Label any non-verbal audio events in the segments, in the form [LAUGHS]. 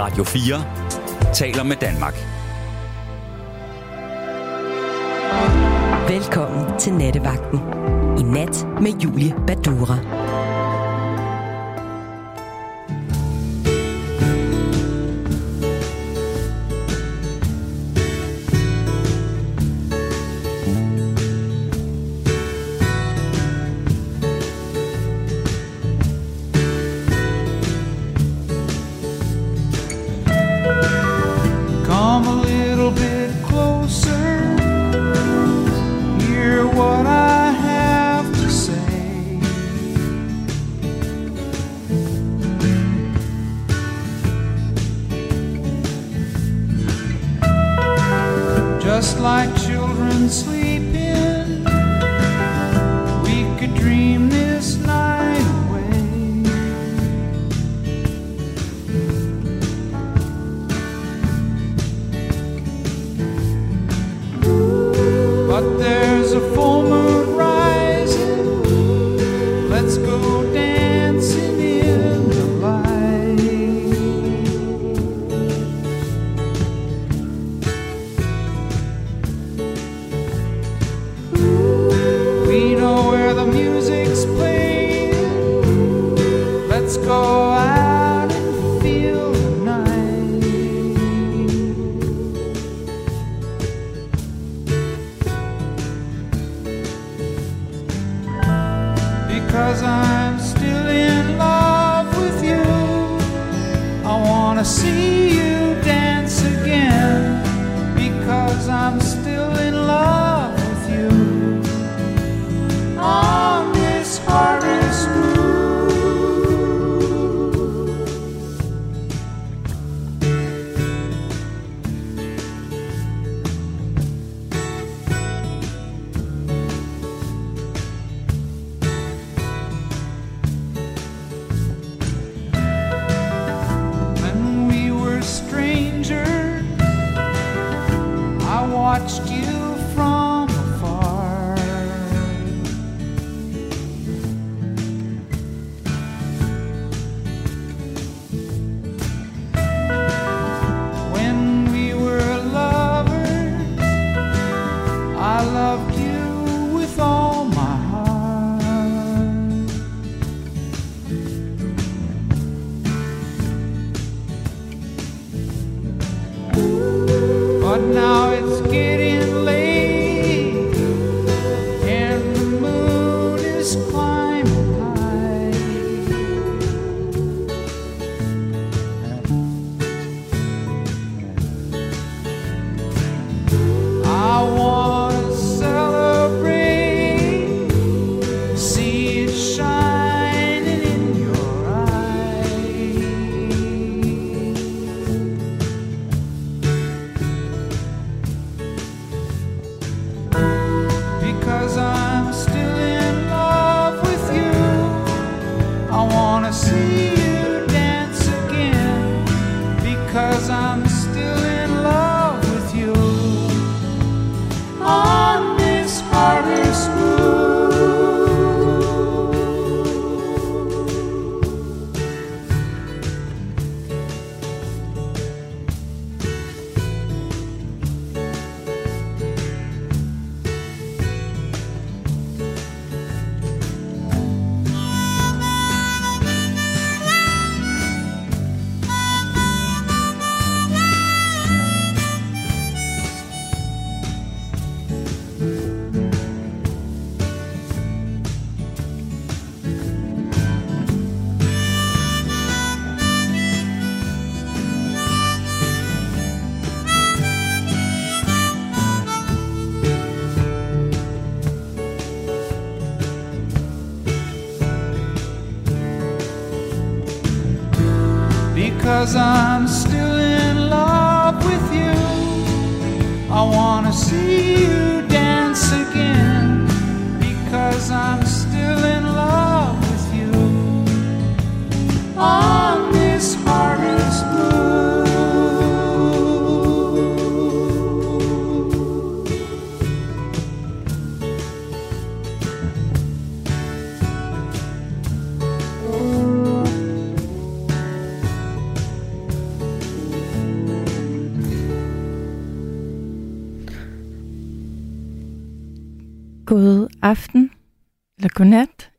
Radio 4 taler med Danmark. Velkommen til Nattevagten. I nat med Julie Badura.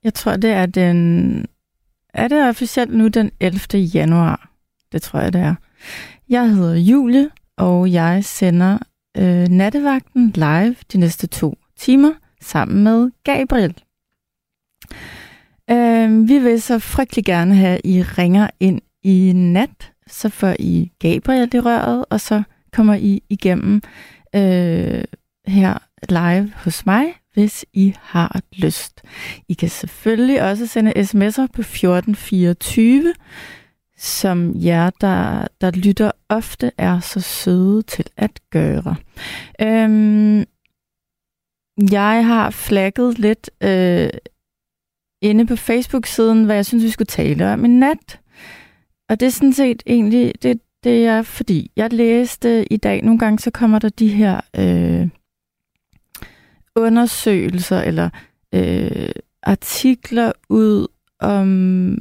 Jeg tror, det er den... Er det officielt nu den 11. januar? Det tror jeg, det er. Jeg hedder Julie, og jeg sender øh, nattevagten live de næste to timer sammen med Gabriel. Øh, vi vil så frygtelig gerne have, at I ringer ind i nat, så får I Gabriel i røret, og så kommer I igennem øh, her live hos mig, hvis I har lyst. I kan selvfølgelig også sende sms'er på 1424, som jer, der, der lytter ofte, er så søde til at gøre. Øhm, jeg har flagget lidt øh, inde på Facebook-siden, hvad jeg synes, vi skulle tale om i nat. Og det er sådan set egentlig, det, det er fordi, jeg læste i dag, nogle gange så kommer der de her øh, undersøgelser eller øh, artikler ud om,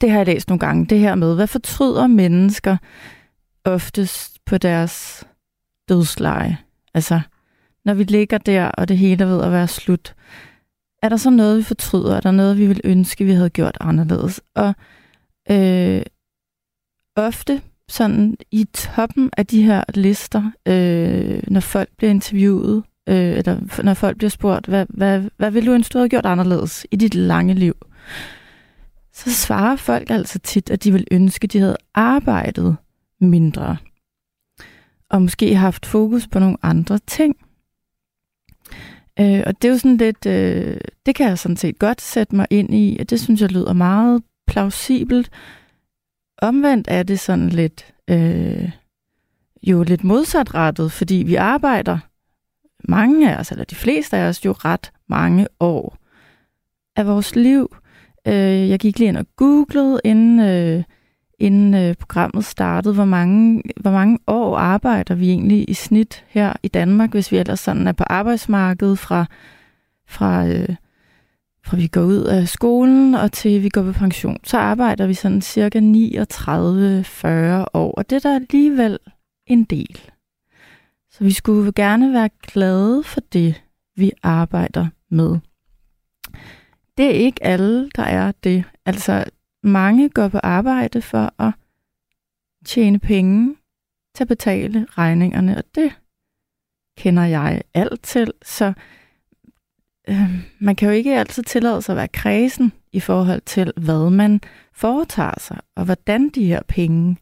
det har jeg læst nogle gange, det her med, hvad fortryder mennesker oftest på deres dødsleje? Altså, når vi ligger der, og det hele er ved at være slut, er der så noget, vi fortryder? Er der noget, vi vil ønske, vi havde gjort anderledes? Og øh, ofte sådan i toppen af de her lister, øh, når folk bliver interviewet, øh, eller når folk bliver spurgt, hvad, hvad, hvad vil du ønske, du havde gjort anderledes i dit lange liv? Så svarer folk altså tit, at de vil ønske, de havde arbejdet mindre. Og måske haft fokus på nogle andre ting. Øh, og det er jo sådan lidt, øh, det kan jeg sådan set godt sætte mig ind i, og det synes jeg lyder meget plausibelt. Omvendt er det sådan lidt, øh, jo lidt modsatrettet, fordi vi arbejder mange af os, eller de fleste af os, jo ret mange år af vores liv. Øh, jeg gik lige ind og googlede, inden, øh, inden øh, programmet startede, hvor mange, hvor mange år arbejder vi egentlig i snit her i Danmark, hvis vi ellers sådan er på arbejdsmarkedet fra, fra, øh, fra vi går ud af skolen og til vi går på pension. Så arbejder vi sådan cirka 39-40 år, og det er der alligevel en del. Så vi skulle gerne være glade for det, vi arbejder med. Det er ikke alle, der er det. Altså, mange går på arbejde for at tjene penge til at betale regningerne, og det kender jeg alt til. Så øh, man kan jo ikke altid tillade sig at være kredsen i forhold til, hvad man foretager sig, og hvordan de her penge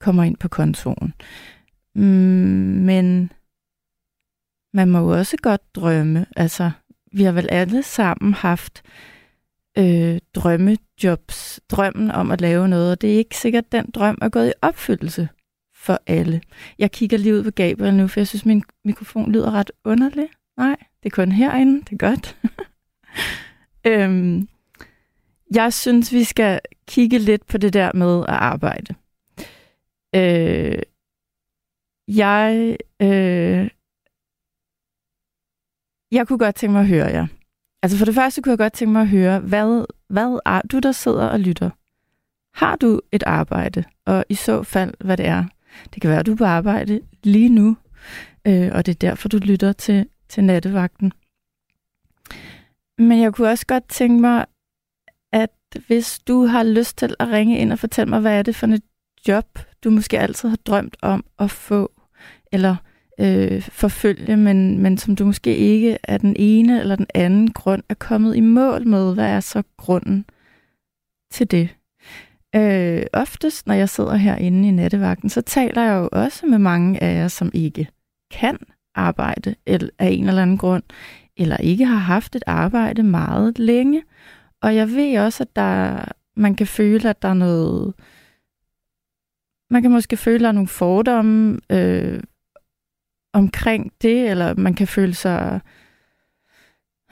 kommer ind på kontoen. Mm, men man må jo også godt drømme. Altså, vi har vel alle sammen haft øh, drømmejobs, drømmen om at lave noget, og det er ikke sikkert, at den drøm er gået i opfyldelse for alle. Jeg kigger lige ud på Gabriel nu, for jeg synes, min mikrofon lyder ret underlig. Nej, det er kun herinde, det er godt. [LAUGHS] øhm, jeg synes, vi skal kigge lidt på det der med at arbejde. Øh, jeg, øh, jeg kunne godt tænke mig at høre jer. Altså for det første kunne jeg godt tænke mig at høre, hvad, hvad er du, der sidder og lytter? Har du et arbejde? Og i så fald, hvad det er? Det kan være, at du er på arbejde lige nu, øh, og det er derfor, du lytter til, til nattevagten. Men jeg kunne også godt tænke mig, at hvis du har lyst til at ringe ind og fortælle mig, hvad er det for et job, du måske altid har drømt om at få, eller øh, forfølge, men, men som du måske ikke af den ene eller den anden grund er kommet i mål med. Hvad er så grunden til det? Øh, oftest, når jeg sidder herinde i nattevagten, så taler jeg jo også med mange af jer, som ikke kan arbejde eller, af en eller anden grund, eller ikke har haft et arbejde meget længe. Og jeg ved også, at der, man kan føle, at der er noget... Man kan måske føle, at der er nogle fordomme øh, omkring det, eller man kan føle sig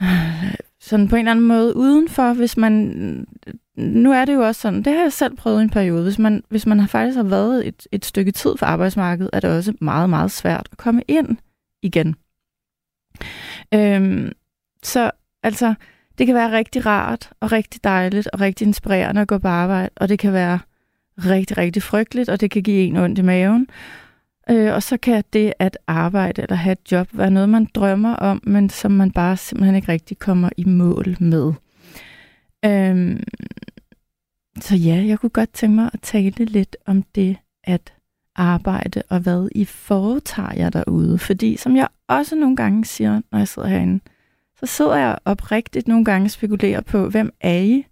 øh, sådan på en eller anden måde udenfor, hvis man... Nu er det jo også sådan, det har jeg selv prøvet en periode, hvis man, hvis man har faktisk har været et, et stykke tid for arbejdsmarkedet, er det også meget, meget svært at komme ind igen. Øhm, så altså, det kan være rigtig rart og rigtig dejligt og rigtig inspirerende at gå på arbejde, og det kan være rigtig, rigtig frygteligt, og det kan give en ondt i maven. Øh, og så kan det at arbejde eller have et job være noget, man drømmer om, men som man bare simpelthen ikke rigtig kommer i mål med. Øhm, så ja, jeg kunne godt tænke mig at tale lidt om det at arbejde, og hvad I foretager jer derude. Fordi som jeg også nogle gange siger, når jeg sidder herinde, så sidder jeg oprigtigt nogle gange og spekulerer på, hvem er I,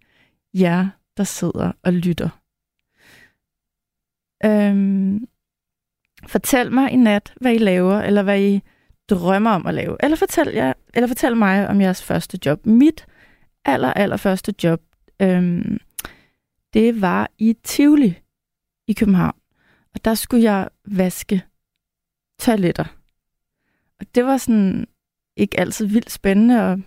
jer, der sidder og lytter. Øhm, fortæl mig i nat, hvad I laver, eller hvad I drømmer om at lave. Eller fortæl, jer, eller fortæl mig om jeres første job. Mit aller, aller første job, øhm, det var i Tivoli i København. Og der skulle jeg vaske toiletter. Og det var sådan ikke altid vildt spændende at,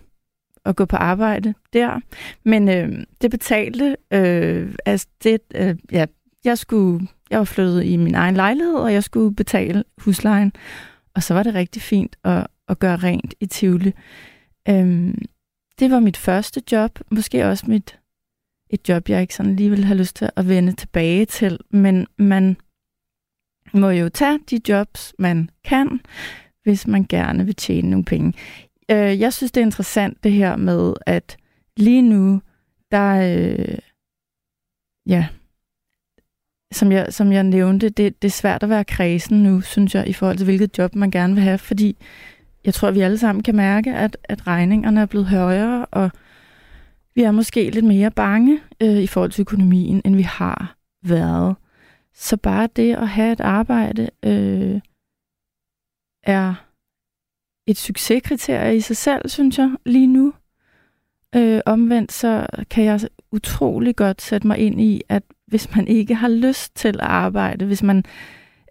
at gå på arbejde der. Men øh, det betalte, øh, altså det, øh, ja, jeg skulle, jeg var flyttet i min egen lejlighed, og jeg skulle betale huslejen. Og så var det rigtig fint at, at gøre rent i Tivoli. Øhm, det var mit første job, måske også mit et job, jeg ikke sådan lige ville have lyst til at vende tilbage til, men man må jo tage de jobs, man kan, hvis man gerne vil tjene nogle penge. Øh, jeg synes, det er interessant det her med, at lige nu, der, øh, ja, som jeg, som jeg nævnte, det, det er svært at være kredsen nu, synes jeg, i forhold til hvilket job man gerne vil have, fordi jeg tror, vi alle sammen kan mærke, at, at regningerne er blevet højere, og vi er måske lidt mere bange øh, i forhold til økonomien, end vi har været. Så bare det at have et arbejde øh, er et succeskriterie i sig selv, synes jeg, lige nu. Øh, omvendt så kan jeg utrolig godt sætte mig ind i, at hvis man ikke har lyst til at arbejde, hvis man...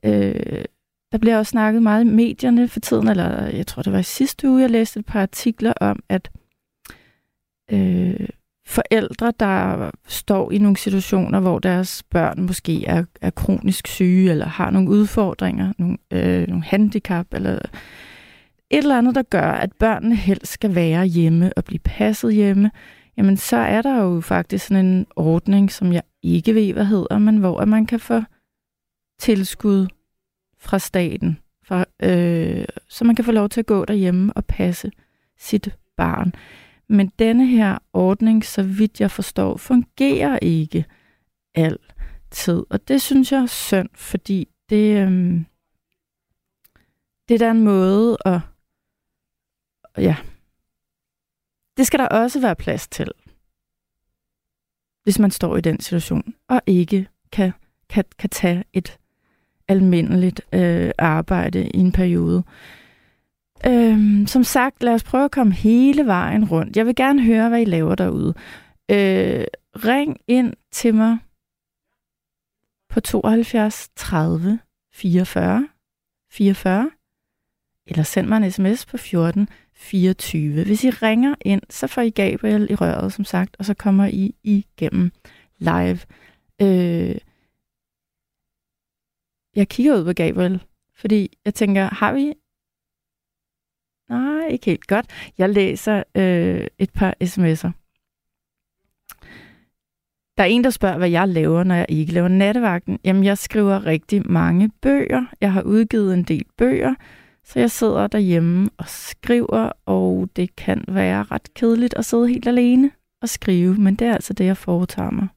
Øh, der bliver også snakket meget i medierne for tiden, eller jeg tror, det var i sidste uge, jeg læste et par artikler om, at øh, forældre, der står i nogle situationer, hvor deres børn måske er, er kronisk syge, eller har nogle udfordringer, nogle, øh, nogle handicap, eller et eller andet, der gør, at børnene helst skal være hjemme og blive passet hjemme, jamen så er der jo faktisk sådan en ordning, som jeg ikke ved, hvad hedder, men hvor at man kan få tilskud fra staten, for, øh, så man kan få lov til at gå derhjemme og passe sit barn. Men denne her ordning, så vidt jeg forstår, fungerer ikke altid. Og det synes jeg er synd, fordi det, øh, det er der en måde at... Ja. Det skal der også være plads til, hvis man står i den situation, og ikke kan, kan, kan tage et almindeligt øh, arbejde i en periode. Øhm, som sagt, lad os prøve at komme hele vejen rundt. Jeg vil gerne høre, hvad I laver derude. Øh, ring ind til mig på 72 30 44 44, eller send mig en sms på 14 24. Hvis I ringer ind, så får I Gabriel i røret, som sagt, og så kommer I igennem live. Øh, jeg kigger ud på Gabriel, fordi jeg tænker, har vi Nej, ikke helt godt. Jeg læser øh, et par sms'er. Der er en, der spørger, hvad jeg laver, når jeg ikke laver nattevagten. Jamen, jeg skriver rigtig mange bøger. Jeg har udgivet en del bøger, så jeg sidder derhjemme og skriver, og det kan være ret kedeligt at sidde helt alene og skrive, men det er altså det, jeg foretager mig.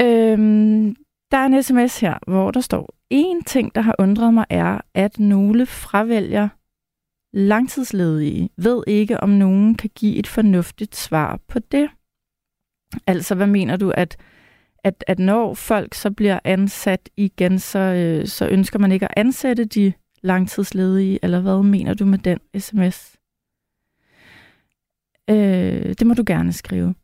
Øhm, der er en sms her, hvor der står, en ting, der har undret mig, er, at nogle fravælger langtidsledige, ved ikke, om nogen kan give et fornuftigt svar på det. Altså, hvad mener du, at, at, at når folk så bliver ansat igen, så, øh, så ønsker man ikke at ansætte de langtidsledige, eller hvad mener du med den sms? Øh, det må du gerne skrive.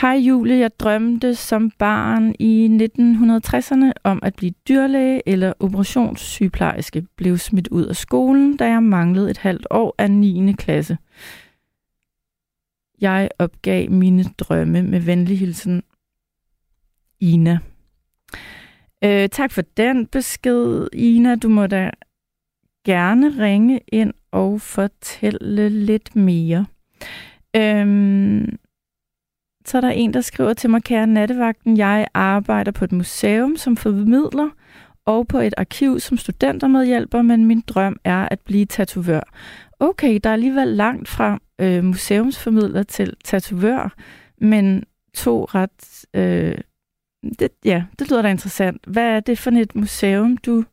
Hej Julie, jeg drømte som barn i 1960'erne om at blive dyrlæge eller operationssygeplejerske. Blev smidt ud af skolen, da jeg manglede et halvt år af 9. klasse. Jeg opgav mine drømme med venlig hilsen Ina. Øh, tak for den besked, Ina. Du må da gerne ringe ind og fortælle lidt mere. Øhm, Så er der en, der skriver til mig, kære nattevagten, jeg arbejder på et museum som formidler, og på et arkiv som studentermedhjælper, men min drøm er at blive tatovør. Okay, der er alligevel langt fra øh, museumsformidler til tatovør, men to ret... Øh, det, ja, det lyder da interessant. Hvad er det for et museum, du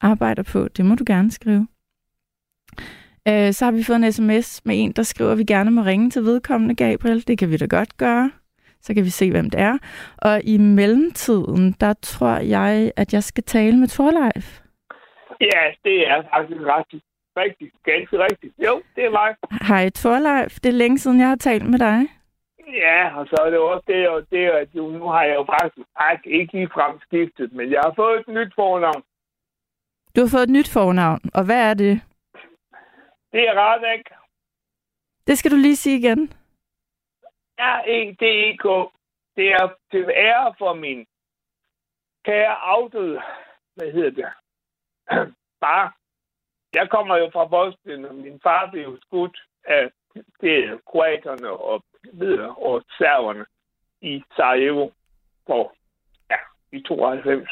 arbejder på? Det må du gerne skrive. Øh, så har vi fået en sms med en, der skriver, at vi gerne må ringe til vedkommende, Gabriel. Det kan vi da godt gøre. Så kan vi se, hvem det er. Og i mellemtiden, der tror jeg, at jeg skal tale med Torleif. Ja, det er faktisk ret rigtigt. Ganske rigtigt. Jo, det er mig. Hej Torleif, det er længe siden, jeg har talt med dig. Ja, og så er det også det, og det at jo, nu har jeg jo faktisk, faktisk ikke lige skiftet, men jeg har fået et nyt fornavn. Du har fået et nyt fornavn, og hvad er det? Det er Radek. Det skal du lige sige igen. R-E-D-E-K. Det er til ære for min kære afdøde, hvad hedder det, [CLEARS THROAT] far. Jeg kommer jo fra Bosnien, og min far blev skudt af det kroaterne og videre, og serverne i Sarajevo på, ja, i 92.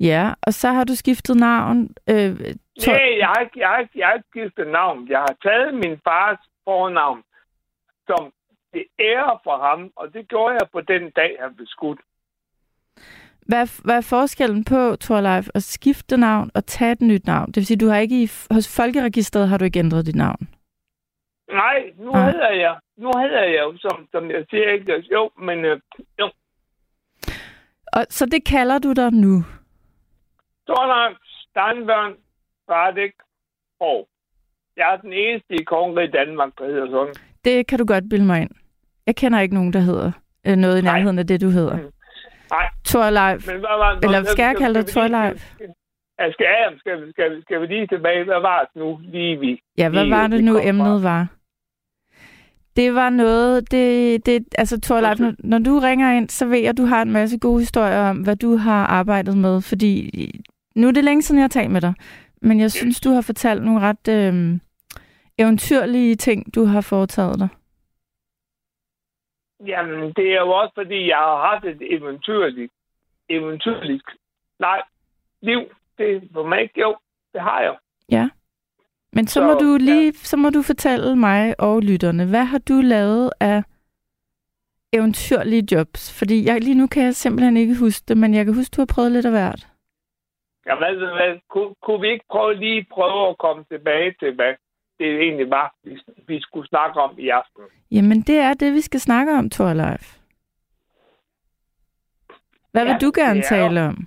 Ja, og så har du skiftet navn. Øh, to... Nej, jeg har, ikke, jeg, har ikke, jeg har ikke skiftet navn. Jeg har taget min fars fornavn som det ære for ham, og det gjorde jeg på den dag, han blev skudt. Hvad, hvad er forskellen på, Torleif, at skifte navn og tage et nyt navn? Det vil sige, du har ikke i, hos Folkeregisteret har du ikke ændret dit navn? Nej, nu ah. hedder jeg, nu hedder jeg jo, som, som jeg siger, ikke? Jo, men øh, jo. Og, så det kalder du dig nu? Torleif Steinbørn Radek og jeg er den eneste i kongeriget Danmark, der hedder sådan. Det kan du godt bilde mig ind. Jeg kender ikke nogen, der hedder øh, noget i nærheden af det, du hedder. Mm. Nej. Torleif. Men hvad var, Eller skal jeg kalde dig Torleif? Skal, skal, skal, skal, skal vi lige tilbage? Hvad var det nu lige vi? Ja, hvad var det nu emnet var? Det var noget, det, det altså Torleif, når, når du ringer ind, så ved jeg, at du har en masse gode historier om, hvad du har arbejdet med, fordi nu er det længe siden, jeg har talt med dig, men jeg synes, du har fortalt nogle ret øh, eventyrlige ting, du har foretaget dig. Jamen, det er jo også, fordi jeg har haft et eventyrligt, eventyrligt, nej, liv. Det for mig ikke, jo, det har jeg. Ja. Men så, så må du lige, ja. så må du fortælle mig og lytterne, hvad har du lavet af eventyrlige jobs? Fordi jeg, lige nu kan jeg simpelthen ikke huske det, men jeg kan huske, du har prøvet lidt af hvert. Ja, hvad, hvad, kunne, kunne vi ikke prøve lige prøve at komme tilbage til, hvad det egentlig var, vi, vi skulle snakke om i aften? Jamen, det er det, vi skal snakke om, Torleif. Hvad ja, vil du gerne tale om?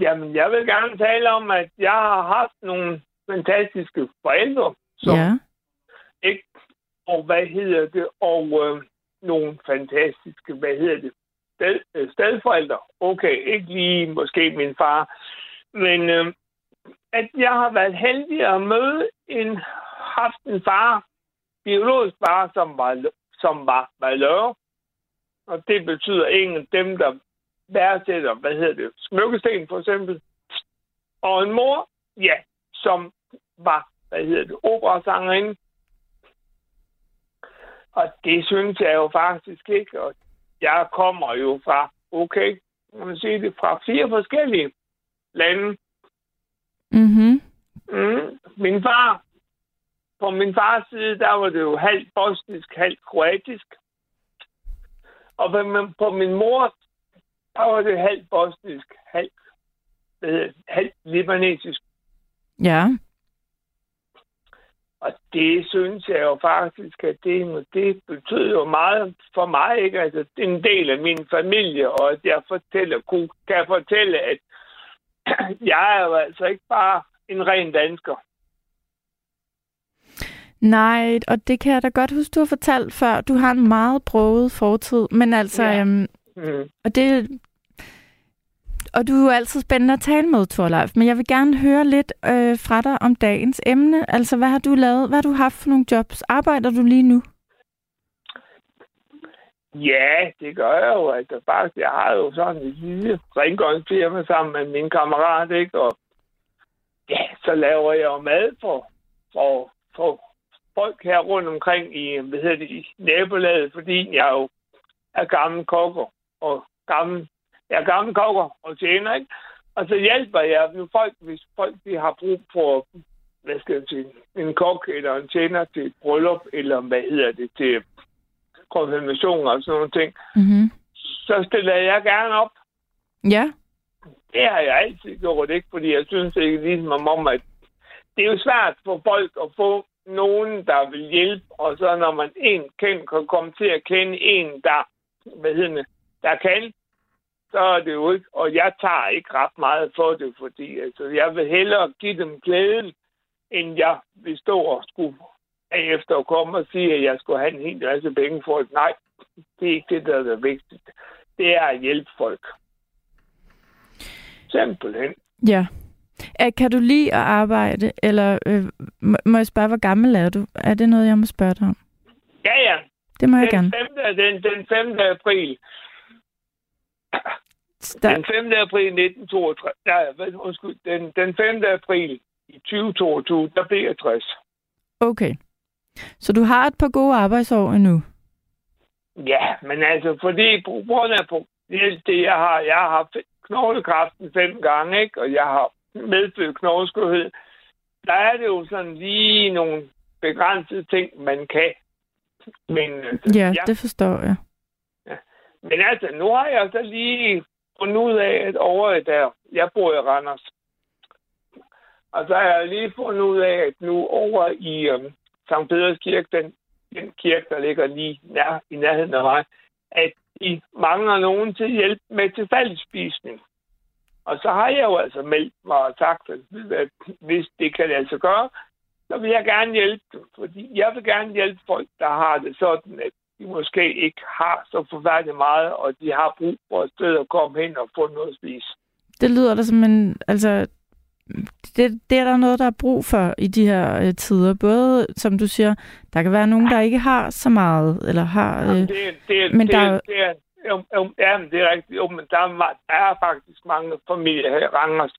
Jamen, jeg vil gerne tale om, at jeg har haft nogle fantastiske forældre. Som ja. Ikke, og hvad hedder det? Og øh, nogle fantastiske, hvad hedder det? Sted, øh, stedforældre. Okay, ikke lige måske min far. Men øh, at jeg har været heldig at møde en, haft en far, biologisk far, som var, som var valør. Og det betyder ingen af dem, der værdsætter, hvad hedder det, smykkesten for eksempel. Og en mor, ja, som var, hvad hedder det, operasangerinde. Og det synes jeg jo faktisk ikke. Og jeg kommer jo fra, okay, man sige det, fra fire forskellige lande. Mm. Min far, på min fars side, der var det jo halvt bosnisk, halvt kroatisk. Og på min mor, der var det halvt bosnisk, halvt, halvt libanesisk. Ja. Og det synes jeg jo faktisk, at det, det betyder jo meget for mig, ikke? Altså, det er en del af min familie, og at jeg fortæller, kan fortælle, at [CLEARS THROAT] jeg er jo altså ikke bare en ren dansker. Nej, og det kan jeg da godt huske, du har fortalt før. Du har en meget broget fortid, men altså... Ja. Øhm, mm. Og det, og du er jo altid spændende at tale med, Torleif, men jeg vil gerne høre lidt øh, fra dig om dagens emne. Altså, hvad har du lavet? Hvad har du haft for nogle jobs? Arbejder du lige nu? Ja, det gør jeg jo. Altså, faktisk, jeg har jo sådan et lille rengøringsfirma sammen med min kammerat, ikke? Og ja, så laver jeg jo mad for, for, for, folk her rundt omkring i, hvad hedder det, i nabolaget, fordi jeg jo er gammel kokker og gammel, jeg er gammel kokker og tjener, ikke? Og så hjælper jeg nu folk, hvis folk de har brug for, hvad skal jeg sige, en kok eller en tjener til bryllup, eller hvad hedder det, til konfirmation og sådan nogle ting, Mm-hmm. så stiller jeg gerne op. Ja. Det har jeg altid gjort, ikke? Fordi jeg synes ikke ligesom om, at det er jo svært for folk at få nogen, der vil hjælpe, og så når man en kendt kan komme til at kende en, der, hvad hedder der kan, så er det jo ikke, og jeg tager ikke ret meget for det, fordi altså, jeg vil hellere give dem glæden, end jeg vil stå og skulle efter at komme og sige, at jeg skulle have en hel masse penge for det. Nej, det er ikke det, der er det. Det er at hjælpe folk. Simpelthen. Ja. Kan du lide at arbejde, eller øh, må, jeg spørge, hvor gammel er du? Er det noget, jeg må spørge dig om? Ja, ja. Det må jeg Den gerne. 5. Den, den 5. april. Der, Den 5. april 1962. Nej, undskyld. Den, den 5. april i 2022, der blev jeg 60. okay. Så du har et par gode arbejdsår endnu? Ja, men altså, fordi på grund af det, jeg har, jeg har haft knoglekræften fem gange, ikke? og jeg har medfødt knogleskørhed, der er det jo sådan lige nogle begrænsede ting, man kan. Men, altså, Ja, det forstår jeg. men altså, nu har jeg så lige fundet ud af, at over der, jeg bor i Randers, og så har jeg lige fundet ud af, at nu over i øhm, Sankt Peders Kirke, den, den kirke, der ligger lige nær, i nærheden af mig, at de mangler nogen til hjælp med tilfældsspisning. Og så har jeg jo altså meldt mig og sagt, at hvis det kan lade gøre, så vil jeg gerne hjælpe dem. Fordi jeg vil gerne hjælpe folk, der har det sådan, at de måske ikke har så forfærdeligt meget, og de har brug for et sted at komme hen og få noget at spise. Det lyder da som en... Altså, det, det er der noget, der er brug for i de her øh, tider. Både, som du siger, der kan være nogen, der ikke har så meget, eller har... Jamen, Øh, det, det, men det, der er jo- det er, jo, jo, ja, men det er rigtigt. Jo, men der er, der er faktisk mange familier her i Randers,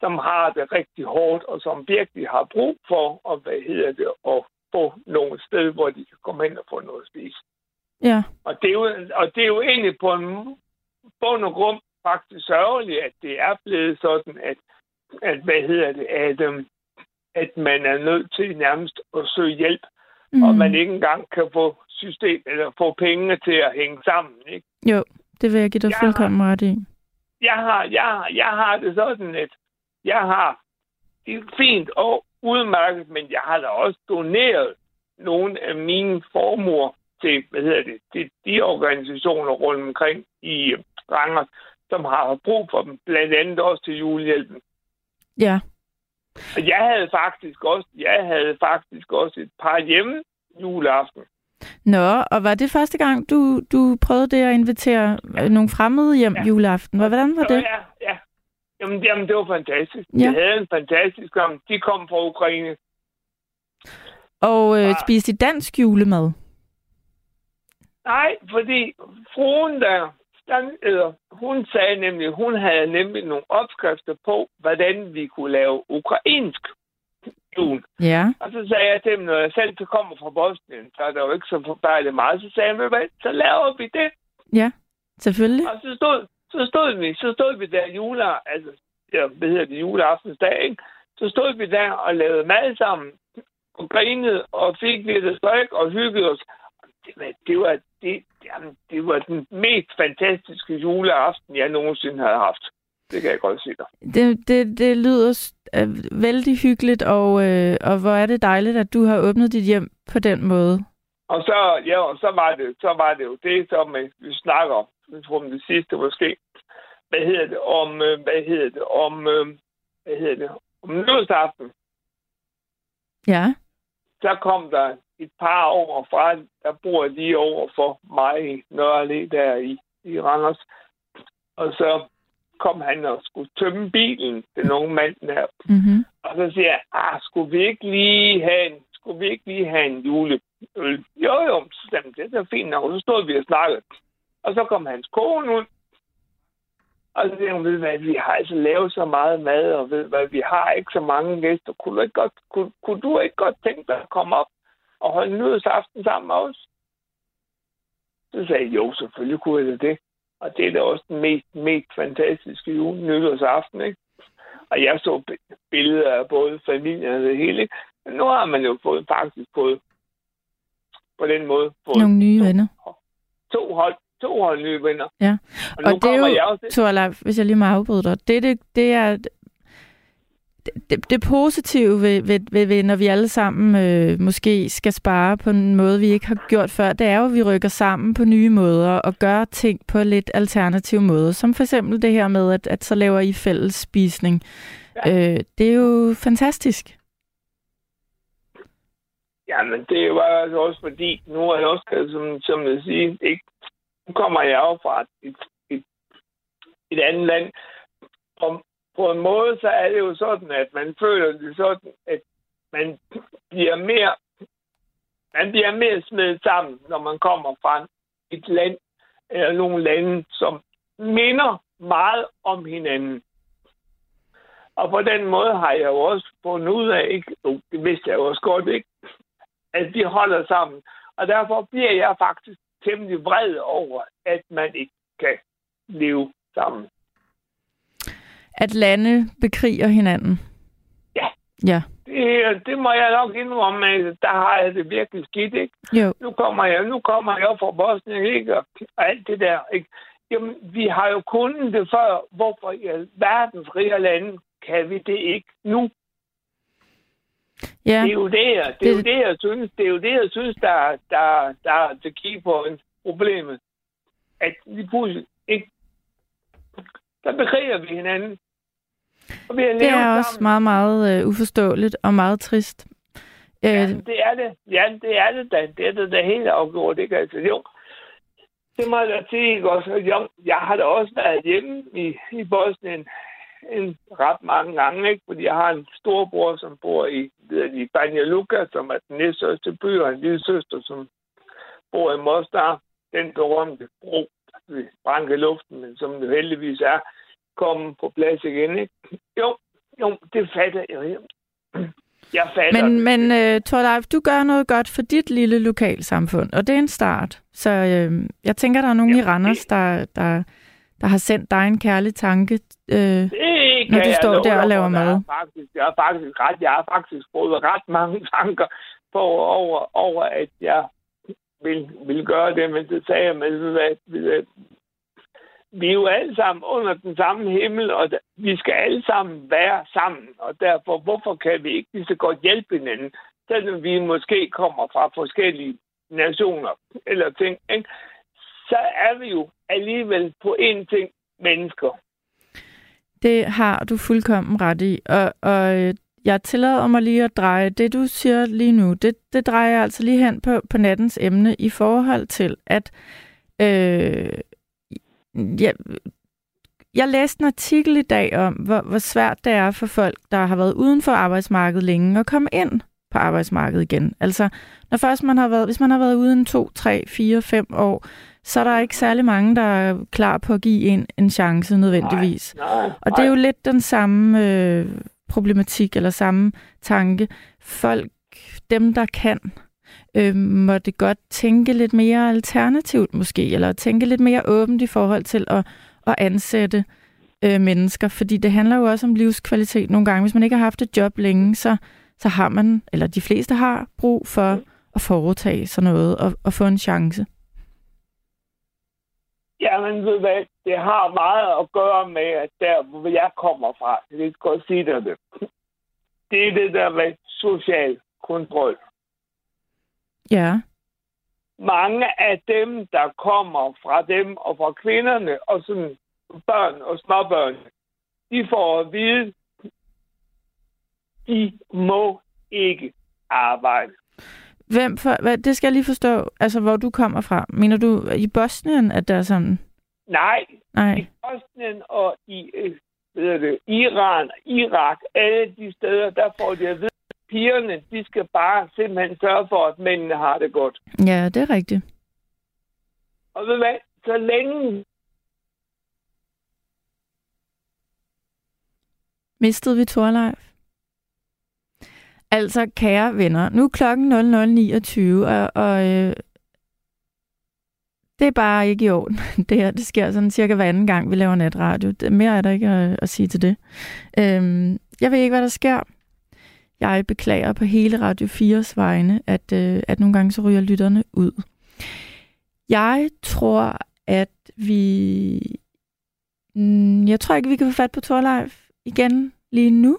som har det rigtig hårdt, og som virkelig har brug for, at, hvad hedder det, at få nogle sted, hvor de kan komme hen og få noget at spise. ja, Og det er jo, og det er jo egentlig på en bund og grund faktisk sørgeligt, at det er blevet sådan, at, at hvad hedder det, at, øhm, at man er nødt til nærmest at søge hjælp, mm. og man ikke engang kan få system eller få pengene til at hænge sammen. Ikke? Jo, det vil jeg give dig Jeg fuldkommen ret i. Jeg, har, jeg, har, jeg har det sådan, at jeg har det er fint og udmærket, men jeg har da også doneret nogle af mine formuer til, hvad hedder det, til de organisationer rundt omkring i øh, Randers, som har brug for dem, blandt andet også til julehjælpen. Ja, jeg havde faktisk også, jeg havde faktisk også et par hjemme juleaften. Nå, og var det første gang, du, du prøvede det at invitere ja. nogle fremmede hjem ja. Ja. juleaften? Hvordan var det? Ja, ja. Jamen, jamen, det var fantastisk. Ja. Ja. Jeg havde en fantastisk gang. De kom fra Ukraine. Og øh, Ah. spiste dansk julemad? Nej, fordi fruen der, den, eller, hun sagde nemlig, hun havde nemlig nogle opskrifter på, hvordan vi kunne lave ukrainsk jul. Ja. Og så sagde jeg til dem, når jeg selv så kommer fra Bosnien, så er der jo ikke så forfærdeligt meget. Så sagde jeg, "Ved du hvad, så laver vi det. Ja, selvfølgelig. Og så stod, så stod vi, så stod vi der jule, altså, ja, hvad hedder det, juleaftensdag, ikke? Så stod vi der og lavede mad sammen, og grinede, og fik lidt strik, og hyggede os. Det var, det var, det, jamen, det var den mest fantastiske juleaften, jeg nogensinde havde haft. Det kan jeg godt sige dig. Det, det, det lyder øh, vældig hyggeligt, og, øh, og hvor er det dejligt, at du har åbnet dit hjem på den måde. Og så, ja, og så var det, så var det jo det, som øh, vi snakker om. Jeg tror, om det sidste måske. Hvad hedder det? Om, øh, hvad hedder det? Om, øh, hvad hedder det? Om nytårsaften. Ja, så kom der et par over fra, der bor lige over for mig i Nørre der i, i Randers. Og så kom han og skulle tømme bilen, den unge mand der. mm-hmm. Og så siger jeg, ah, skulle vi ikke lige have en, skulle vi ikke lige have en juleøl? Jo, jo, han, det er fint nok. Og så stod vi og snakkede. Og så kom hans kone ud. Og så siger hun, ved hvad, vi har altså lavet så meget mad, og ved hvad, vi har ikke så mange gæster. Kunne du ikke godt, kunne, kunne du ikke godt tænke dig at komme op og holde nyhedsaften sammen med os? Så sagde jeg, jo, selvfølgelig kunne jeg det. Og det er da også den mest, mest fantastiske jule, nytårsaften, ikke? Og jeg så billeder af både familien og det hele. Men nu har man jo fået, faktisk fået på den måde fået Nogle nye to, venner. to hold, to hold nye venner. Ja. Og, Og det er jo, jeg også Torleif, hvis jeg lige må afbryde dig, det, det, det er det, det, positive ved, ved, ved, ved, når vi alle sammen øh, måske skal spare på en måde, vi ikke har gjort før, det er jo, at vi rykker sammen på nye måder og gør ting på lidt alternative måder. Som for eksempel det her med, at, at så laver I fælles spisning. Ja. Øh, det er jo fantastisk. Jamen, det var altså også fordi, nu er jeg også, som, som jeg siger, ikke, nu kommer jeg jo fra et, et, et andet land. Og på en måde, så er det jo sådan, at man føler det sådan, at man bliver mere, man bliver mere smidt sammen, når man kommer fra et land, eller nogle lande, som minder meget om hinanden. Og på den måde har jeg jo også fundet ud af, ikke? Jo, det vidste jeg jo også godt, ikke? at de holder sammen. Og derfor bliver jeg faktisk temmelig vred over, at man ikke kan leve sammen. At lande bekriger hinanden. Ja. Ja. Det, det må jeg nok indrømme, at der har jeg det virkelig skidt, ikke? Jo. Nu kommer jeg, nu kommer jeg fra Bosnien, ikke? Og alt det der, ikke? Jamen, vi har jo kunnet det før. Hvorfor i verdens rige lande kan vi det ikke nu? Ja. Det er jo det, jeg, det, er jo det, jeg synes, det er jo det, jeg synes, der, der, der er til key point problemet. At vi pludselig ikke... Der bekriger vi hinanden. Det er også meget, meget øh, uforståeligt og meget trist. Øh, Ja, det er det. Ja, det er det da. Det er det da helt afgjort, ikke? Altså, jo. Det må jeg da sige, ikke også? Jo, jeg har da også været hjemme i, i Bosnien en ret mange gange, ikke? Fordi jeg har en storbror, som bor i, i Banja Luka, som er den næststørste by, og en lille søster, som bor i Mostar. Den berømte bro ved Branke Luften, men som det heldigvis er kommet på plads igen, ikke? Jo, jo, det fatter jeg. Jeg fatter Men, det. men uh, Torleif, du gør noget godt for dit lille lokalsamfund, og det er en start. Så uh, jeg tænker, der er nogen Jamen, i Randers, der, der, der har sendt dig en kærlig tanke. Uh, Det Når du står der og laver mad. Jeg har faktisk, jeg har faktisk ret, jeg har faktisk fået ret mange [LAUGHS] tanker på, over, over, at jeg vil, vil gøre det, men det sagde jeg med, hvad, vi er jo alle sammen under den samme himmel, og vi skal alle sammen være sammen, og derfor, hvorfor kan vi ikke lige så godt hjælpe hinanden, selvom vi måske kommer fra forskellige nationer eller ting, ikke? så er vi jo alligevel på én ting mennesker. det har du fuldkommen ret i. Og, og øh, jeg tillader mig lige at dreje det, du siger lige nu, det, det drejer jeg altså lige hen på, på nattens emne i forhold til, at øh, jeg, jeg læste en artikel i dag om, hvor, hvor svært det er for folk, der har været uden for arbejdsmarkedet længe, at komme ind på arbejdsmarkedet igen. Altså, når først man har været, hvis man har været uden to, tre, fire, fem år, så er der ikke særlig mange, der er klar på at give en en chance nødvendigvis. Nej, Og det er jo lidt den samme øh, problematik eller samme tanke. Folk, dem der kan, øh, måtte det godt tænke lidt mere alternativt måske, eller tænke lidt mere åbent i forhold til at, at ansætte øh, mennesker, fordi det handler jo også om livskvalitet nogle gange. Hvis man ikke har haft et job længe, så, så har man, eller de fleste har brug for at foretage sådan noget og, og få en chance. Jamen, ved hvad, det har meget at gøre med, at der, hvor jeg kommer fra, det skal godt sige dig det, det er det der med social kontrol. Ja, Mange af dem, der kommer fra dem og fra kvinderne og sådan børn og småbørn, de får at vide, de må ikke arbejde. Hvem for, hvad, det skal jeg lige forstå, altså hvor du kommer fra. Mener du i Bosnien, at der er sådan? Nej, Nej. i Bosnien og i øh, det, Iran, Irak, alle de steder, der får de at vide, pigerne, de skal bare simpelthen sørge for, at mændene har det godt. Ja, det er rigtigt. Og ved hvad, så længe Mistede vi Torleif? Altså, kære venner, nu er klokken 00.29, og, og øh, det er bare ikke i orden. [LAUGHS] Det her, det sker sådan cirka hver anden gang, vi laver natradio. Det, mere er der ikke at, at sige til det. Øhm, jeg ved ikke, hvad der sker. Jeg beklager på hele Radio 4's vegne, at, øh, at nogle gange så ryger lytterne ud. Jeg tror, at vi... Mm, jeg tror ikke, vi kan få fat på Torleif igen lige nu.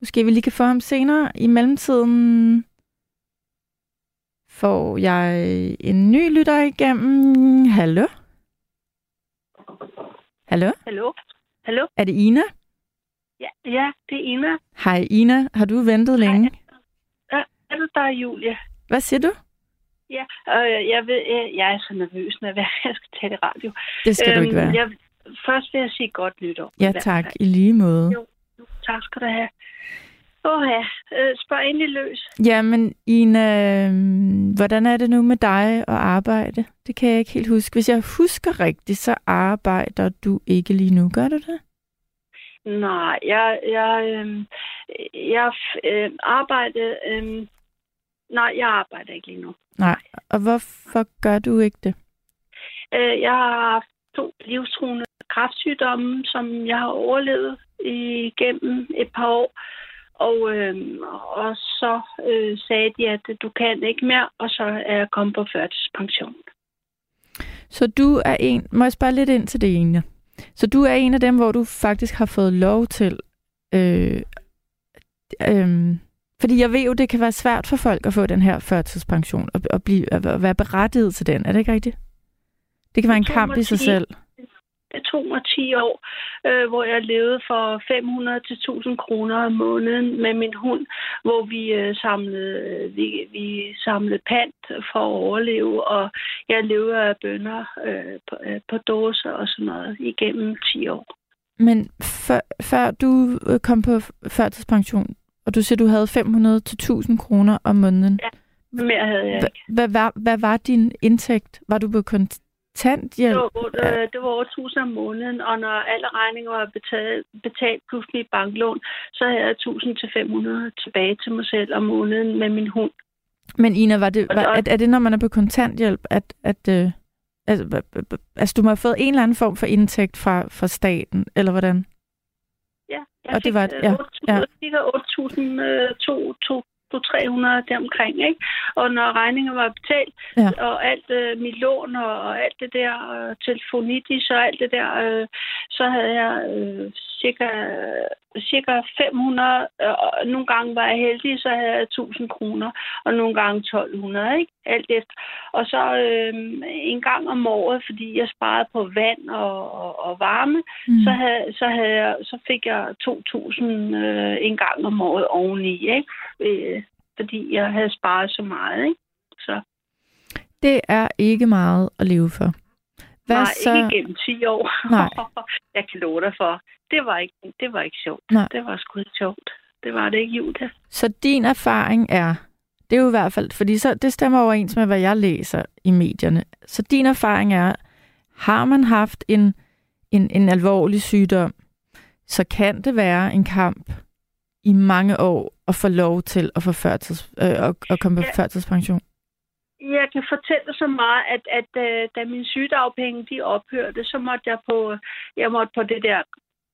Måske vi lige kan få ham senere. I mellemtiden får jeg en ny lytter igennem. Hallo? Hallo? Hallo? Hallo? Er det Ina? Ja, ja det er Ina. Hej Ina, har du ventet længe? Ja, er det dig, Julie? Hvad siger du? Ja, øh, jeg ved, jeg, jeg er så nervøs, når jeg [LAUGHS] skal tage det radio. Det skal øhm, du ikke være. Jeg, først vil jeg sige godt nytår. Ja, tak. I lige måde. Jo, jo tak skal du have. Åh ja, øh, spørg endelig løs. Jamen, Ina, øhm, hvordan er det nu med dig og arbejde? Det kan jeg ikke helt huske. Hvis jeg husker rigtigt, så arbejder du ikke lige nu, gør du det? Nej, jeg, jeg, øh, jeg øh, arbejder... Øh, nej, jeg arbejder ikke lige nu. Nej, og hvorfor gør du ikke det? Øh, jeg har haft to livstruende kræftsygdomme, som jeg har overlevet igennem et par år. Og, øh, og så øh, sagde de, at du kan ikke mere, og så er jeg kommet på førtidspension. Så du er en... Må jeg spørge lidt ind til det ene? Så du er en af dem, hvor du faktisk har fået lov til... Øh, øh, fordi jeg ved jo, det kan være svært for folk at få den her førtidspension og, og, blive, at være berettiget til den. Er det ikke rigtigt? Det kan være en kamp i sig selv det tog mig 10 år, øh, hvor jeg levede for 500 til 1000 kroner om måneden med min hund, hvor vi øh, samlede øh, vi, vi samlede pant for at overleve, og jeg levede af bønder øh, på, øh, på dåser og sådan noget igennem 10 år. Men før, før du øh, kom på førtidspension, og du siger, du havde 500 til 1000 kroner om måneden. Ja, mere havde jeg ikke. Hvad, hvad, hvad var din indtægt? Var du på kont- kontanthjælp? Det var, øh, det var over 1000 om måneden, og når alle regninger var betalt, betalt plus mit banklån, så havde jeg 1000 til 500 tilbage til mig selv om måneden med min hund. Men Ina, var det, var, er, er det, når man er på kontanthjælp, at, at øh, altså, altså, du må have fået en eller anden form for indtægt fra, fra staten, eller hvordan? Ja, jeg og det var, ja, 8.000, ja. 8.000, 300 deromkring, ikke? Og når regningen var betalt, ja. og alt øh, mit lån og, og alt det der, øh, telefonitis og alt det der, øh, så havde jeg øh, cirka, cirka 500, og nogle gange var jeg heldig, så havde jeg 1000 kroner, og nogle gange 1200, ikke? Alt efter. Og så øh, en gang om året, fordi jeg sparede på vand og, og, og varme, mm. så, havde, så, havde jeg, så fik jeg 2000 øh, en gang om året oveni, ikke? Øh, fordi jeg havde sparet så meget, ikke? Så. Det er ikke meget at leve for. Hvad Nej, så? ikke gennem 10 år. Nej. [LAUGHS] jeg kan love dig for. Det var ikke, det var ikke sjovt. Nej. Det var sgu ikke sjovt. Det var det ikke, Julia. Så din erfaring er, det er jo i hvert fald, fordi så, det stemmer overens med, hvad jeg læser i medierne. Så din erfaring er, har man haft en, en, en alvorlig sygdom, så kan det være en kamp i mange år at få lov til at, få førtids, øh, at, at komme på ja. førtidspension jeg kan fortælle så meget, at, at, at øh, da mine sygedagpenge de ophørte, så måtte jeg på, jeg måtte på det der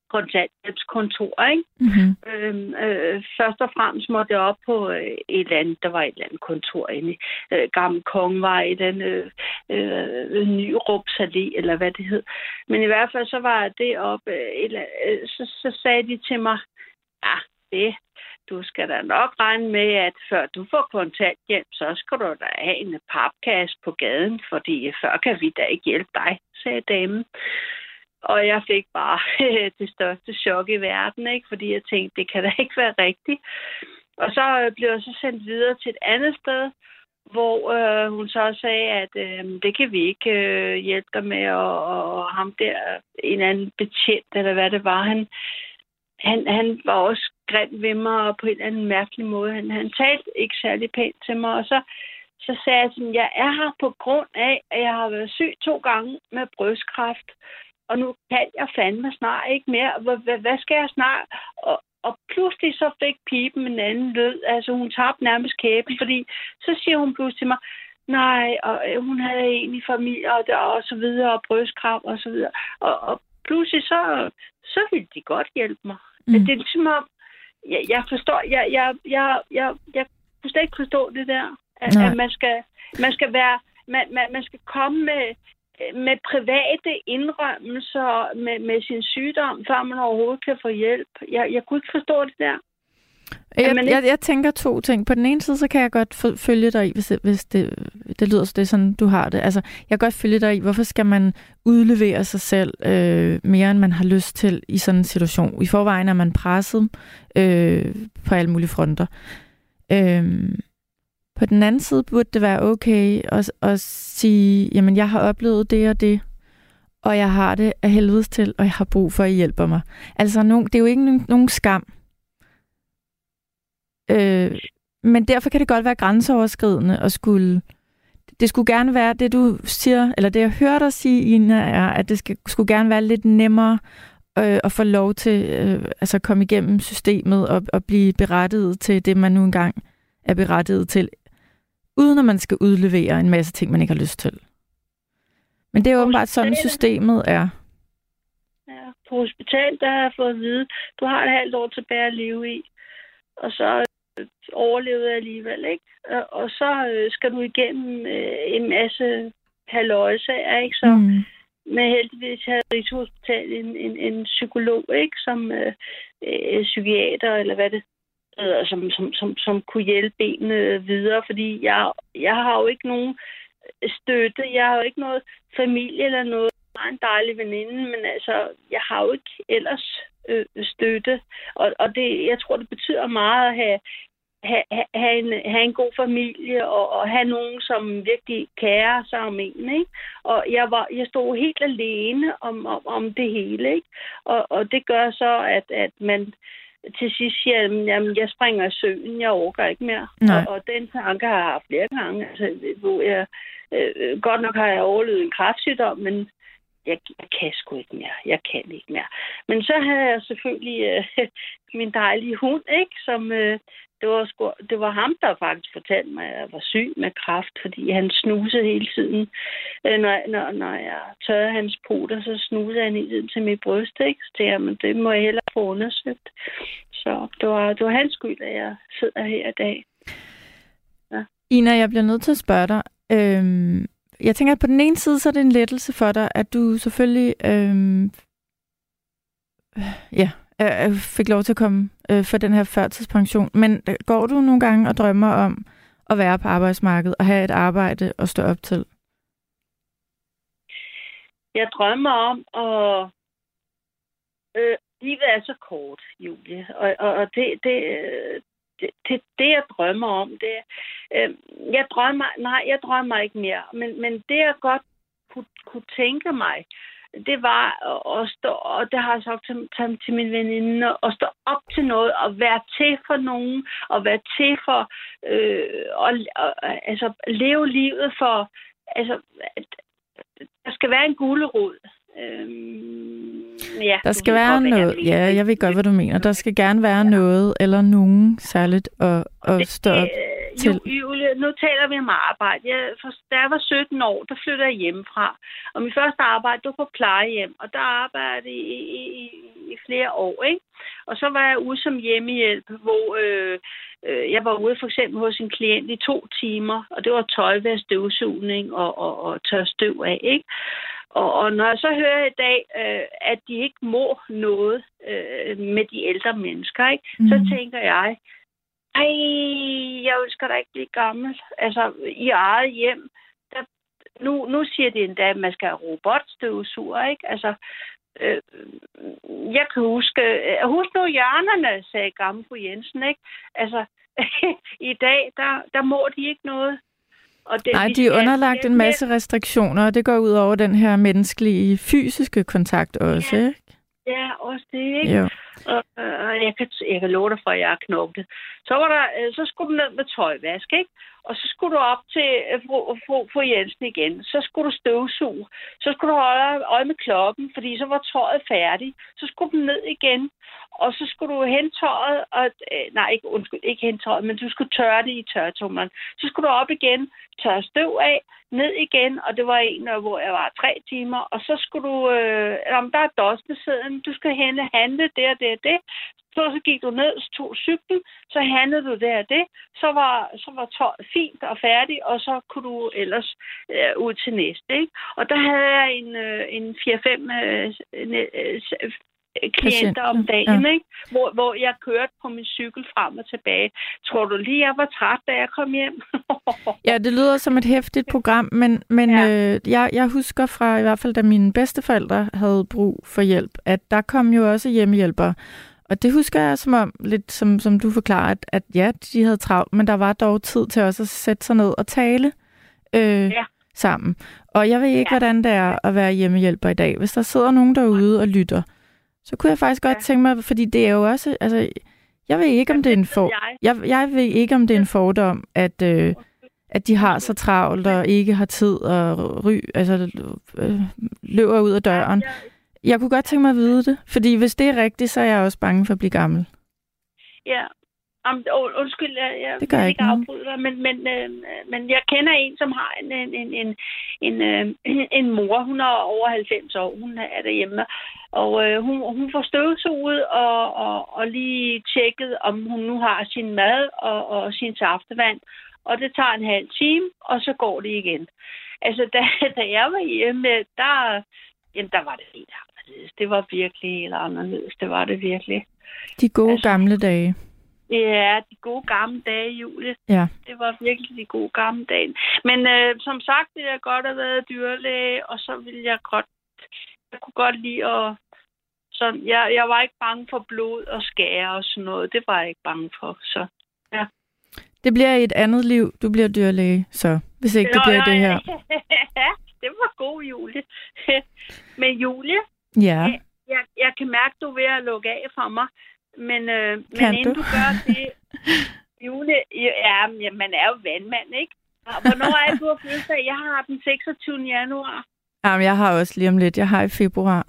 kontanthjælpskontor, ikke? Mm-hmm. Øhm, øh, først og fremmest måtte jeg op på øh, et eller andet, der var et eller andet kontor inde i øh, Gamle Kongvej, i den øh, øh, nye Rupsalé, eller hvad det hed. Men i hvert fald så var det op, øh, eller, øh, så, så sagde de til mig, ja, det, du skal da nok regne med, at før du får kontanthjælp, så skal du da have en papkasse på gaden, fordi før kan vi da ikke hjælpe dig, sagde damen. Og jeg fik bare [LAUGHS] det største chok i verden, ikke? fordi jeg tænkte, det kan da ikke være rigtigt. Og så øh, blev jeg så sendt videre til et andet sted, hvor øh, hun så sagde, at øh, det kan vi ikke øh, hjælpe dig med, og, og ham der, en anden betjent, eller hvad det var, han, han, han var også grim ved mig og på en eller anden mærkelig måde. Han, han talte ikke særlig pænt til mig, og så, så sagde jeg sådan, jeg er her på grund af, at jeg har været syg to gange med brystkræft, og nu kan jeg fandme snart ikke mere. Hvad, hvad skal jeg snart? Og, og pludselig så fik pipen en anden lyd. Altså hun tabte nærmest kæben, fordi så siger hun pludselig til mig, nej, og øh, hun havde egentlig familie, og, der, og så videre, og brystkram, og så videre. Og, og pludselig så, så ville de godt hjælpe mig. Mm. Det er ligesom om, jeg, jeg forstår, jeg, jeg, jeg, jeg, jeg kunne slet ikke forstå det der, at, at man, skal, man skal være, man, man, man skal komme med, med private indrømmelser med, med sin sygdom, før man overhovedet kan få hjælp. Jeg, jeg kunne ikke forstå det der. Jeg, jeg, jeg tænker to ting. På den ene side, så kan jeg godt følge dig i, hvis, det, hvis det, det lyder det sådan, du har det. Altså, jeg kan godt følge dig i, hvorfor skal man udlevere sig selv øh, mere, end man har lyst til i sådan en situation. I forvejen er man presset øh, på alle mulige fronter. Øh, på den anden side burde det være okay at, at sige, jamen jeg har oplevet det og det, og jeg har det af helvedes til, og jeg har brug for, at I hjælper mig. Altså, det er jo ikke nogen skam. Øh, men derfor kan det godt være grænseoverskridende at skulle... Det skulle gerne være, det du siger, eller det jeg hører dig sige, Ina, er, at det skal, skulle gerne være lidt nemmere øh, at få lov til øh, altså at komme igennem systemet og, og blive berettiget til det, man nu engang er berettiget til, uden at man skal udlevere en masse ting, man ikke har lyst til. Men det er åbenbart sådan, systemet er. Ja, på hospital, der har jeg fået at vide, du har et halvt år tilbage at leve i. Og så overlevede jeg alligevel, ikke? Og, og så øh, skal du igennem øh, en masse halvøjsager, ikke? Så mm. med heldigvis havde Rigshospital en, en, en psykolog, ikke? Som øh, øh, psykiater, eller hvad det øh, som, som, som, som kunne hjælpe benene videre, fordi jeg, jeg har jo ikke nogen støtte, jeg har jo ikke noget familie eller noget. Har en dejlig veninde, men altså, jeg har jo ikke ellers øh, støtte. Og, og det, jeg tror, det betyder meget at have, have, have, en, have en god familie og, og have nogen, som virkelig kærer sig om en. Ikke? Og jeg, var, jeg stod helt alene om, om, om det hele. Ikke? Og, og det gør så, at, at man til sidst siger, jamen, jeg springer i søen, jeg overgår ikke mere. Og, og den tanke har jeg haft flere gange, altså, hvor jeg, øh, godt nok har jeg overlevet en kræftsygdom, men jeg, jeg kan sgu ikke mere. Jeg kan ikke mere. Men så havde jeg selvfølgelig øh, [LAUGHS] min dejlige hund, ikke? Som, øh, det, var sgu, det var ham, der faktisk fortalte mig, at jeg var syg med kraft, fordi han snusede hele tiden. Øh, når, når, når jeg tørrede hans poter, så snusede han hele tiden til mit bryst, ikke? Så tænkte jeg, men det må jeg hellere få undersøgt. Så det var, det var hans skyld, at jeg sidder her i dag. Ja. Ina, jeg bliver nødt til at spørge dig. Øhm, jeg tænker, at på den ene side, så er det en lettelse for dig, at du selvfølgelig øhm, øh, ja, øh, øh, fik lov til at komme øh, for den her førtidspension. Men øh, går du nogle gange og drømmer om at være på arbejdsmarkedet og have et arbejde at stå op til? Jeg drømmer om at... Øh, livet er så kort, Julie, og, og, og det, det, det, det, det, jeg drømmer om, det øh, jeg drømmer, nej, jeg drømmer ikke mere, men, men det, jeg godt kunne, kunne tænke mig, det var at stå, og det har jeg sagt til, til, til min veninde, at stå op til noget, og være til for nogen, og være til for, øh, og, og, altså, leve livet for, altså, der skal være en gulerod. Øhm, ja, der skal være noget, ja, jeg ved godt, hvad du mener. Der skal gerne være ja. noget, eller nogen særligt at, at stå op til. Julie, nu taler vi om arbejde. Jeg, for, da jeg var 17 år, der flyttede jeg hjemmefra. Og min første arbejde, det var på plejehjem, og der arbejdede jeg i, i, i, i flere år, ikke? Og så var jeg ude som hjemmehjælp, hvor øh, øh, jeg var ude for eksempel hos en klient i to timer, og det var tøjvask, støvsugning og, og, og tør støv af, ikke? Og, og når jeg så hører i dag, øh, at de ikke må noget øh, med de ældre mennesker, ikke, mm. så mhm. tænker jeg, ej, jeg ønsker da ikke blive gammel. Altså, i eget hjem, der, nu, nu siger de endda, at man skal have robotstøvsuger, ikke? Altså, øh, jeg kan huske, øh, husk nu hjørnerne, sagde gamle fru Jensen, ikke? Altså, [LAUGHS] i dag, der, der må de ikke noget. Og det, Nej, de er underlagt en masse restriktioner, og det går ud over den her menneskelige fysiske kontakt også, ja. ikke? Ja, også det, ikke? Jo. Og, og jeg, kan, jeg kan love dig for, at jeg har knoklet. Så, var der, øh, så skulle du ned med tøjvask, ikke? Og så skulle du op til øh, fru, fru, fru Jensen igen. Så skulle du støvsuge. Så skulle du holde øje med klokken, fordi så var tøjet færdigt. Så skulle du ned igen. Og så skulle du hente tøjet. Og, øh, nej, ikke, undskyld, ikke hente tøjet, men du skulle tørre det i tørretummeren. Så skulle du op igen, tørre støv af, ned igen. Og det var en, øh, hvor jeg var tre timer. Og så skulle du... Øh, om der er dosmeseden, du skal hente handle det og det og det. Så, så gik du ned, tog cyklen, så handlede du det og det. Så var, så var tøjet fint og færdig, og så kunne du ellers øh, ud til næste. Ikke? Og der havde jeg en, øh, en 4-5 øh, øh klienter om dagen, ja. ikke? Hvor, hvor jeg kørte på min cykel frem og tilbage. Tror du lige, jeg var træt, da jeg kom hjem? ja, det lyder som et hæftigt program, men, men ja. øh, jeg, jeg husker fra i hvert fald, da mine bedsteforældre havde brug for hjælp, at der kom jo også hjemmehjælpere. Og det husker jeg som om, lidt som, som du forklarer, at, at ja, de havde travlt, men der var dog tid til også at sætte sig ned og tale øh, ja. sammen. Og jeg ved ikke, ja. hvordan det er at være hjemmehjælper i dag. Hvis der sidder nogen derude og lytter, så kunne jeg faktisk godt ja. tænke mig, fordi det er jo også, altså, jeg ved ikke, om det er en for, jeg, jeg ved ikke, om det er en fordom, at, øh, at de har så travlt og ikke har tid at ry, altså, øh, løber ud af døren. Jeg kunne godt tænke mig at vide det, fordi hvis det er rigtigt, så er jeg også bange for at blive gammel. Ja, Um, undskyld, jeg, jeg det gør vil ikke afbryde dig, men, men, øh, men jeg kender en, som har en, en, en, en, en, øh, en mor. Hun er over 90 år. Hun er derhjemme. Og øh, hun, hun får støvsuget og, og, og lige tjekket, om hun nu har sin mad og, og sin saftevand. Og det tager en halv time, og så går det igen. Altså, [LAUGHS] da, da jeg var hjemme, der, jamen, der var det helt anderledes. Det var virkelig helt anderledes. Det var det virkelig. De gode altså, gamle dage. Ja, de gode gamle dage, Julie. Ja. Det var virkelig de gode gamle dage. Men øh, som sagt, ville jeg godt have været dyrlæge, og så ville jeg godt... Jeg kunne godt lide at... Sådan, jeg, jeg var ikke bange for blod og skære og sådan noget. Det var jeg ikke bange for, så ja. Det bliver et andet liv, du bliver dyrlæge, så hvis ikke Nå, det bliver det her. [LAUGHS] Ja, det var god, Julie. [LAUGHS] Men Julie, ja. jeg, jeg, jeg kan mærke, du er ved at lukke af for mig. Men, øh, men inden du? du gør det, [LAUGHS] Jule, ja, ja, man er jo vandmand, ikke? Hvornår er det, du har fødselsdag? Jeg har den 26. januar. Jamen, jeg har også lige om lidt. Jeg har i februar.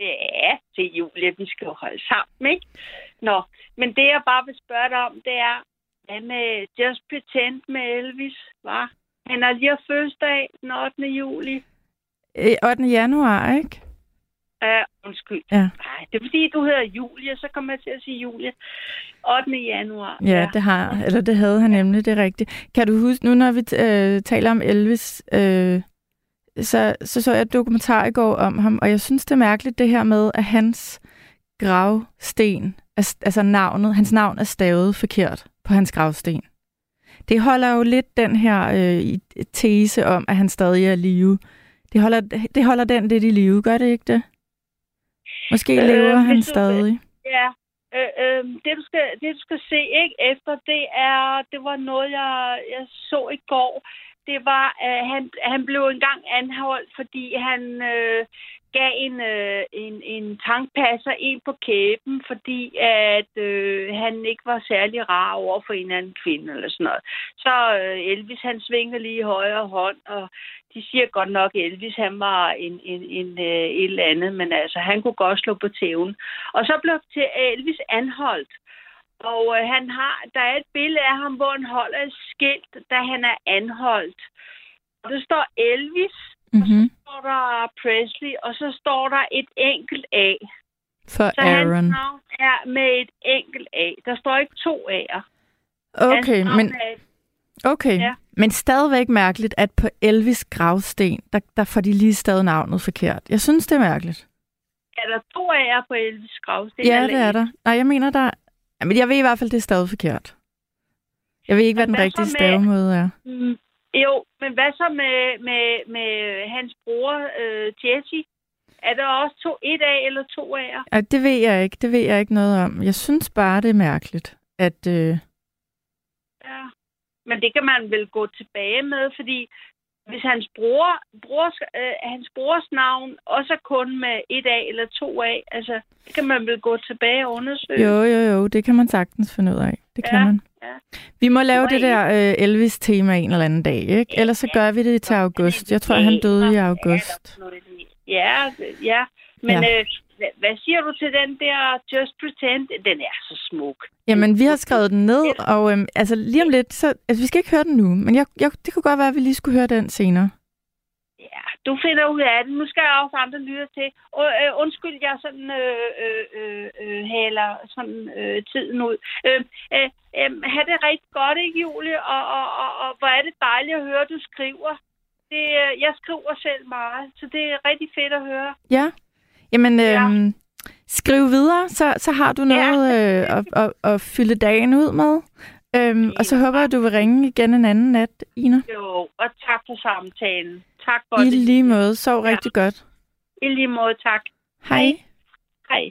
Ja, det er Julie, vi skal jo holde sammen, ikke? Nå, men det jeg bare vil spørge dig om, det er, hvad med Just Pretend med Elvis, var? Han har lige fødselsdag den 8. juli. 8. januar, ikke? Uh, undskyld. Ja. Ej, det er fordi, du hedder Julie, så kommer jeg til at sige Julie. 8. januar. Ja, ja, det har, eller det havde han nemlig, det er rigtigt. Kan du huske, nu når vi øh, taler om Elvis, øh, så, så så jeg et dokumentar i går om ham, og jeg synes, det er mærkeligt det her med, at hans gravsten, altså navnet, hans navn er stavet forkert på hans gravsten. Det holder jo lidt den her øh, tese om, at han stadig er live. Det holder, det holder den lidt i live, gør det ikke det? Måske øh, lever han du, stadig. Ja, øh, øh, det, du skal, det du skal se ikke efter, det er, det var noget, jeg, jeg så i går. Det var, at han, han blev engang anholdt, fordi han øh, gav en, øh, en, en tankpasser en på kæben, fordi at øh, han ikke var særlig rar over for en anden kvinde eller sådan noget. Så øh, Elvis, han svinger lige højre hånd, og de siger godt nok, at Elvis han var en, en, en, øh, et eller andet, men altså, han kunne godt slå på tæven. Og så blev til Elvis anholdt. Og øh, han har, der er et billede af ham, hvor han holder et skilt, da han er anholdt. Og der står Elvis, mm-hmm. og så mhm. står der Presley, og så står der et enkelt A. For så Aaron. hans navn er med et enkelt A. Der står ikke to A'er. Okay, men... Okay, ja. men stadigvæk mærkeligt, at på Elvis gravsten, der, der får de lige stadig navnet forkert. Jeg synes, det er mærkeligt. Er der to af jer på Elvis gravsten? Ja, det er der. Nej, jeg mener, der... Jamen, jeg ved i hvert fald, det er stadig forkert. Jeg ved ikke, hvad den hvad rigtige med... stavemåde er. Mm, jo, men hvad så med, med, med hans bror, øh, Jesse? Er der også to, et af eller to af Ja, det ved jeg ikke. Det ved jeg ikke noget om. Jeg synes bare, det er mærkeligt, at... Øh, men det kan man vel gå tilbage med, fordi hvis hans bror, brors, øh, hans brors navn også er kun med et A eller to A, altså, det kan man vel gå tilbage og undersøge. Jo, jo, jo, det kan man sagtens finde ud af. Det Ja, kan man. ja. Vi må lave det der øh, Elvis-tema en eller anden dag, ikke? Ellers så gør vi det til august. Jeg tror, han døde i august. Ja, ja. Men Ja. ja. Øh, hvad, siger du til den der Just Pretend? Den er så smuk. Jamen, vi har skrevet den ned, og øhm, altså lige om lidt, så... Altså, vi skal ikke høre den nu, men jeg, jeg, det kunne godt være, at vi lige skulle høre den senere. Ja, du finder ud af det. Nu skal jeg også andre lytte til. Og, øh, undskyld, jeg sådan øh, øh, øh, øh, haler sådan øh, tiden ud. Øh, øh, øh, ha' det rigtig godt, ikke, Julie? Og, og, og, og hvor er det dejligt at høre, du skriver. Det, øh, jeg skriver selv meget, så det er rigtig fedt at høre. Ja. Jamen, Ja. øhm, skriv videre, så, så har du noget øh, at, at, at fylde dagen ud med. Øhm, og så håber jeg, at du vil ringe igen en anden nat, Ina. Jo, og tak for samtalen. Tak for I det. lige måde. Sov Ja. rigtig godt. I lige måde, tak. Hej. Hej.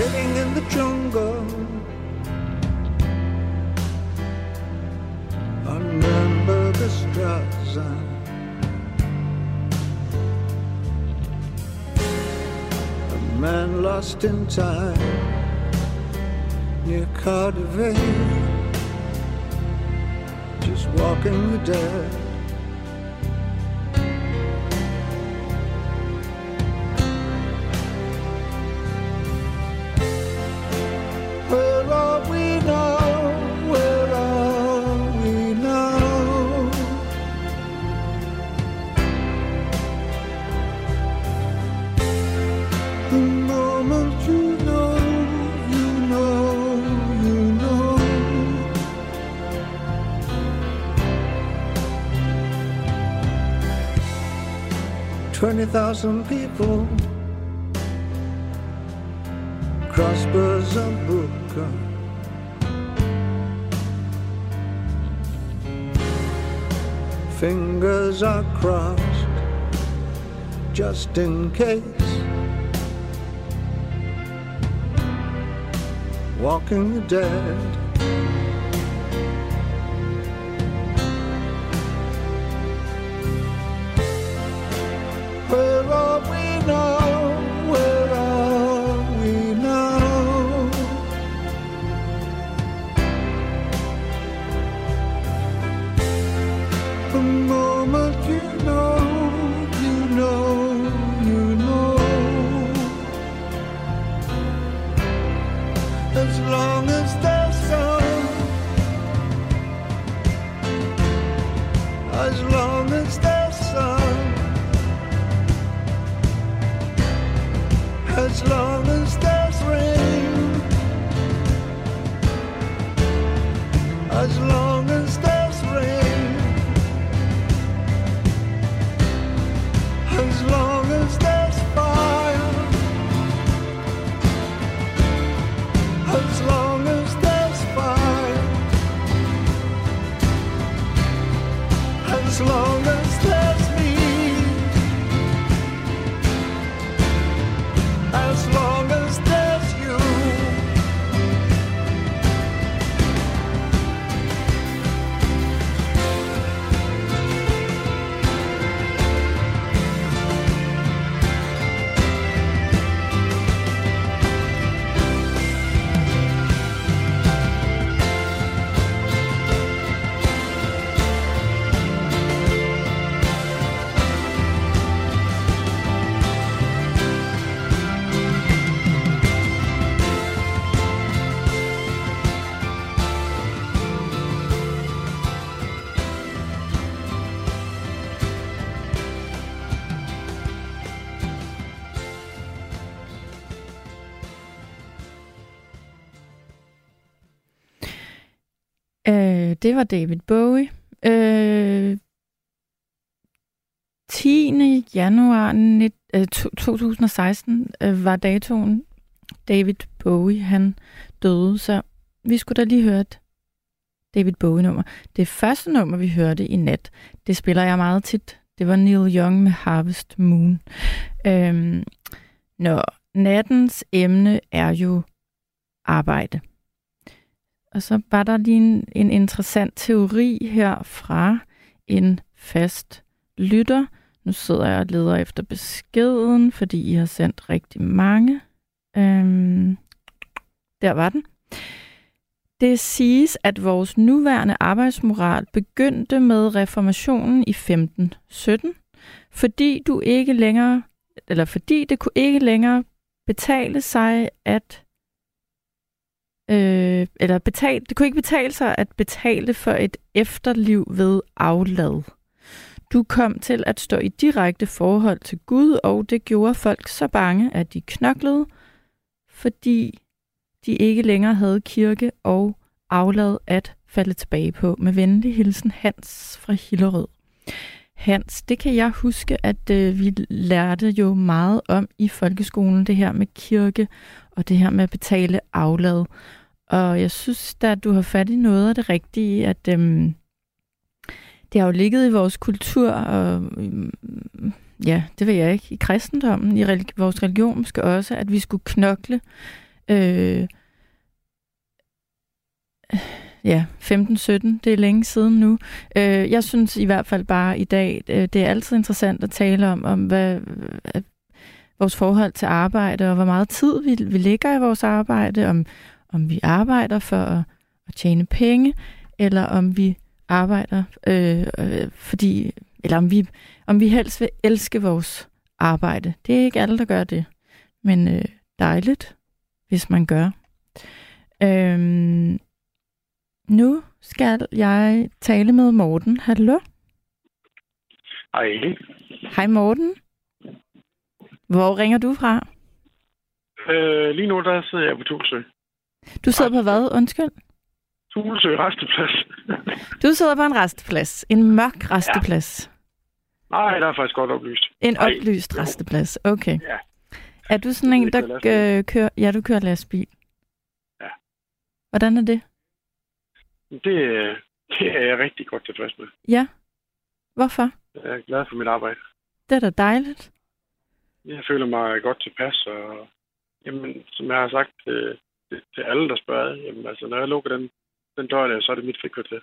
Sitting in the jungle. Remember the Straße A man lost in time Near Cardiff. Just walking the dead 20,000 people. Crossbows and broken. Fingers are crossed just in case. Walking the dead. know. slow. Det var David Bowie. Øh, 10. januar 19, øh, 2016 øh, var datoen. David Bowie, han døde, så vi skulle da lige høre et David Bowie-nummer. Det første nummer, vi hørte i nat, det spiller jeg meget tit. Det var Neil Young med Harvest Moon. Øhm, når nattens emne er jo arbejde. Og så var der lige en, en interessant teori her fra en fast lytter. Nu sidder jeg og leder efter beskeden, fordi I har sendt rigtig mange. Øhm, der var den. Det siges, at vores nuværende arbejdsmoral begyndte med reformationen i 1517, fordi du ikke længere, eller fordi det kunne ikke længere betale sig at øh, eller betalt, det kunne ikke betale sig at betale for et efterliv ved aflad. Du kom til at stå i direkte forhold til Gud, og det gjorde folk så bange, at de knoklede, fordi de ikke længere havde kirke og aflad at falde tilbage på. Med venlig hilsen Hans fra Hillerød. Hans, det kan jeg huske, at øh, vi lærte jo meget om i folkeskolen, det her med kirke og det her med at betale aflad. Og jeg synes at du har fat i noget af det rigtige, at øhm, det har jo ligget i vores kultur, og øhm, ja, det ved jeg ikke, i kristendommen, i religi- vores religion måske også, at vi skulle knokle. Øh, ja, 15-17, det er længe siden nu. Øh, jeg synes i hvert fald bare i dag, øh, det er altid interessant at tale om, om hvad, øh, vores forhold til arbejde, og hvor meget tid vi, vi lægger i vores arbejde, om, om vi arbejder for at, at tjene penge, eller om vi arbejder, øh, øh, fordi, eller om vi, om vi helst vil elske vores arbejde. Det er ikke alle, der gør det, men øh, dejligt, hvis man gør. Øhm, nu skal jeg tale med Morten. Hallo? Hej. Hej Morten. Hvor ringer du fra? Øh, lige nu der sidder jeg på Tulsø. Du sidder på hvad? Undskyld. Tulsø resteplads. Du sidder på en resteplads. En mørk resteplads. Nej, der er faktisk godt oplyst. En Nej, oplyst resteplads. Okay. Ja. Er du sådan en, der øh, kører... Ja, du kører lastbil. Ja. Hvordan er det? Det, det er jeg rigtig godt tilfreds med. Ja. Hvorfor? Jeg er glad for mit arbejde. Det er da dejligt. Jeg føler mig godt tilpas, og jamen, som jeg har sagt øh, til, til alle, der spørger, jamen, altså, når jeg lukker den, den dør der, så er det mit frikvarter.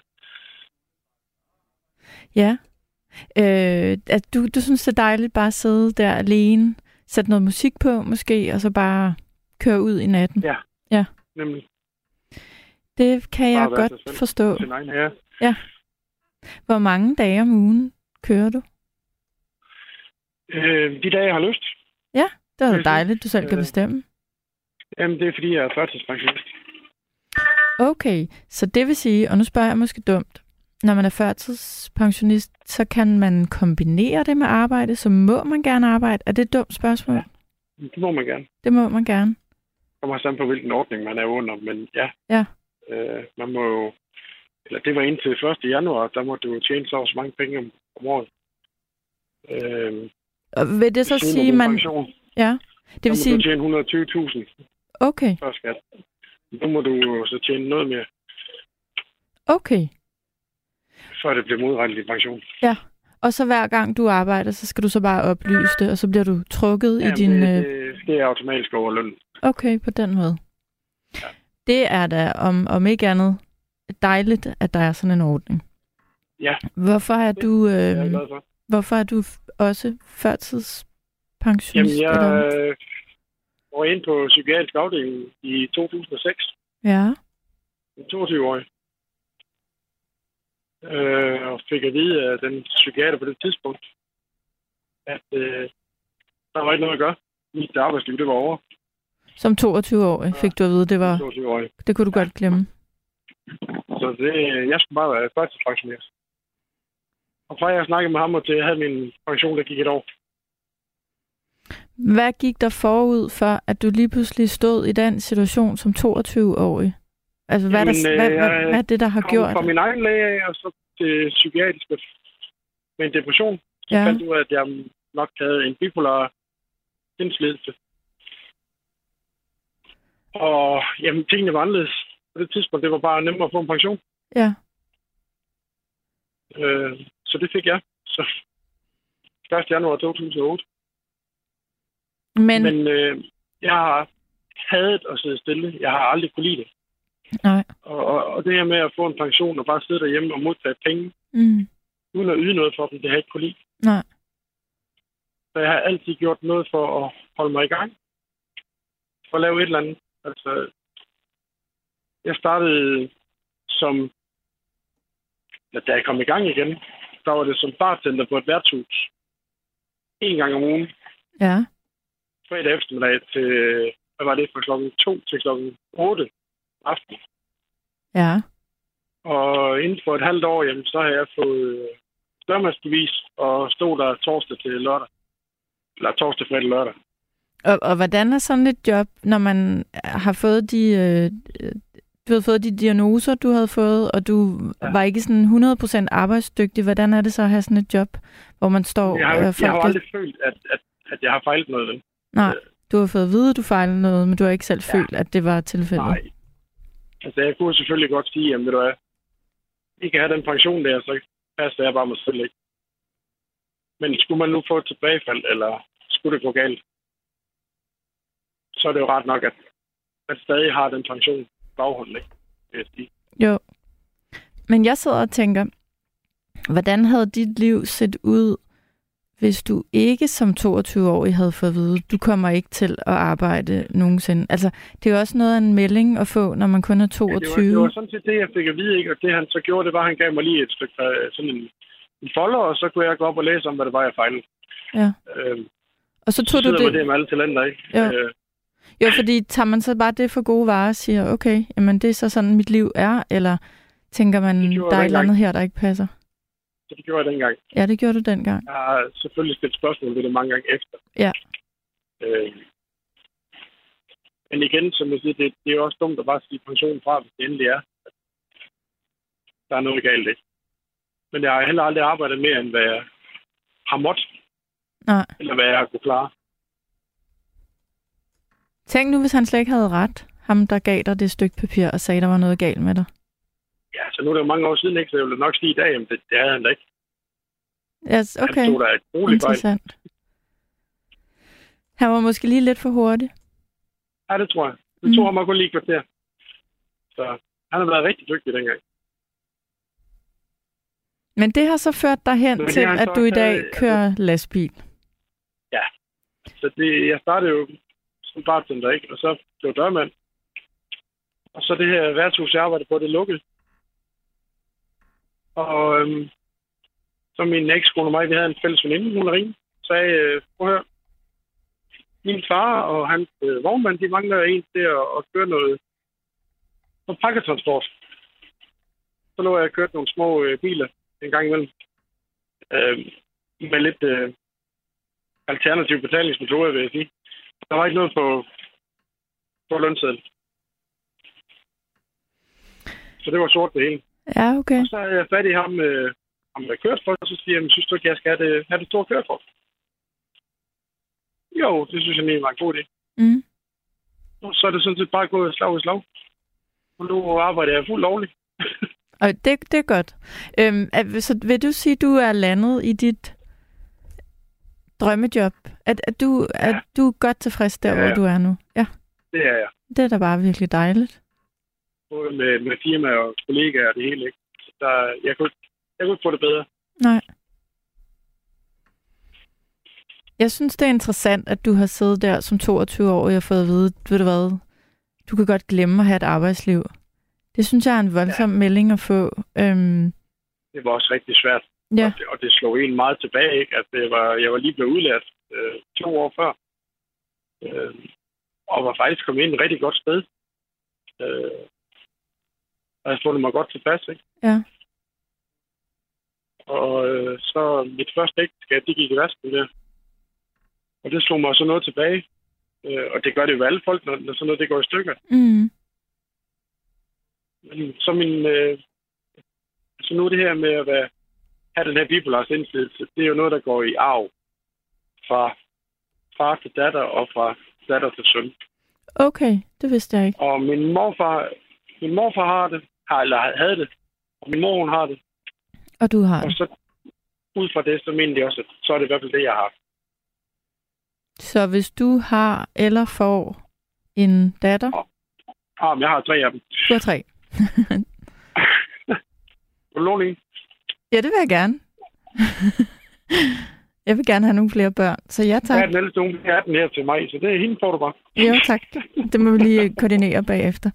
Ja. Øh, at du, du synes, det er dejligt bare at sidde der alene, sætte noget musik på måske, og så bare køre ud i natten. Ja. Ja. Nemlig Det kan jeg Bare godt selv. forstå. sin egen herre. Hvor mange dage om ugen kører du? Øh, de dage, jeg har lyst, Det er da dejligt, du selv kan Øh. bestemme. Jamen, det er fordi, jeg er førtidspensionist. Okay, så det vil sige, og nu spørger jeg måske dumt, når man er førtidspensionist, så kan man kombinere det med arbejde, så må man gerne arbejde. Er det et dumt spørgsmål? Ja. Det må man gerne. Det må man gerne. kommer sammen på, hvilken ordning man er under, men ja. Ja. Øh, man må jo, eller det var indtil 1. januar, der må du jo tjene så så mange penge om, om året. Øh, Og vil det så sige, man... pension, Ja, det vil sige... du tjene 120.000 Okay, før skat. Nu må du så tjene noget mere, okay. før det bliver modregnet i pension. Og så hver gang du arbejder, så skal du så bare oplyse det, og så bliver du trukket i Jamen, din... det, øh, det, det er automatisk over løn. Okay, på den måde. Ja. Det er da, om, om ikke andet, dejligt, at der er sådan en ordning. Ja. Hvorfor er Det du, er jeg øh, glad for. hvorfor er du også Jamen, førtidspensionist? jeg eller? Var ind på psykiatrisk afdeling i 2006. Ja, 22-årig. Øh, og fik at vide af den psykiater på det tidspunkt, at øh, der var ikke noget at gøre. Mit arbejdsliv, det var over. som 22-årig fik du at vide, det var, 22-årig. det kunne du godt glemme. Så det, jeg skulle bare være førtidspensioneret. Og fra jeg snakkede med ham, og til jeg havde min pension, der gik et år. Hvad gik der forud for, at du lige pludselig stod i den situation som 22-årig? Altså, hvad, er, der, Jamen, hvad, øh, hvad, jeg hvad er det, der har kom gjort fra det? min egen læge og så til psykiatrisk med, en depression. Så Ja. fandt jeg ud af, at jeg nok havde en bipolar indslidelse. Og jamen, tingene var anderledes. På det tidspunkt, det var bare nemmere at få en pension. Ja. Øh, så det fik jeg. Så 1. januar 2008. Men, Men, øh, jeg har hadet at sidde stille. Jeg har aldrig kunne lide det. nej. Og, og, og det her med at få en pension og bare sidde derhjemme og modtage penge, Mm, uden at yde noget for dem, det har jeg ikke kunne lide. nej. Så jeg har altid gjort noget for at holde mig i gang. For at lave et eller andet. Altså, jeg startede som... Da jeg kom i gang igen, der var det som bartender på et værtshus. En gang om ugen. Ja. Fredag eftermiddag til... Hvad var det? Fra klokken 2 til klokken 8 aften. Ja. Og inden for et halvt år, jamen, så har jeg fået størmandsbevis og stod der torsdag til lørdag. Eller torsdag, fredag, lørdag. Og, og hvordan er sådan et job, når man har fået de... Øh, du havde fået de diagnoser, du havde fået, og du ja. Var ikke sådan 100% arbejdsdygtig. Hvordan er det så at have sådan et job, hvor man står... Jeg har, øh, jeg har aldrig følt, at, at, at jeg har fejlet noget. Nej, du har fået at vide, at du fejlede noget, men du har ikke selv Ja. følt, at det var tilfældet. Nej. Altså, jeg kunne selvfølgelig godt sige, at ved du hvad, I kan have den pension der, så passer jeg bare mig selv ikke. Men skulle man nu få et tilbagefald, eller skulle det gå galt, så er det jo ret nok, at man stadig har den pension baghånden, ikke? Vil jeg sige. Jo. Men jeg sidder og tænker, hvordan havde dit liv set ud, hvis du ikke som 22-årig havde fået at vide, du kommer ikke til at arbejde nogensinde? Altså, det er jo også noget af en melding at få, når man kun er 22. Ja, det, var, det var sådan set det, jeg fik at vide, ikke? Og det han så gjorde, det var, at han gav mig lige et stykke, øh, sådan en, en folder, og så kunne jeg gå op og læse om, hvad det var, jeg fejlede. Ja. Øhm, Og så så tog du sidder man det... det med alle talenter, ikke? Jo. Øh, Jo, fordi tager man så bare det for gode varer og siger, okay, jamen det er så sådan, mit liv er, eller tænker man, der er et eller andet her, der ikke passer? Så det gjorde jeg dengang. Ja, det gjorde du dengang. Jeg har selvfølgelig stillet spørgsmål ved det mange gange efter. Ja. Øh, men igen, som jeg siger, det, det er jo også dumt at bare sige pension fra, hvis det endelig er. Der er noget galt, ikke? Men jeg har heller aldrig arbejdet mere, end hvad jeg har måttet, Nej. eller hvad jeg har kunne klare. Tænk nu, hvis han slet ikke havde ret, ham der gav dig det stykke papir og sagde, der var noget galt med dig. Ja, så nu er det jo mange år siden, ikke? Så jeg vil nok sige i dag, at det, det havde han da ikke. Yes, Han okay, stod der et roligt fejl. interessant. Han var måske lige lidt for hurtig. Ja, det tror jeg. Det Mm. tog ham kun lige et kvarter. Så han har været rigtig dygtig dengang. Men det har så ført dig hen Men til, han at du i dag øh, kører lastbil. Så det, jeg startede jo som bartender, ikke? Og så blev dørmand. Og så det her værtshus, jeg arbejdede på, det lukkede. Og øhm, så min ekskone og mig, vi havde en fælles veninde, hun ringede, sagde, øh, prøv at høre, min far og hans øh, vognmand, de mangler en til at, at køre noget noget pakketransport. Så lå jeg og kørte nogle små øh, biler en gang imellem. Øh, med lidt øh, alternative betalingsmetoder, vil jeg sige. Der var ikke noget på, på lønsedlen. Så det var sort det hele. Ja, okay. Og så havde jeg fat i ham, øh, ham der kørte for, og så siger jeg, synes du ikke, jeg skal have det, have det store kørekort? Jo, det synes jeg egentlig var en god idé. Mm. Og så er det sådan set bare gået slag i slag. Og nu arbejder jeg fuldt lovligt. [LAUGHS] Og det, det er godt. Øhm, er- så vil du sige, at du er landet i dit drømmejob? At, at, du, at Ja. du er godt tilfreds der, Ja, hvor ja. du er nu? Ja, Det er jeg. det er da bare virkelig dejligt. Både med, med firma og kollegaer og det hele. Ikke? Så der, jeg, kunne, jeg kunne ikke få det bedre. Nej. Jeg synes, det er interessant, at du har siddet der som 22-årig og fået at vide, ved du hvad, du kan godt glemme at have et arbejdsliv. Det synes jeg er en voldsom ja. melding at få. Øhm, Det var også rigtig svært. ja, Og, det, og det slog en meget tilbage, ikke? At det var, jeg var lige blevet udlært øh, to år før. Øh, og var faktisk kommet ind et rigtig godt sted. Øh, og jeg fundet mig godt tilpas, ikke? ja. Og øh, så mit første ægteskab, det gik i vasken der. Og det slog mig så noget tilbage. Øh, og det gør det jo alle folk, når, når sådan noget det går i stykker. Mm. Men så min... Øh, så nu det her med at være, have den her bipolare indflydelse, det er jo noget, der går i arv fra far til datter og fra datter til søn. Okay, det vidste jeg ikke. Og min morfar, min morfar har det, har, eller havde det, og min mor hun har det. Og du har Og det. så ud fra det, så mener jeg også, at så er det i hvert fald det, jeg har. Så hvis du har eller får en datter, men jeg har tre af dem. du har tre. [LAUGHS] Vil du låne en? Ja, det vil jeg gerne. jeg vil gerne have nogle flere børn, så ja Jeg tak. er den ældste jeg er den her til mig, så det er hende, får du bare. Jo, tak. Det må vi lige koordinere bagefter.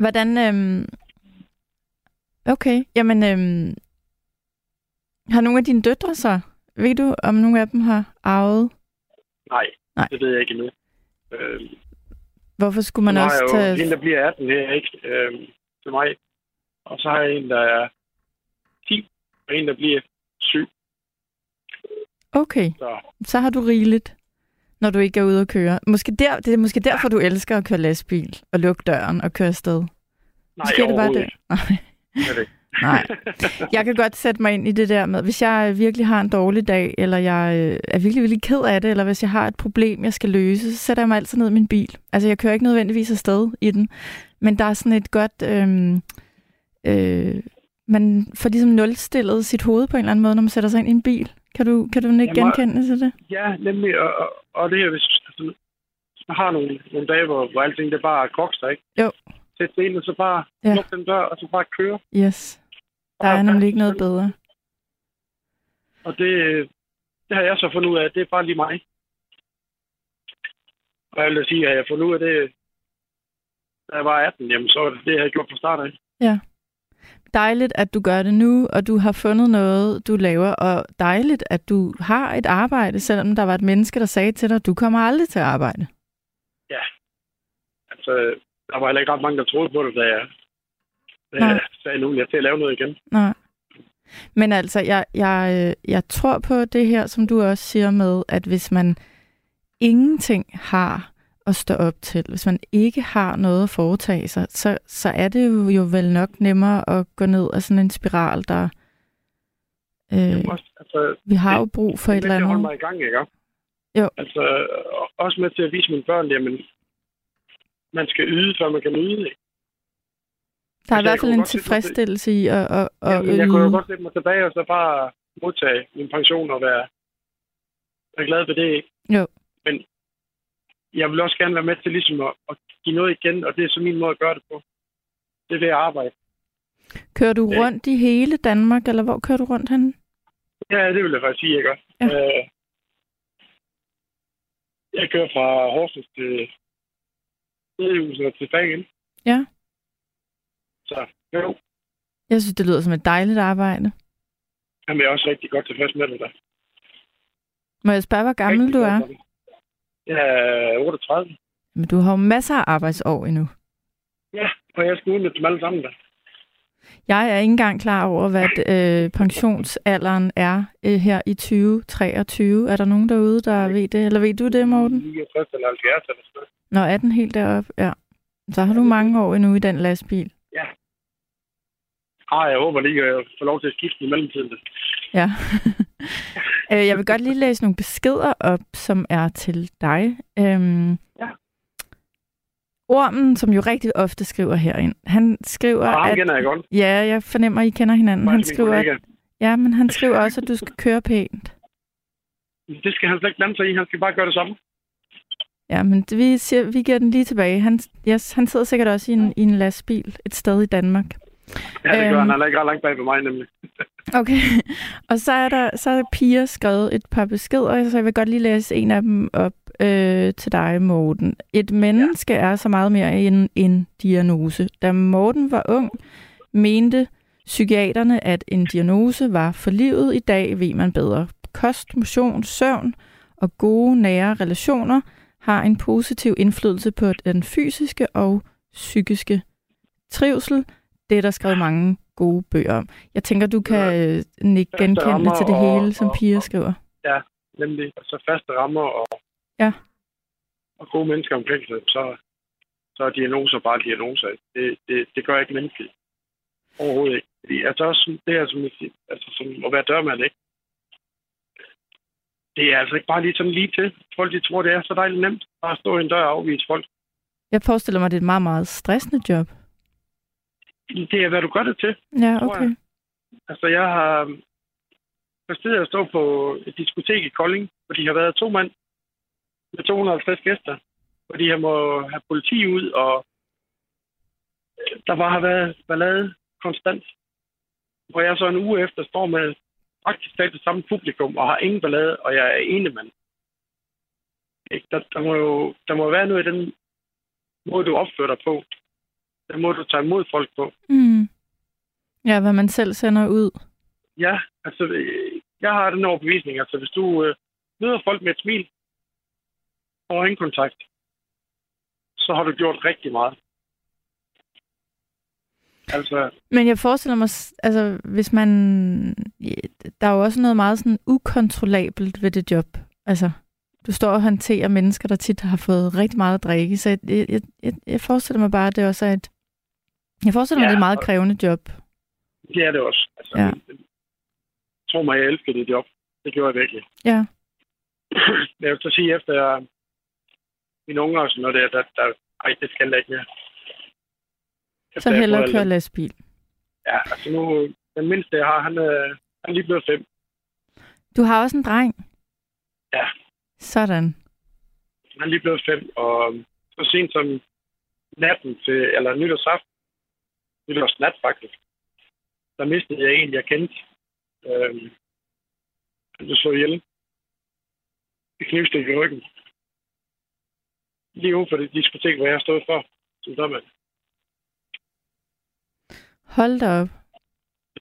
Hvordan... Øhm... Okay, jamen... Øhm... Har nogle af dine døtre så? Ved du, om nogle af dem har arvet? Nej, Nej. det ved jeg ikke endnu. Øh, Hvorfor skulle man også jo tage... en, der bliver 18 her, ikke? Øh, til mig. Og så har jeg en, der er 10, og en, der bliver 7. Okay, Så så har du rigeligt, når du ikke er ude at køre. Måske der, det er måske derfor, du elsker at køre lastbil og lukke døren og køre afsted. nej, Måske er det bare det. Nej. Det. [LAUGHS] Nej. Jeg kan godt sætte mig ind i det der med, hvis jeg virkelig har en dårlig dag, eller jeg øh, er virkelig, virkelig ked af det, eller hvis jeg har et problem, jeg skal løse, så sætter jeg mig altid ned i min bil. Altså, jeg kører ikke nødvendigvis afsted i den, men der er sådan et godt... Øh, øh, man får ligesom nulstillet sit hoved på en eller anden måde, når man sætter sig ind i en bil. Kan du, kan du ikke genkende til det? Ja, nemlig. Og, og, og det her, hvis altså, hvis man har nogle, nogle dage, hvor, hvor alting det bare er kokster, ikke? Jo. Sæt det ind, og så bare Ja. ja. lukke den dør, og så bare køre. Yes. Der er nemlig ikke noget bedre. Og det, det har jeg så fundet ud af, det er bare lige mig. Og jeg vil sige, at jeg har fundet ud af det, da jeg var 18, jamen så var det det, jeg havde gjort fra start af. Dejligt, at du gør det nu, og du har fundet noget, du laver, og dejligt, at du har et arbejde, selvom der var et menneske, der sagde til dig, du kommer aldrig til at arbejde. Altså, der var heller ikke ret mange, der troede på det, da jeg, da jeg sagde, nu jeg til at lave noget igen. Nej. Men altså, jeg, jeg, øh, jeg tror på det her, som du også siger med, at hvis man ingenting har at stå op til, hvis man ikke har noget at foretage sig, så, så er det jo, jo vel nok nemmere at gå ned af sådan en spiral, der... Øh, Jamen, også, altså, vi har jo brug for et det er eller andet. mig i gang, ikke? Jo. Altså, og- også med til at vise mine børn, jamen, man skal yde, før man kan nyde, ikke? Der er i Altså, jeg hvert fald en tilfredsstillelse i at, at, at Jamen, jeg kunne jo yde. godt sætte mig tilbage og så bare modtage min pension og være, være glad ved det, ikke? Jo. Men jeg vil også gerne være med til ligesom at, at give noget igen, og det er så min måde at gøre det på. Det er det, jeg arbejder. Kører du Ja. rundt i hele Danmark, eller hvor kører du rundt henne? Ja, det vil jeg faktisk sige, jeg gør. Ja. Øh, jeg kører fra Horsens til Hedehusene og tilbage igen. Ja. Så jo, Jeg synes, det lyder som et dejligt arbejde. jamen, jeg er også rigtig godt tilfreds med det der. Må jeg spørge, hvor gammel Rigtig du er? for det. Jeg er 38. Men du har jo masser af arbejdsår endnu. Ja, og jeg skal udnytte dem alle sammen der. Jeg er ikke engang klar over, hvad øh, pensionsalderen er øh, her i 2023. Er der nogen derude, der ved det? Eller ved du det, Morten? 69 eller 70 eller sådan noget. Nå, er den helt deroppe? Ja. Så har du mange år endnu i den lastbil. Ah, jeg håber lige, at jeg får lov til at skifte i mellemtiden. Ja. [LAUGHS] Øh, jeg vil godt lige læse nogle beskeder op, som er til dig. Øhm, Ja. Ormen, som jo rigtig ofte skriver herind, han skriver, ham at... kender jeg godt. Ja, jeg fornemmer, I kender hinanden. Han skriver, at, ja, men han skriver også, at du skal køre pænt. [LAUGHS] Det skal han slet ikke blande sig i. Han skal bare gøre det samme. Ja, men vi, siger, vi giver den lige tilbage. Han, yes, han sidder sikkert også i en, i en lastbil et sted i Danmark. Ja, det gør Øhm. han. Han er ikke ret langt bag ved mig, nemlig. [LAUGHS] Okay, og så er der så er Pia skrevet et par beskeder, så jeg vil godt lige læse en af dem op øh, til dig, Morten. Et menneske ja. er så meget mere end en diagnose. Da Morten var ung, mente psykiaterne, at en diagnose var for livet. I dag ved man bedre. Kost, motion, søvn og gode, nære relationer har en positiv indflydelse på den fysiske og psykiske trivsel. Det er der skrevet mange gode bøger om. Jeg tænker, du kan øh, nikke genkendende til det og- hele, som og- Pia og- skriver. Nemlig. Og så faste rammer og, Ja. og gode mennesker omkring sig. Så, så er diagnoser bare diagnoser. Det, det, det gør ikke menneskeligt. Overhovedet ikke. Fordi, altså også det her, som, altså, som at være dørmand, ikke? Det er altså ikke bare lige sådan lige til. Folk de tror, det er så dejligt nemt bare at stå i en dør og afvise folk. Jeg forestiller mig, det er et meget, meget stressende job. Det er, hvad du gør det til. Ja, okay. jeg. Altså, jeg har præsteret at stå på et diskotek i Kolding, hvor de har været to mand med 250 gæster, hvor de har må have politi ud, og øh, der bare har været ballade konstant. Hvor jeg så en uge efter står med praktisk talt det samme publikum, og har ingen ballade, og jeg er ene mand. Der, der, må jo der må være noget i den måde, du opfører dig på. Den måde, du tager imod folk på. Mm. Ja, hvad man selv sender ud. Ja, altså, jeg har den overbevisning, altså hvis du øh, møder folk med et smil og øjenkontakt, så har du gjort rigtig meget. Altså, Men jeg forestiller mig, altså, hvis man... Der er jo også noget meget sådan ukontrollabelt ved det job. Altså, du står og håndterer mennesker, der tit har fået rigtig meget at drikke. Så jeg, jeg, jeg, jeg forestiller mig bare, at det også er et... Jeg forestiller mig, Ja, det er et meget krævende job. det er det også. Altså, Ja. ja. Tro mig, jeg elsker det job. Det gjorde jeg virkelig. Ja. [CLEARS THROAT] Jeg vil så sige, efter jeg, mine unger og sådan noget der, der, der ej, det skal jeg ikke mere. Så Efter jeg hellere fået køre lastbil. Ja, altså nu, den mindste jeg har, han, er, han er lige blevet fem. Du har også en dreng. Ja. Sådan. Han er lige blevet fem, og så sent som natten til, eller nytårsaften, nytårsnat faktisk, der mistede jeg en, jeg kendte. Øhm, han blev så ihjel. Det knivstik i ryggen. Lige ude for det diskotek, hvor jeg stod for, som dørmand. Hold da op.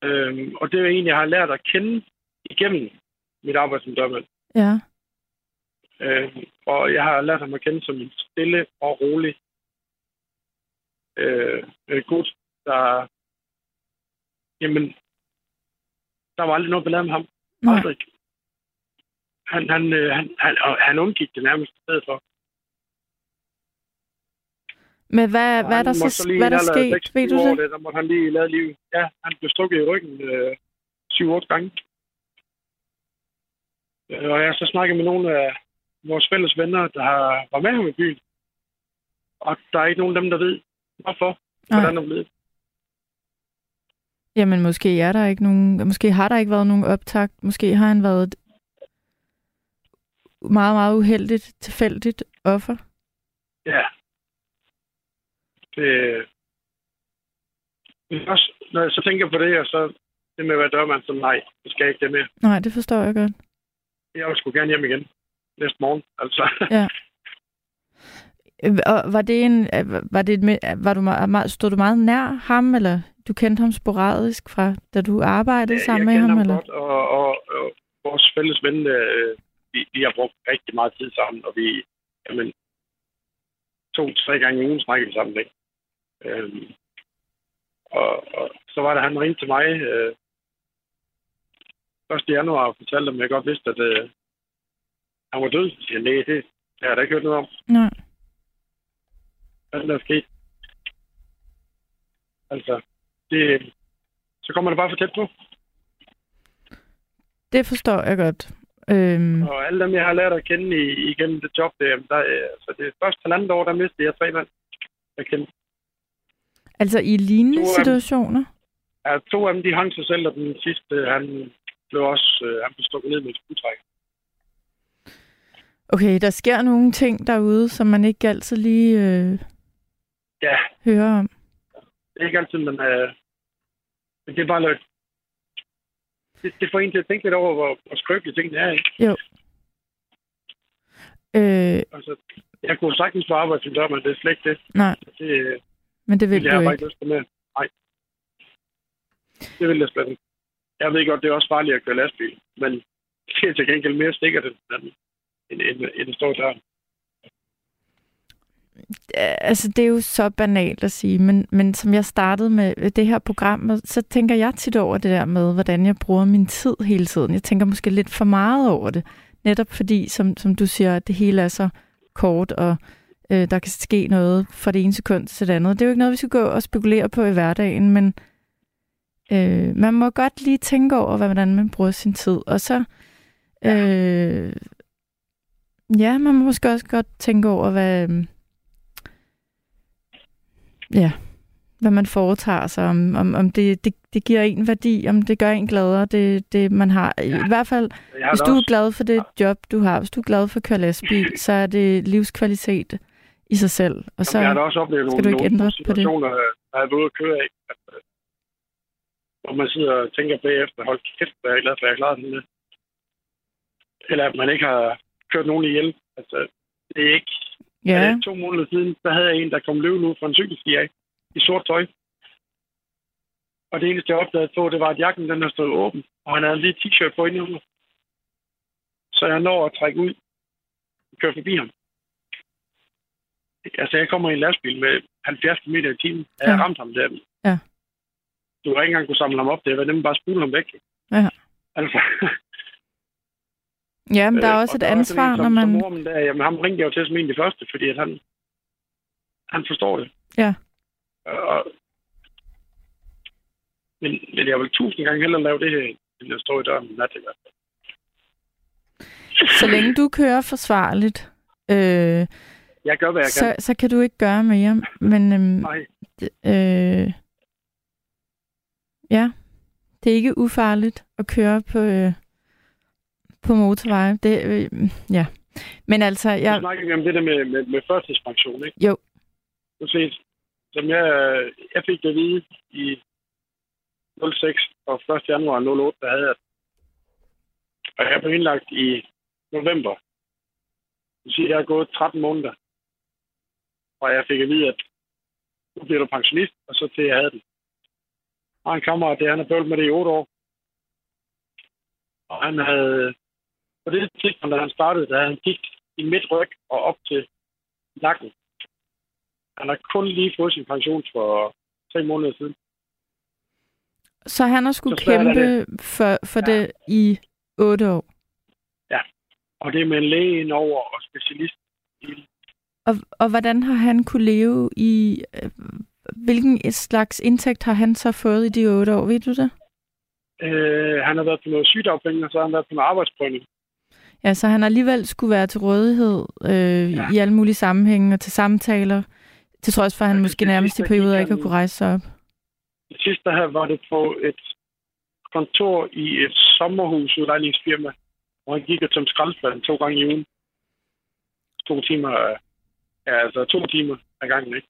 Øhm, og det er en, jeg har lært at kende igennem mit arbejde som dørmand. Ja. Øhm, og jeg har lært ham at kende som en stille og rolig øh, øh, gut, der... Jamen, der var aldrig noget ballade med ham. Nej. Aldrig. Han, han, øh, han, han, og han undgik det nærmest i stedet for. Men hvad, Og hvad er han der så lige hvad er der en alder af sket? Ved 26 du det? Der måtte han lige lade liv. Ja, han blev stukket i ryggen øh, 7-8 gange. Øh, Og jeg har så snakket med nogle af vores fælles venner, der har, var med ham i byen. Og der er ikke nogen af dem, der ved, hvorfor. Nej. Hvordan det blevet. Jamen, måske er der ikke nogen... Måske har der ikke været nogen optakt. Måske har han været et meget, meget uheldigt, tilfældigt offer. Ja. Det, men også, når jeg så tænker på det, og så det med at være dørmand, så nej, det skal jeg ikke det mere. Nej, det forstår jeg godt. Jeg vil sgu gerne hjem igen næste morgen. Altså, [LAUGHS] Ja. Og var det en... Var, det et, var du meget, stod du meget nær ham, eller du kendte ham sporadisk fra, da du arbejdede sammen med jeg ham? kender eller? godt, og, og, og vores fælles ven, øh, vi, vi har brugt rigtig meget tid sammen, og vi, jamen, to-tre gange i ugen snakker vi sammen, ikke? Øhm, og, og, så var det, han ringte til mig øh, 1. januar og fortalte, om jeg godt vidste, at øh, han var død. Så siger nej, det, har jeg da ikke hørt noget om. Nej. Hvad er der er sket? Altså, det, så kommer det bare for tæt på. Det forstår jeg godt. Øhm, Og alle dem, jeg har lært at kende i, igennem det job, der, der øh, altså det første halvandet år, der mistede jeg tre mand. Jeg kendte. altså i lignende To dem. situationer? Ja, to af dem, de hang sig selv, og den sidste, han blev også øh, han blev stukket ned med et skudtræk. Okay, der sker nogle ting derude, som man ikke altid lige øh, Ja, hører om. Det er ikke altid, men, øh, men det er bare lidt... Det, det får en til at tænke lidt over, hvor, hvor skrøbelige tingene er. Ikke? Jo. Øh, Altså, jeg kunne sagtens få arbejde som dørmand, det er slet ikke det. nej, Det, øh, men det vil det du ikke. lyst til med. Nej. Det vil jeg slet ikke. Jeg ved godt, det er også farligt at køre lastbil, men det er til gengæld mere sikkert end, end, end, end at stå der. Altså, det er jo så banalt at sige, men, men som jeg startede med det her program, så tænker jeg tit over det der med, hvordan jeg bruger min tid hele tiden. Jeg tænker måske lidt for meget over det. Netop fordi, som, som du siger, at det hele er så kort, og øh, der kan ske noget fra det ene sekund til det andet. Det er jo ikke noget, vi skal gå og spekulere på i hverdagen, men øh, man må godt lige tænke over, hvordan man bruger sin tid. Og så, øh, ja, man må måske også godt tænke over, hvad, øh, ja, hvad man foretager sig, om, om, om det, det, det giver en værdi, om det gør en gladere, det, det man har. Ja. I hvert fald, hvis du er glad for det job, du har, hvis du er glad for at køre lastbil, [CLEARS THROAT] så er det livskvalitet i sig selv. Og så jeg har også oplevet skal nogle, du ikke ændre nogle på det. der er ude at køre af, øh, hvor man sidder og tænker bagefter, hold kæft, hvad er jeg glad for, at jeg klarede der. Eller at man ikke har kørt nogen ihjel. Altså, det er ikke... Ja, Ja. To måneder siden, der havde jeg en, der kom løbende ud fra en cykelsti af, i sort tøj. Og det eneste, jeg opdagede på, det var, at jakken den har stået åben, og han havde lige t-shirt på inde Så jeg når at trække ud og køre forbi ham. Altså, jeg kommer i en lastbil med 70 km i timen. Jeg Ja. ramt ham der. Ja. Du har ikke engang kunne samle ham op. Det var nemlig bare spule ham væk. Ja. Altså, [LAUGHS] ja men der er Øh, også og et ansvar, når en, man... Som, som ormen der, jamen, ham ringte jeg jo til som en af de første, fordi at han, han forstår det. Ja. Og, men, men jeg vil tusind gange hellere lave det her, end at stå i døren nat i hvert fald. Så længe du kører forsvarligt, øh, Jeg gør, hvad jeg så, kan. så kan du ikke gøre mere. Men øhm, Nej, øh, ja, det er ikke ufarligt at køre på, øh, på motorveje. Det, øh, ja. Men altså, jeg... jeg, nu snakker vi om det der med, med, med førtidspension, ikke? Jo. Du set, som jeg, jeg fik det at vide i 06 og 1. januar 08, der havde jeg og jeg blev indlagt i november. Det vil sige, at jeg har gået 13 måneder. Og jeg fik at vide, at nu bliver du pensionist, og så til jeg havde den. Og en kammerat, det han har bøvlet med det i 8 år. Og han havde, på det tidspunkt, da han startede, da han gik i midt ryg og op til nakken. Han har kun lige fået sin pension for tre måneder siden. så han har skulle kæmpe for, for Ja. det i otte år. Og det er med en læge indover og specialist. Og, og hvordan har han kunne leve i... Øh, hvilken slags indtægt har han så fået i de otte år? Ved du det? Øh, han har været på noget sygdagpenge, og så har han været på noget arbejdsprøvning. Ja, så han alligevel skulle være til rådighed øh, ja. i alle mulige sammenhænge og til samtaler, til trods for, at han Ja, måske nærmest i perioder ikke har kunne rejse sig op. Det sidste her var det på et kontor i et sommerhusudlejningsfirma, hvor han gik og tømte skraldespanden to gange i ugen. To timer, ja, altså to timer ad gangen, ikke?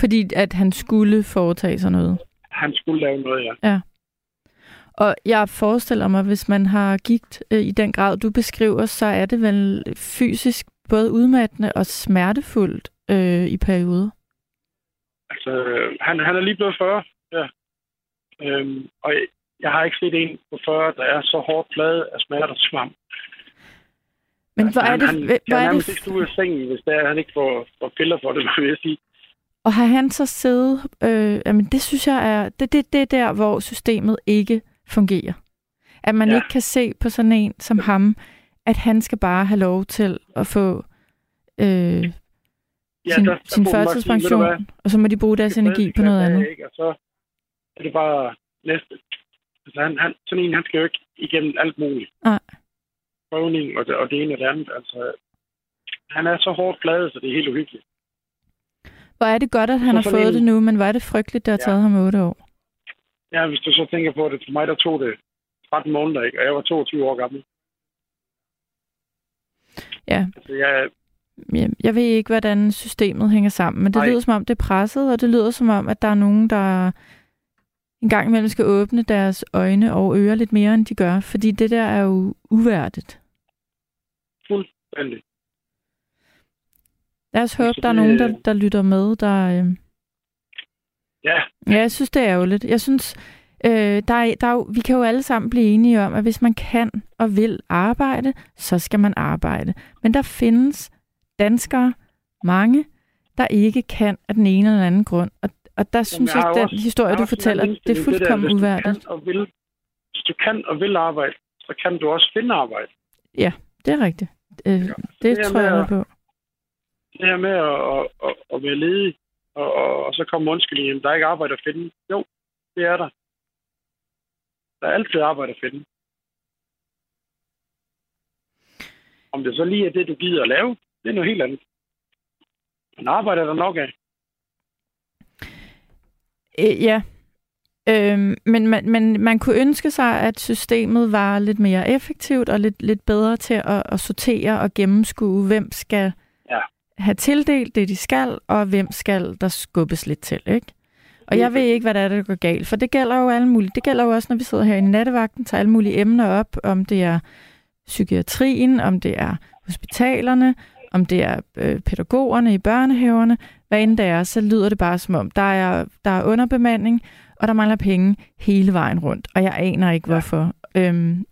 Fordi at han skulle foretage sig noget. Han skulle lave noget, ja. Og jeg forestiller mig, hvis man har gigt øh, i den grad, du beskriver, så er det vel fysisk både udmattende og smertefuldt øh, i perioder. Altså, øh, han, han er lige blevet 40, ja. Øhm, og jeg, jeg har ikke set en på 40, der er så hårdt pladet af smerter som ham. Men Altså, hvor er han, det... han, hvor kan er nærmest det ikke stå ud af sengen, hvis det er, han ikke får, får piller for det, [LAUGHS] vil jeg sige. Og har han så siddet... Øh, jamen, det synes jeg er... Det, det, det er der, hvor systemet ikke fungerer. At man Ja. ikke kan se på sådan en som ham, at han skal bare have lov til at få øh, Ja, sin, der- der sin godt sige, førtidspension, og så må de bruge deres energi på noget andet. Ikke? Og så er det bare næste. Altså, han, han, sådan en, han skal jo ikke igennem alt muligt. Nej. Prøvning og det, og det ene og det andet. Altså, han er så hårdt pladet, så det er helt uhyggeligt. Hvor er det godt, at han Så har fået en- det nu, men hvor er det frygteligt, det har Ja. taget ham otte år. Ja, hvis du så tænker på det, for mig der tog det 13 måneder, ikke? og jeg var 22 år gammel. Ja, Altså, jeg, jeg, ved ikke, hvordan systemet hænger sammen, men det Nej. lyder som om, det er presset, og det lyder som om, at der er nogen, der en gang imellem skal åbne deres øjne og ører lidt mere, end de gør, fordi det der er jo uværdigt. fuldstændig. Lad os håbe, der er nogen, der, der lytter med, der... Ja, Ja, jeg synes, det er ærgerligt. Jeg synes, øh, der er, der er jo, vi kan jo alle sammen blive enige om, at hvis man kan og vil arbejde, så skal man arbejde. Men der findes danskere, mange, der ikke kan af den ene eller anden grund. Og, og der synes jeg at den historie, du fortæller, det er fuldkommen der, uværdigt. Hvis du, kan og vil, hvis du kan og vil arbejde, så kan du også finde arbejde. Det er rigtigt. Øh, det det er tror jeg på. det her med at, at, at, at være ledig, og, og, og så kommer undskyldningen, der er ikke arbejde at finde. Jo, det er der. Der er altid arbejde at finde. Om det så lige er det, du gider at lave, det er noget helt andet. Men arbejder der nok af. Øh, ja. Øhm, men, man, man, man kunne ønske sig, at systemet var lidt mere effektivt og lidt, lidt bedre til at, at sortere og gennemskue, hvem skal have tildelt det, de skal, og hvem skal der skubbes lidt til, ikke? Og jeg ved ikke, hvad der er, der går galt, for det gælder jo alle mulige. Det gælder jo også, når vi sidder her i nattevagten, tager alle mulige emner op, om det er psykiatrien, om det er hospitalerne, om det er øh, pædagogerne i børnehaverne. Hvad end det er, så lyder det bare som om, der er, der er underbemanding, og der mangler penge hele vejen rundt. Og jeg aner ikke, hvorfor. Øhm,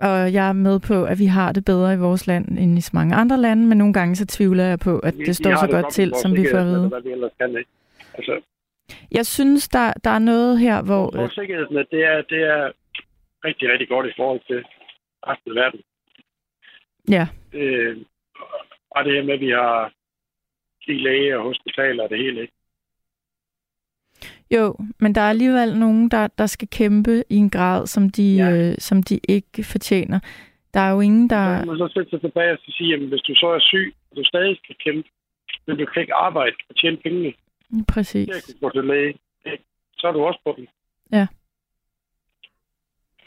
og jeg er med på, at vi har det bedre i vores land end i så mange andre lande, men nogle gange så tvivler jeg på, at Vi- det står vi så godt med til, som vi får at vide. Altså, Jeg synes, der, der er noget her, hvor... vores sikkerhedsnet, det er, det er rigtig, rigtig godt i forhold til resten af verden. Ja, Øh, og det her med, at vi har de læger og hospitaler og det hele, ikke? Jo, men der er alligevel nogen, der, der skal kæmpe i en grad, som de, Ja. øh, som de ikke fortjener. Der er jo ingen, Så der... kan man så sætte sig tilbage og så sige, at hvis du så er syg, og du stadig skal kæmpe, men du kan ikke arbejde og tjene pengene Præcis. at kunne gå til læge, så er du også på den. Ja.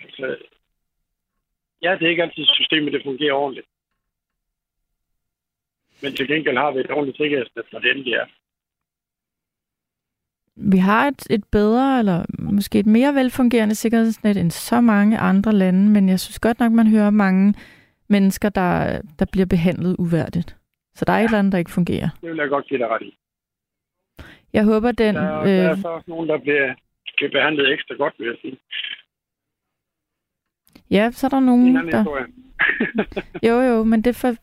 Altså, ja, det er ikke altid systemet, det fungerer ordentligt. Men til gengæld har vi et ordentligt sikkerhedsnet, når det endelig er. Vi har et, et bedre, eller måske et mere velfungerende sikkerhedsnet end så mange andre lande, men jeg synes godt nok, man hører mange mennesker, der, der bliver behandlet uværdigt. Så der er ja. et eller andet, der ikke fungerer. Det vil jeg godt give dig ret i. Jeg håber, den... Der, er- der er Øh, så også nogen, der bliver, bliver behandlet ekstra godt, vil jeg sige. ja, så er der En nogen, anden der... [LAUGHS] Jo, jo, men det er for...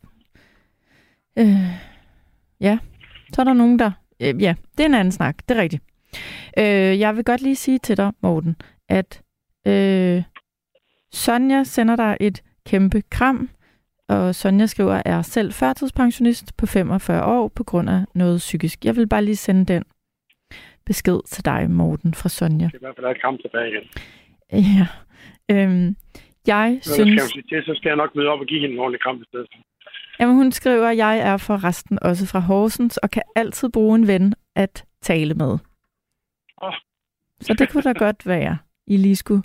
Øh, ja, så er der nogen, der... Øh, ja, det er en anden snak, det er rigtigt. Øh, jeg vil godt lige sige til dig, Morten, at øh, Sonja sender dig et kæmpe kram, og Sonja skriver, er selv førtidspensionist på 45 år på grund af noget psykisk. Jeg vil bare lige sende den besked til dig, Morten, fra Sonja. Det er i hvert fald et kamp tilbage igen. Ja. Øhm, jeg Så skal synes... jeg til, så skal jeg nok møde op og give hende en ordentlig kamp i stedet. Jamen, hun skriver, at jeg er for resten også fra Horsens, og kan altid bruge en ven at tale med. Åh. Så det kunne da [LAUGHS] godt være, I lige skulle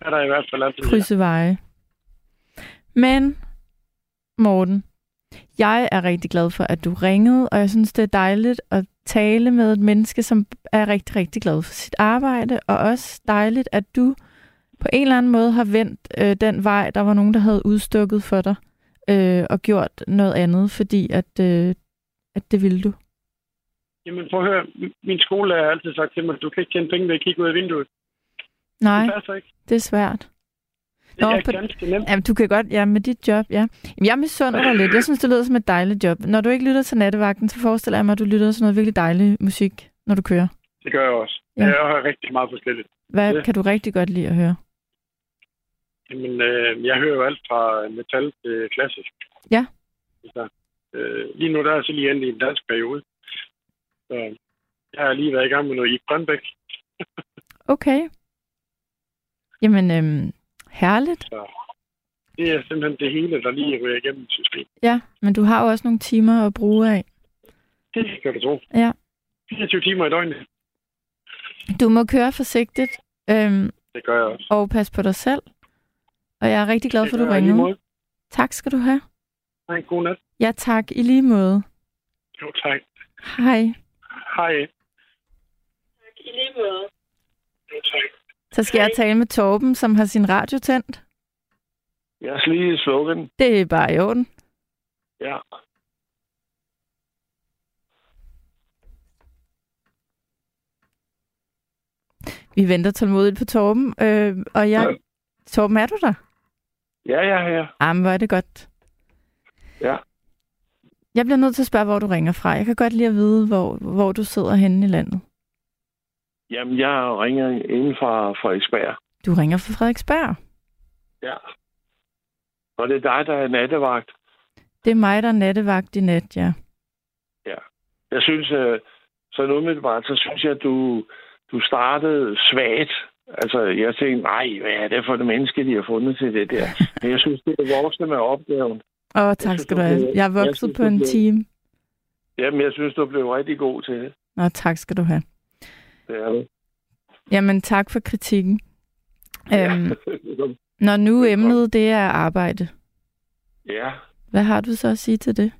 Er der i hvert fald altid. krydse veje. Men, Morten, jeg er rigtig glad for, at du ringede, og jeg synes, det er dejligt at tale med et menneske, som er rigtig, rigtig glad for sit arbejde, og også dejligt, at du på en eller anden måde har vendt øh, den vej, der var nogen, der havde udstukket for dig, øh, og gjort noget andet, fordi at, øh, at det ville du. Jamen, prøv at høre. Min skole har altid sagt til mig, at du kan ikke tjene penge ved at kigge ud af vinduet. Nej, Det passer ikke. det er svært. Det Nå, er på- ganske nemt. Jamen, du kan godt, ja, med dit job, ja. Jamen, jeg misunder dig lidt. Jeg synes, det lyder som et dejligt job. Når du ikke lytter til nattevagten, så forestiller jeg mig, at du lytter til noget virkelig dejlig musik, når du kører. Det gør jeg også. Ja. Jeg hører rigtig meget forskelligt. Hvad Ja. kan du rigtig godt lide at høre? Jamen, øh, jeg hører jo alt fra metal til klassisk. Ja. Så, øh, lige nu der er jeg så lige endt i en dansk periode. Så jeg har lige været i gang med noget i Grønbæk. [LAUGHS] Okay. Jamen, øhm, herligt. Så det er simpelthen det hele, der lige ryger igennem systemet. Ja, men du har jo også nogle timer at bruge af. Det kan du tro. Ja. 24 timer i døgnet. Du må køre forsigtigt, øhm, Det gør jeg også. og passe på dig selv. Og jeg er rigtig glad for, at du ringede. Tak skal du have. Ha' en god nat. Ja, tak. I lige måde. Jo, tak. Hej. Hej. I lige måde. Tak. Så skal jeg tale med Torben, som har sin radio tændt. Jeg skal lige slukke den. Det er bare i orden. Ja. Vi venter tålmodigt på Torben. Øh, og jeg... Ja. Torben, er du der? Ja, ja, ja. Jamen, hvor er det godt. Ja. Jeg bliver nødt til at spørge, hvor du ringer fra. Jeg kan godt lide at vide, hvor, hvor du sidder henne i landet. Jamen, jeg ringer inden fra Frederiksberg. Du ringer fra Frederiksberg. Ja. Og det er dig, der er nattevagt. Det er mig, der er nattevagt i nat, ja. Ja. Jeg synes, øh, så umiddelbart, så synes jeg, at du, du startede svagt. Altså, jeg tænkte, nej, hvad er det for det menneske, de har fundet til det der? [LAUGHS] Men jeg synes, det er voksne med opgaven. Åh, tak skal du have. Jeg er vokset synes, på en blev- time. Jamen, jeg synes, du blev rigtig god til det. Nå, tak skal du have. Det er det. Jamen, tak for kritikken. Øhm, Ja. [LAUGHS] når nu emnet det er arbejde, ja. hvad har du så at sige til det?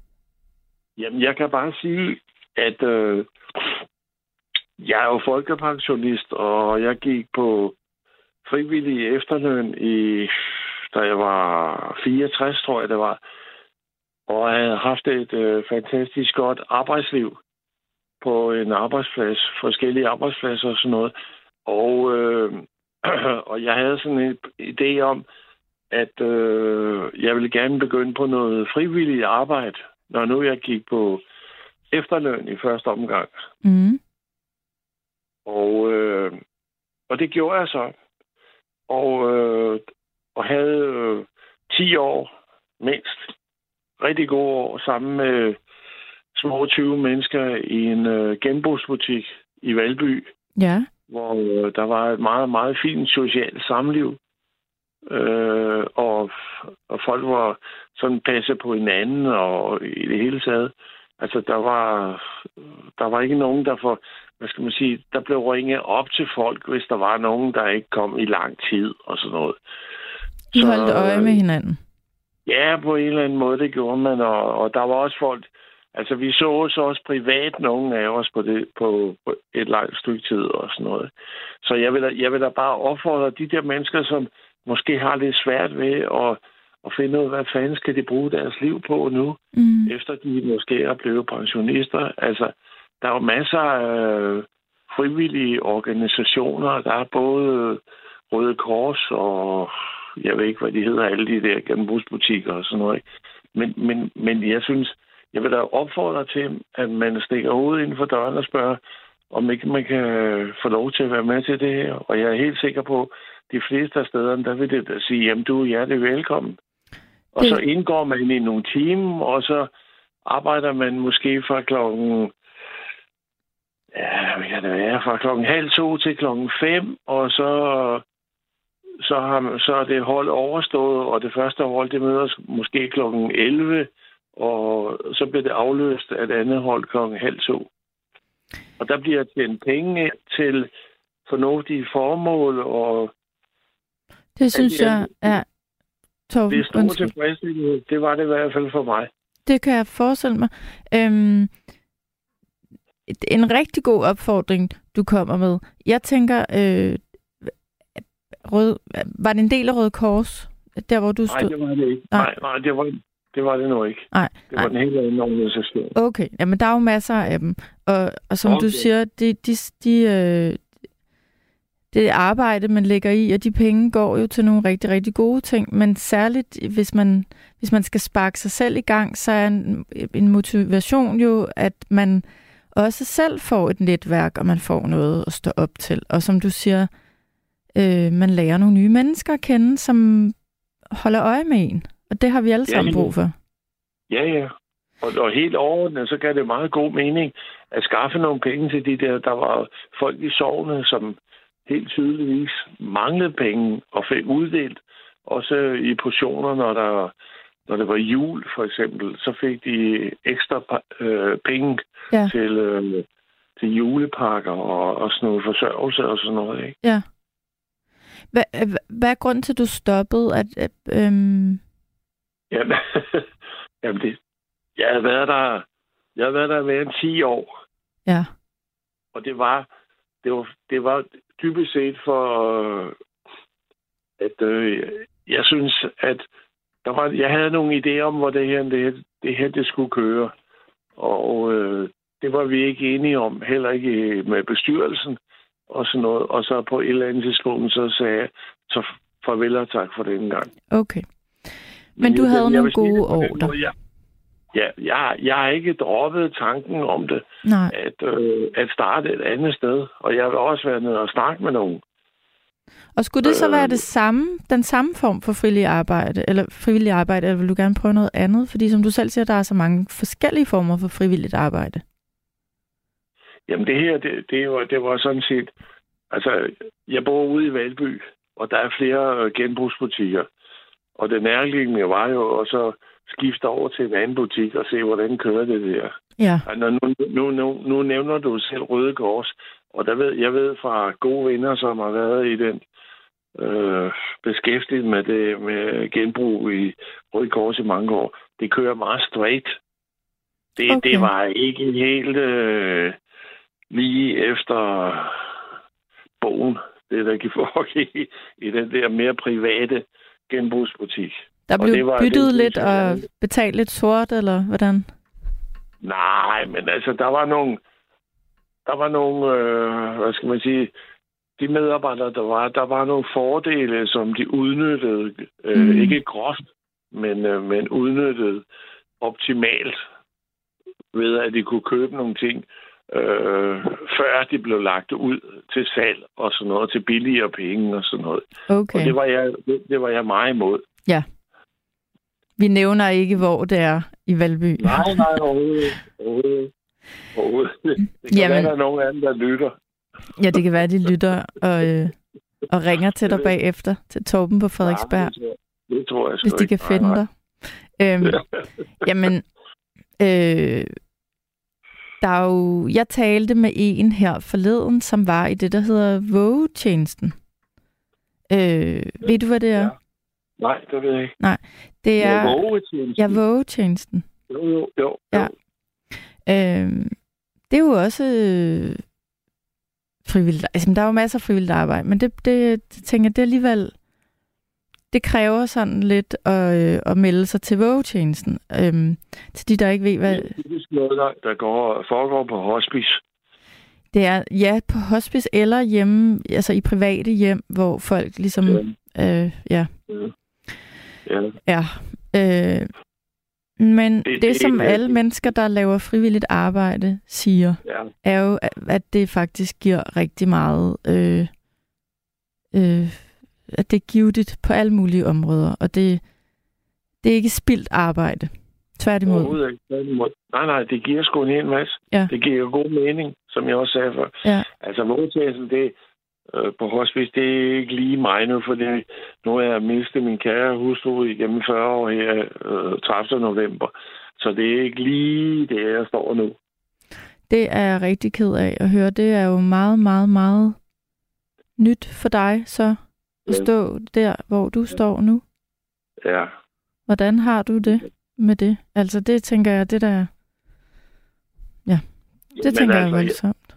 Jamen, jeg kan bare sige, at øh, jeg er jo folkepensionist, og jeg gik på frivillig efterløn i, da jeg var 64, tror jeg det var. Og jeg havde haft et øh, fantastisk godt arbejdsliv på en arbejdsplads, forskellige arbejdspladser og sådan noget. Og, øh, [CLEARS THROAT] og jeg havde sådan en idé om, at øh, jeg ville gerne begynde på noget frivilligt arbejde, når nu jeg gik på efterløn i første omgang. Mm. Og, øh, og det gjorde jeg så. Og, øh, og havde øh, 10 år mindst. Rigtig gode år sammen med små 20 mennesker i en øh, genbrugsbutik i Valby, Ja. hvor øh, der var et meget, meget fint socialt samliv. Øh, og, og folk var sådan passet på hinanden og i det hele taget. Altså, der var, der var ikke nogen, der for, hvad skal man sige, der blev ringet op til folk, hvis der var nogen, der ikke kom i lang tid og sådan noget. I Så, holdt øje med hinanden. Ja, på en eller anden måde, det gjorde man, og, og der var også folk, altså vi så os også privat, nogle af os på, det, på, på et langt stykke tid og sådan noget. Så jeg vil, da, jeg vil da bare opfordre de der mennesker, som måske har lidt svært ved at, at finde ud af, hvad fanden skal de bruge deres liv på nu, Mm. efter de måske er blevet pensionister. Altså, der er jo masser af øh, frivillige organisationer. Der er både Røde Kors og jeg ved ikke, hvad de hedder, alle de der genbrugsbutikker og sådan noget. ikke? Men, men, men jeg synes, jeg vil da opfordre til, at man stikker hovedet inden for døren og spørger, om ikke man kan få lov til at være med til det her. Og jeg er helt sikker på, de fleste af stederne, der vil det sige, jamen du er hjertelig velkommen. Og Det- så indgår man i nogle timer, og så arbejder man måske fra klokken ja, hvad kan det være, fra klokken halv to til klokken fem, og så, så, har, så er det hold overstået, og det første hold, det møder måske klokken 11, og så bliver det afløst af et andet hold klokken halv to. Og der bliver tjent penge til fornuftige formål, og Det synes er- jeg er... Torben, det er stor undskyld. tilfredsstillelse. Det var det i hvert fald for mig. Det kan jeg forestille mig. Øhm, en rigtig god opfordring, du kommer med. Jeg tænker, øh, rød, var det en del af Røde Kors, der hvor du Nej, stod? det var det ikke. Nej. Nej, nej det, var, det var det nu ikke. Nej, Det var nej. en helt anden organisation. Okay, jamen der er jo masser af dem. Og, og som okay. du siger, det de, de, øh, det arbejde, man lægger i, og de penge går jo til nogle rigtig, rigtig gode ting. Men særligt, hvis man, hvis man skal sparke sig selv i gang, så er en, en motivation jo, at man også selv får et netværk, og man får noget at stå op til. Og som du siger, øh, man lærer nogle nye mennesker at kende, som holder øje med en. Og det har vi alle Ja, sammen brug for. Ja, ja. Og, og helt overordnet, så gav det meget god mening at skaffe nogle penge til de der, der var folk i sovne, som helt tydeligvis manglede penge og fik uddelt. Også i portioner, når der når det var jul, for eksempel, så fik de ekstra øh, penge Ja. til, øh, til julepakker og, og sådan noget forsørgelse og sådan noget. Ikke? Ja. Hvad, øh, hvad er grunden til, at du stoppede? At, at, øhm, Jamen, [LAUGHS] jamen det, jeg havde været der, jeg havde været der mere end 10 år. ja. Og det var, det var, det var typisk set for, øh, at øh, jeg synes, at der var, jeg havde nogle idéer om, hvor det her, det her, det, her, det skulle køre. Og øh, det var vi ikke enige om, heller ikke med bestyrelsen og sådan noget. Og så på et eller andet tidspunkt, så sagde jeg, så farvel og tak for den gang. Okay. Men du havde nogle gode år Ja, ja jeg, jeg har ikke droppet tanken om det, Nej. at, øh, at starte et andet sted. Og jeg vil også være nede og snakke med nogen. Og skulle det så Øh, være det samme, den samme form for frivillig arbejde, eller frivillig arbejde, eller vil du gerne prøve noget andet? Fordi som du selv siger, der er så mange forskellige former for frivilligt arbejde. Jamen det her, det, det, var, det var sådan set... Altså, jeg bor ude i Valby, og der er flere øh, genbrugsbutikker. Og det nærliggende var jo også at skifte over til en anden butik og se, hvordan kører det der. Ja. Altså, nu, nu, nu, nu nævner du selv Røde Kors, og der ved, jeg ved fra gode venner, som har været i den øh, beskæftiget med det med genbrug i Røde Kors i mange år. Det kører meget straight. Det, Okay. okay. det var ikke helt øh, lige efter bogen, det der kan foregik i, den der mere private genbrugsbutik. Der Og blev det var- byttet lidt og betalt lidt sort, eller hvordan? Nej, men altså, der var nogle, der var nogle, øh, hvad skal man sige, de medarbejdere, der var, der var nogle fordele, som de udnyttede, øh, mm. ikke groft, men, øh, men udnyttede optimalt, ved at de kunne købe nogle ting, øh, før de blev lagt ud til salg og sådan noget, til billigere penge og sådan noget. Okay. Og det var, jeg, det, det var jeg meget imod. Vi nævner ikke, hvor det er i Valby. Nej, nej, overhovedet. overhovedet. overhovedet. Det kan Jamen. Være, der er nogen af dem, der lytter. Ja, det kan være, de lytter og, øh, og ringer til dig bagefter, til Torben på Frederiksberg, Nej, det, tror jeg- det hvis de ikke. kan finde dig. Øhm, [LAUGHS] jamen, øh, der er jo, jeg talte med en her forleden, som var i det, der hedder vågetjenesten. Øh, ved du, hvad det er? Ja. Nej, det ved jeg ikke. Det er, vågetjenesten. ja, vågetjenesten. Jo, jo, jo. Ja. Øh, det er jo også øh, frivilligt. Altså, der er jo masser af frivilligt arbejde, men det, det, det tænker jeg, det er alligevel... Det kræver sådan lidt at, øh, at melde sig til vågetjenesten. Øhm, til de, der ikke ved, hvad Det er noget, der, der går, foregår på hospice. det er. Ja, på hospice eller hjemme, altså i private hjem, hvor folk ligesom... Ja. Øh, ja, Ja. ja. Øh, men det, Det- det, det som ikke- alle mennesker, der laver frivilligt arbejde, siger, ja. er jo, at- at det faktisk giver rigtig meget, øh, øh, at det er givetigt på alle mulige områder, og det, det er ikke spildt arbejde. Tværtimod. Overhovedet ikke. Tværtimod. Nej, nej, det giver sgu en hel masse. Ja. Det giver jo god mening, som jeg også sagde før. Ja. Altså, vågetjenesten, det øh, på hospice, det er ikke lige mig nu, fordi nu har jeg mistet min kære hustru igennem 40 år her øh, 30. november. Så det er ikke lige det, jeg står nu. Det er jeg rigtig ked af at høre. Det er jo meget, meget, meget nyt for dig, så. Stå der, hvor du står nu. Ja. Hvordan har du det med det? Altså, det tænker jeg, det der... Ja, det Men tænker jeg altså, er voldsomt.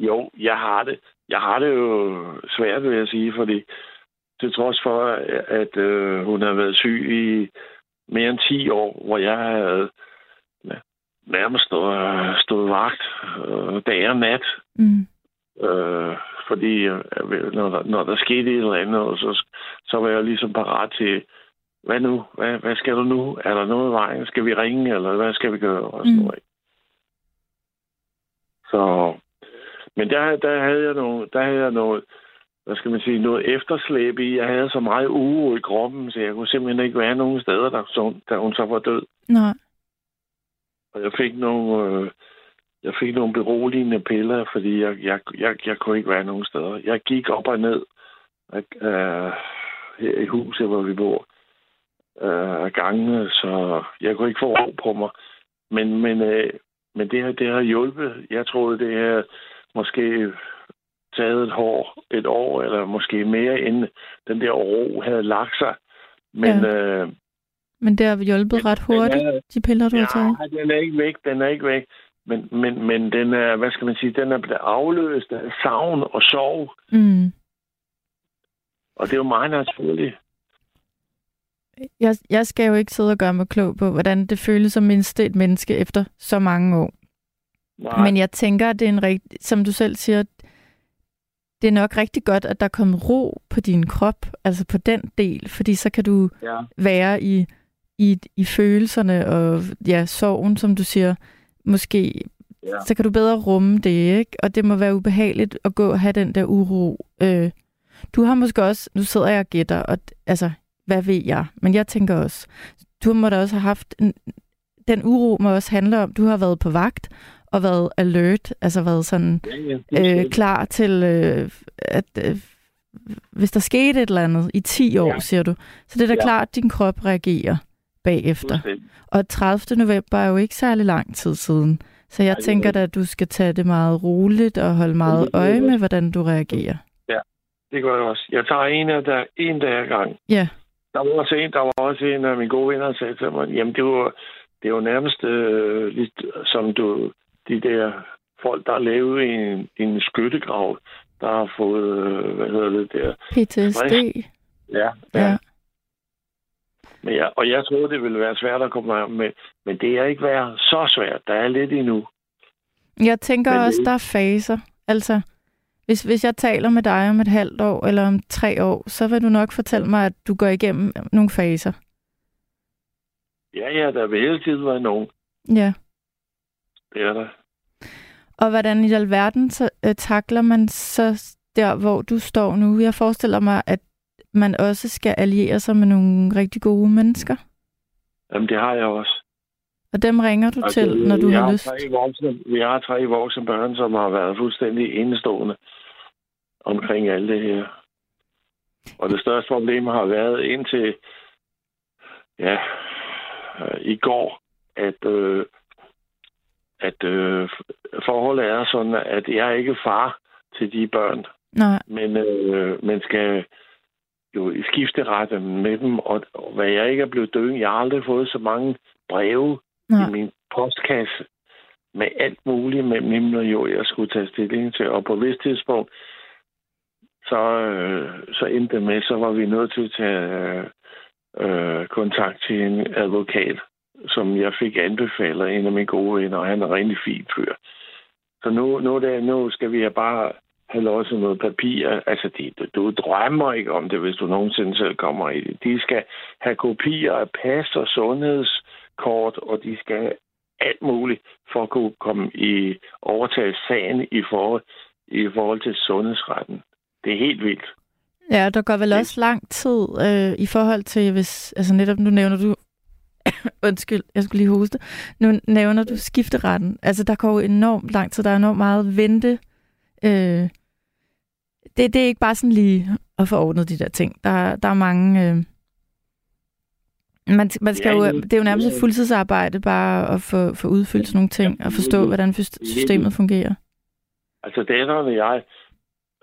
Jo, jeg har det. Jeg har det jo svært, vil jeg sige, fordi til trods for, at øh, hun har været syg i mere end 10 år, hvor jeg havde nærmest stået, stået vagt øh, dag og nat, Mm. øh, fordi øh, når, der, når der skete et eller andet, så, så var jeg ligesom parat til, hvad nu? Hvad, hvad skal du nu? Er der noget i vejen? Skal vi ringe, eller hvad skal vi gøre? Og sådan Mm. noget. Så, men der, der havde jeg noget, der havde jeg noget, hvad skal man sige, noget efterslæb i. Jeg havde så meget uro i kroppen, så jeg kunne simpelthen ikke være nogen steder, der, så, da hun så var død. Nej. Og jeg fik nogle, øh, jeg fik nogle beroligende piller, fordi jeg, jeg, jeg, jeg kunne ikke være nogen steder. Jeg gik op og ned øh, her i huset, hvor vi bor, øh, af gangene, så jeg kunne ikke få ro på mig. Men, men, øh, men det, her, det har hjulpet. Jeg troede, det her måske taget et år, et år, eller måske mere, inden den der ro havde lagt sig. Men Ja. øh, Men det har hjulpet ret hurtigt, er- de piller, du har taget. Ja, den er ikke væk, den er ikke væk. Men, men, men den er, hvad skal man sige, den er blevet afløst af savn og sorg. Mm. Og det er jo meget naturligt. Jeg, jeg skal jo ikke sidde og gøre mig klog på, hvordan det føles at miste et menneske efter så mange år. Nej, Men jeg tænker, at det er en rigt, som du selv siger, det er nok rigtig godt, at der er kommet ro på din krop, altså på den del, fordi så kan du ja, være i, i, i følelserne og ja, sorgen, som du siger, måske, Ja. så kan du bedre rumme det, ikke? Og det må være ubehageligt at gå og have den der uro. Øh, Du har måske også, nu sidder jeg og gætter, og altså, hvad ved jeg? Men jeg tænker også, du må da også have haft, en, den uro må også handle om, du har været på vagt, og været alert, altså været sådan Ja, ja, øh, klar til, øh, at øh, hvis der skete et eller andet i 10 år. Ja. siger du, så det er da Ja. klart, at din krop reagerer bagefter. Og 30. november er jo ikke særlig lang tid siden. Så jeg er tænker da, at du skal tage det meget roligt og holde meget øje med, hvordan du reagerer. Det gør jeg også. Jeg tager en af der, en dag ad gang. Ja, Der var også en, der var også en af mine gode venner, der sagde til mig, jamen det var, det er jo nærmest øh, lidt som du, de der folk, der er lavet en, en skyttegrav, der har fået, øh, hvad hedder det der? PTSD. Ja, Ja. Men jeg, og jeg troede, det ville være svært at komme med, men det er ikke været så svært. Der er lidt endnu. Jeg tænker Men det- også, der er faser. Altså, hvis, hvis jeg taler med dig om et halvt år eller om tre år, så vil du nok fortælle mig, at du går igennem nogle faser. Ja, ja, der vil hele tiden være nogen. Ja. Det er der. Og hvordan i alverden så, øh, takler man så der, hvor du står nu? Jeg forestiller mig, at man også skal alliere sig med nogle rigtig gode mennesker. Jamen, det har jeg også. Og dem ringer du altså, til, når du vi har lyst. Tre voksne, vi har tre voksne børn, som har været fuldstændig enestående omkring alt det her. Og det største problem har været indtil ja, øh, i går, at, øh, at øh, forholdet er sådan, at jeg er ikke far til de børn, Nej, men, øh, man skal jo i skifteret med dem, og, og hvad jeg ikke er blevet død, jeg har aldrig fået så mange breve nej. i min postkasse med alt muligt himmel og jord, jeg skulle tage stilling til. Og på et vist tidspunkt, så, øh, så endte det med, så var vi nødt til at tage øh, kontakt til en advokat, som jeg fik anbefalet en af mine gode venner, og han er rigtig fin fyr. Så nu, nu, er det, nu skal vi bare have lov til noget papir. Altså, de, du, du drømmer ikke om det, hvis du nogensinde selv kommer i det. De skal have kopier af pas og sundhedskort, og de skal have alt muligt for at kunne komme i overtage sagen i forhold, i forhold til sundhedsretten. Det er helt vildt. Ja, der går vel også lang tid øh, i forhold til, hvis, altså netop nu nævner du, [COUGHS] undskyld, jeg skulle lige hoste, nu nævner du skifteretten. Altså der går jo enormt lang tid, der er enormt meget vente. Øh, det, det er ikke bare sådan lige at få ordnet de der ting. Der, der er mange... Øh, man, man skal Ja, jo, det er jo nærmest et fuldtidsarbejde bare at få, få udfyldt sådan nogle ting og forstå, hvordan systemet fungerer. Altså, datteren og jeg,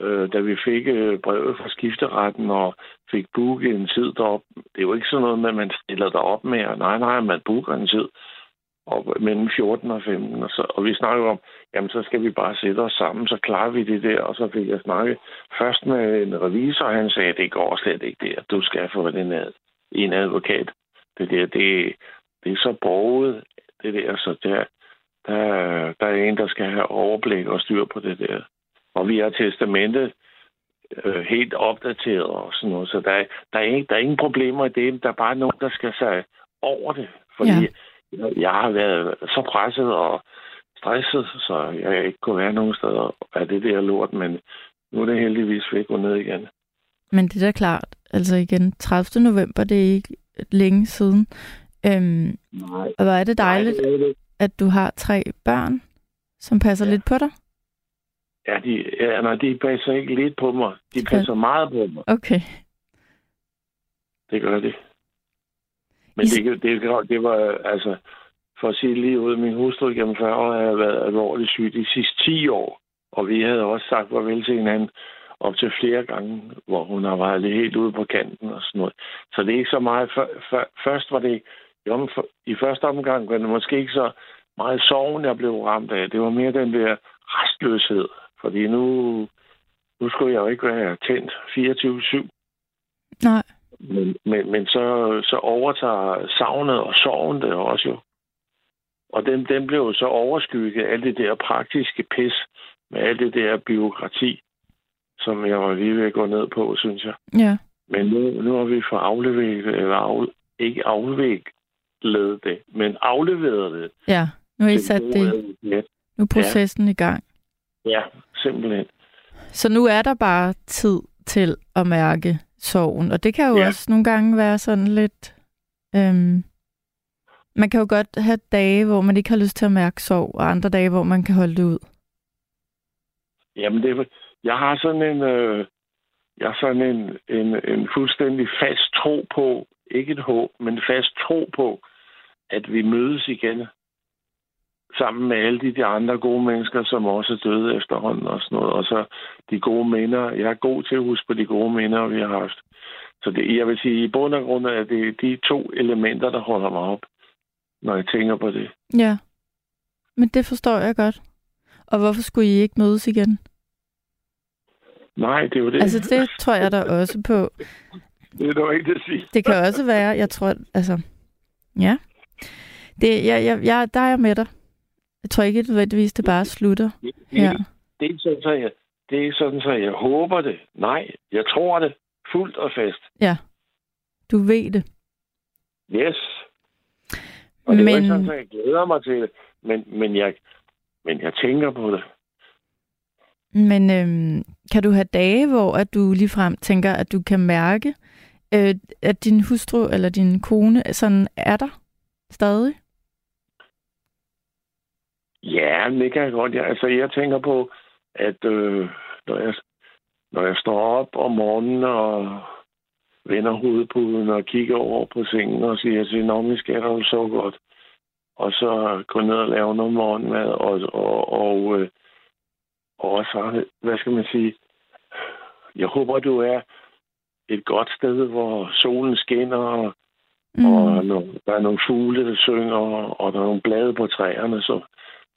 øh, da vi fik øh, brevet fra skifteretten og fik booket en tid derop, det er jo ikke sådan noget med, at man stiller derop med, og nej, nej, man booker en tid og mellem 14 og 15, og, så, og vi snakker om, jamen så skal vi bare sætte os sammen, så klarer vi det der, og så fik jeg snakket først med en revisor, og han sagde, det går slet ikke der, du skal få den ad, en advokat. Det der, det, det er så borget, det der, så der, der, der er en, der skal have overblik og styr på det der. Og vi har testamentet øh, helt opdateret og sådan noget, så der, der, er ingen, der er ingen problemer i det. Der er bare nogen, der skal sig over det. Fordi Ja jeg, har været så presset og stresset, så jeg ikke kunne være nogen steder af det der lort, men nu er det heldigvis ved at gå ned igen. Men det er da klart, altså igen, 30. november, det er ikke længe siden. Øhm, Nej. og hvor er det dejligt, Nej, det er det. at du har tre børn, som passer Ja. lidt på dig. Ja, de, ja, nej, de passer ikke lidt på mig. De passer meget på mig. Okay. Det gør det. Men det, det, det, var altså, for at sige lige ud, min hustru gennem 40 år har været alvorligt syg de sidste 10 år. Og vi havde også sagt farvel til hinanden op til flere gange, hvor hun har været helt ude på kanten og sådan noget. Så det er ikke så meget... For, for, først var det... Jo, for, I første omgang var det måske ikke så meget sorgen, jeg blev ramt af. Det var mere den der restløshed. Fordi nu, nu skulle jeg jo ikke være tændt 24-7. Nej. Men, men, men så, så overtager savnet og sorgen det også jo. Og den, den blev jo så overskygget af alt det der praktiske pis med alt det der byråkrati, som jeg var lige ved at gå ned på, synes jeg. Ja. Men nu, nu har vi fået afleveret, eller af, ikke afviklet det, men afleveret det. Ja, nu har I sat det, advokat. nu er processen i gang. Ja, simpelthen. Så nu er der bare tid til at mærke sorgen. Og det kan jo Ja. også nogle gange være sådan lidt... Øhm, man kan jo godt have dage, hvor man ikke har lyst til at mærke sorg, og andre dage, hvor man kan holde det ud. Jamen, det, er- jeg har sådan en, øh, jeg har sådan en, en, en fuldstændig fast tro på, ikke et håb, men fast tro på, at vi mødes igen sammen med alle de, de andre gode mennesker, som også er døde efterhånden og sådan noget. Og så de gode minder. Jeg er god til at huske på de gode minder, vi har haft. Så det, jeg vil sige, i bund og grund er det de to elementer, der holder mig op, når jeg tænker på det. Ja, men det forstår jeg godt. Og hvorfor skulle I ikke mødes igen? Nej, det er jo det. Altså, det tror jeg da også på. [LAUGHS] det er dog ikke at sige. Det kan også være, jeg tror, altså, ja. Det, jeg, jeg, jeg, der er jeg med dig. Jeg tror ikke nødvendigvis, det bare slutter her. Det er sådan, så jeg, det er sådan, så jeg håber det. Nej, jeg tror det fuldt og fast. Ja, du ved det. Yes. Og det er Men- ikke sådan, at jeg glæder mig til det, men, men, jeg, men jeg tænker på det. Men øhm, kan du have dage, hvor at du ligefrem tænker, at du kan mærke, øh, at din hustru eller din kone sådan er der stadig? Ja, det kan jeg godt. Jeg, altså, jeg tænker på, at øh, når, jeg, når jeg står op om morgenen og vender hovedpuden og kigger over på sengen og siger til, Nå, vi skal du så godt. Og så gå ned og lave noget morgenmad og, og, og, øh, og også, hvad skal man sige, jeg håber, du er et godt sted, hvor solen skinner, og, mm. og der er nogle fugle, der synger, og der er nogle blade på træerne, så,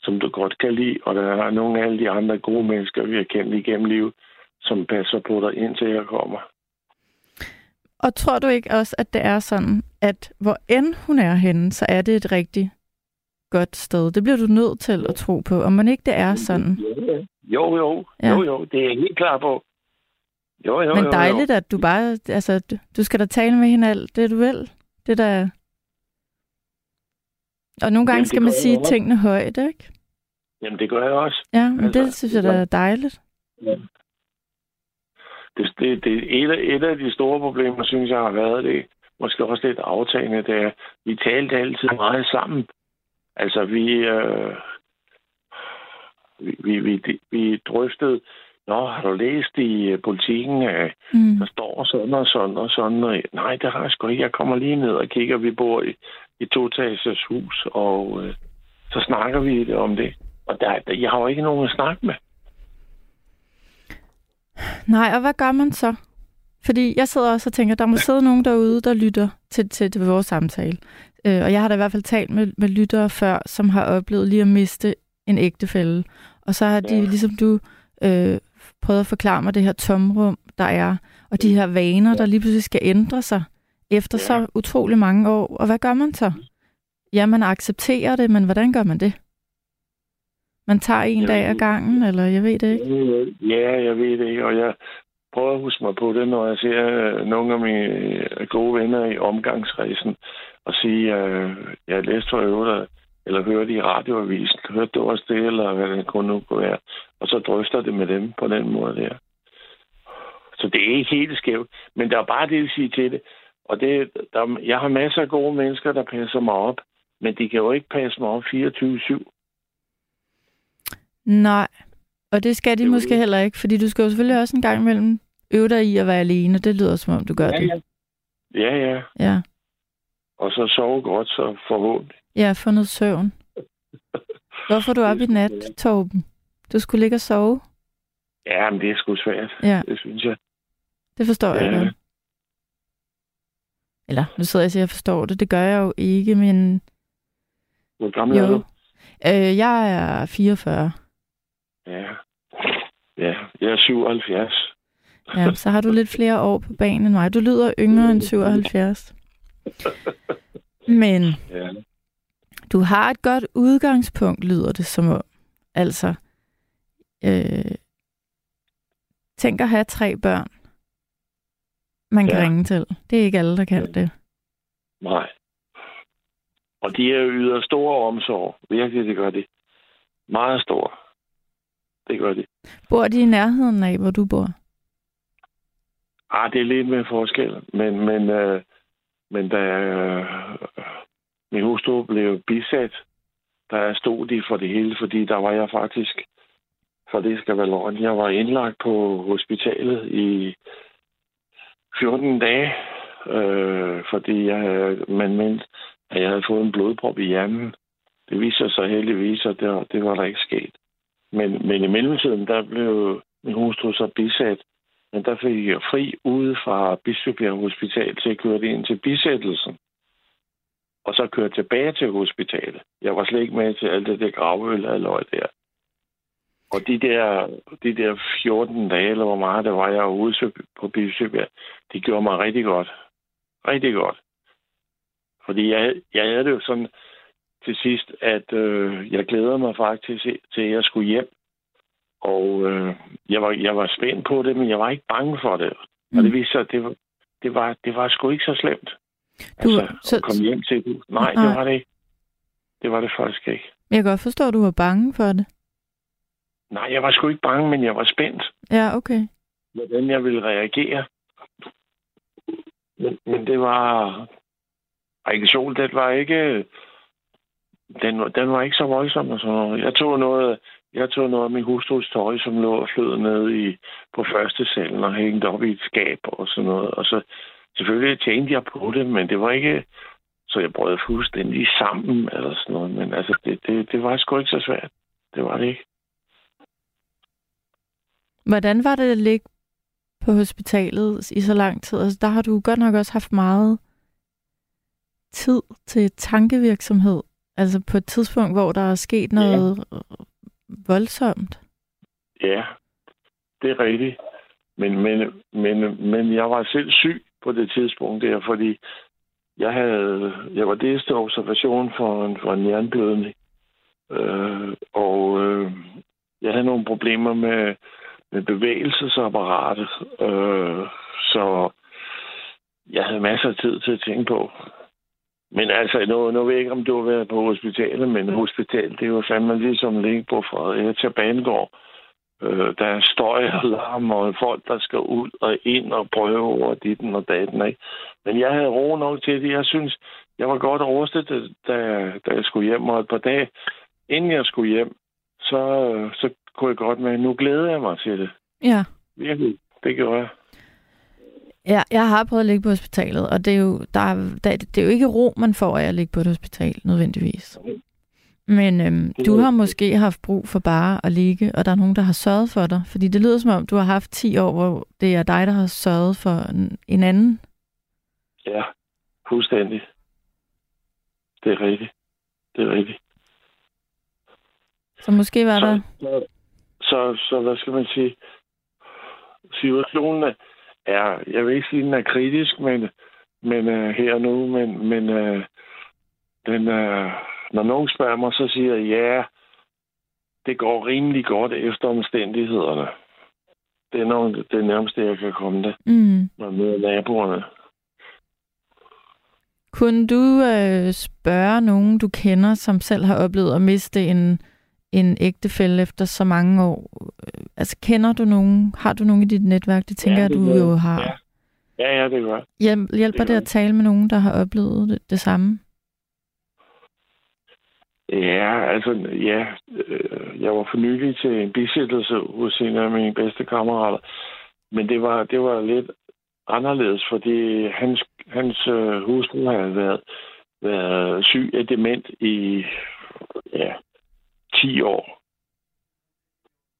som du godt kan lide, og der er nogle af alle de andre gode mennesker, vi har kendt igennem livet, som passer på dig, indtil jeg kommer. Og tror du ikke også, at det er sådan, at hvor end hun er henne, så er det et rigtig godt sted? Det bliver du nødt til at tro på. Om man ikke det er sådan. Jo, jo, Ja. jo, jo, det er jeg helt klar på. Jo, jo, Men jo, dejligt, at du bare... Altså, du, skal da tale med hende alt det, du vil. Det der... Og nogle gange skal man sige tingene højt, ikke? Jamen, det gør jeg også. Ja, men Altså, det synes jeg da ja. er dejligt. Det, det, det et, af, et af de store problemer, synes jeg, har været det, måske også lidt aftagende, det er, vi talte altid meget sammen. Altså, vi, øh, vi, vi, vi, vi drøftede, Nå, har du læst i øh, politikken, at Mm. der står sådan og sådan og sådan? Og, nej, det har jeg sgu ikke. Jeg kommer lige ned og kigger. Vi bor i et to-etages hus, og øh, så snakker vi om det. Og der, der, jeg har jo ikke nogen at snakke med. Nej, og hvad gør man så? Fordi jeg sidder også og tænker, der må sidde nogen derude, der lytter til, til, til vores samtale. Øh, og jeg har da i hvert fald talt med, med lyttere før, som har oplevet lige at miste en ægtefælde. Og så har de, Ja. ligesom du, øh, prøvet at forklare mig det her tomrum, der er, og de her vaner, der lige pludselig skal ændre sig efter Ja. så utrolig mange år. Og hvad gør man så? Ja, man accepterer det, men hvordan gør man det? Man tager en Jeg dag ad gangen, eller jeg ved det ikke. Ja, jeg ved det ikke, og jeg prøver at huske mig på det, når jeg ser øh, nogle af mine øh, gode venner i omgangsrejsen, og sige, øh, jeg har læst for øvrigt, eller hørte i radioavisen, hørte du også det, eller hvad det kunne nu kunne være, og så drøfter det med dem på den måde der. Så det er ikke helt skævt, men der er bare det, jeg sige til det, og det, der, jeg har masser af gode mennesker, der passer mig op, men de kan jo ikke passe mig op 24-7. Nej, og det skal de Det er måske heller ikke, fordi du skal jo selvfølgelig også en gang imellem øve dig i at være alene. Det lyder som om, du gør det. Ja, ja. Ja, Og så sove godt, så forhåbentlig. jeg har fundet søvn. Hvorfor er du op i nat, Torben? Du skulle ligge og sove. Ja, men det er sgu svært. Ja. Det synes jeg. Det forstår jeg Ja. godt. Eller, nu sidder jeg og siger, at jeg forstår det. Det gør jeg jo ikke, men Hvor gammel er jo. du? Øh, jeg er 44. Ja. Ja, jeg er 77. Ja, så har du lidt flere år på banen end mig. Du lyder yngre end 77. Men Ja. du har et godt udgangspunkt, lyder det som om. Altså, øh, tænk at have tre børn, man kan Ja. ringe til. Det er ikke alle, der kan det. Nej. Og de er yder store omsorg. Virkelig, det gør de. Meget stor. Det gør de. Bor de i nærheden af, hvor du bor? Ah, det er lidt med forskel, men, men, øh, men da øh, min hustru blev bisat, der stod de for det hele, fordi der var jeg faktisk, for det skal være løgn, jeg var indlagt på hospitalet i 14 dage, øh, fordi jeg, man mente, at jeg havde fået en blodprop i hjernen. Det viser sig heldigvis, at det, det var der ikke sket. Men, men i mellemtiden, der blev min hustru så bisat. Men der fik jeg fri ude fra Bispebjerg Hospital til at køre det ind til bisættelsen. Og så køre tilbage til hospitalet. Jeg var slet ikke med til alt det der gravøl og der. Og de der, de der 14 dage, eller hvor meget det var, jeg var ude på Bispebjerg, det gjorde mig rigtig godt. Rigtig godt. Fordi jeg, jeg havde det jo sådan til sidst, at øh, jeg glæder mig faktisk til, at jeg skulle hjem. Og øh, jeg, var, jeg var spændt på det, men jeg var ikke bange for det. Mm. Og det viste sig, at det var, det var, det var sgu ikke så slemt. Du, altså, så, at komme hjem til det. Nej, Nej. det var det ikke. Det var det faktisk ikke. jeg kan godt forstå, at du var bange for det. Nej, jeg var sgu ikke bange, men jeg var spændt, Ja, okay. hvordan jeg ville reagere. Men, men det var... Reaktion, det var ikke... Den, den var ikke så voldsom og sådan noget. Jeg tog noget, jeg tog noget af min hustrus tøj, som lå og flød ned i, på første salen og hængte op i et skab og sådan noget. Og så selvfølgelig tænkte jeg på det, men det var ikke... Så jeg brød fuldstændig sammen eller sådan noget. Men altså, det, det, det var sgu ikke så svært. Det var det ikke. Hvordan var det at ligge på hospitalet i så lang tid? Altså, der har du godt nok også haft meget tid til tankevirksomhed. Altså på et tidspunkt, hvor der er sket noget ja. voldsomt. Ja, det er rigtigt. Men, men, men, men jeg var selv syg på det tidspunkt der, fordi jeg havde, jeg var det til observation for en, for en jernblødning. Øh, og øh, jeg havde nogle problemer med, med bevægelsesapparatet. Øh, så jeg havde masser af tid til at tænke på. Men altså, nu, nu ved jeg ikke, om du har været på hospitalet, men hospital, det er jo fandme ligesom ligge på Fredericia til Banegård. Øh, der er støj og larm og folk, der skal ud og ind og prøve over ditten og datten. Ikke? Men jeg havde ro nok til det. Jeg synes, jeg var godt overstillet, da, da jeg skulle hjem. Og et par dage inden jeg skulle hjem, så, så kunne jeg godt med, nu glæder jeg mig til det. Ja. Virkelig, det gjorde jeg. Ja, jeg har prøvet at ligge på hospitalet, og det er jo, der er, der, det er jo ikke ro, man får af at ligge på et hospital, nødvendigvis. Men øhm, du har måske haft brug for bare at ligge, og der er nogen, der har sørget for dig. Fordi det lyder som om, du har haft 10 år, hvor det er dig, der har sørget for en, en anden. Ja, fuldstændig. Det er rigtigt. Det er rigtigt. Så måske var der... Så, så, så hvad skal man sige? Situationen er, jeg vil ikke sige, den er kritisk, men, men uh, her og nu, men, men uh, den, uh, når nogen spørger mig, så siger jeg, ja, det går rimelig godt efter omstændighederne. Det er, nok, det er nærmest det, jeg kan komme det, Mm. når jeg møder naboerne. Kunne du øh, spørge nogen, du kender, som selv har oplevet at miste en, en ægtefælle efter så mange år? Øh, Altså, kender du nogen? Har du nogen i dit netværk? Det tænker Ja, jeg, det du gør jeg. jo har. Ja. Ja, ja, det gør jeg. Hjælp, hjælper Det det at tale med nogen, der har oplevet det, det samme? Ja, altså, ja. Øh, jeg var for nylig til en bisættelse hos en af mine bedste kammerater. Men det var, det var lidt anderledes, fordi hans, hans øh, hustru havde været, været syg af dement i ja, 10 år.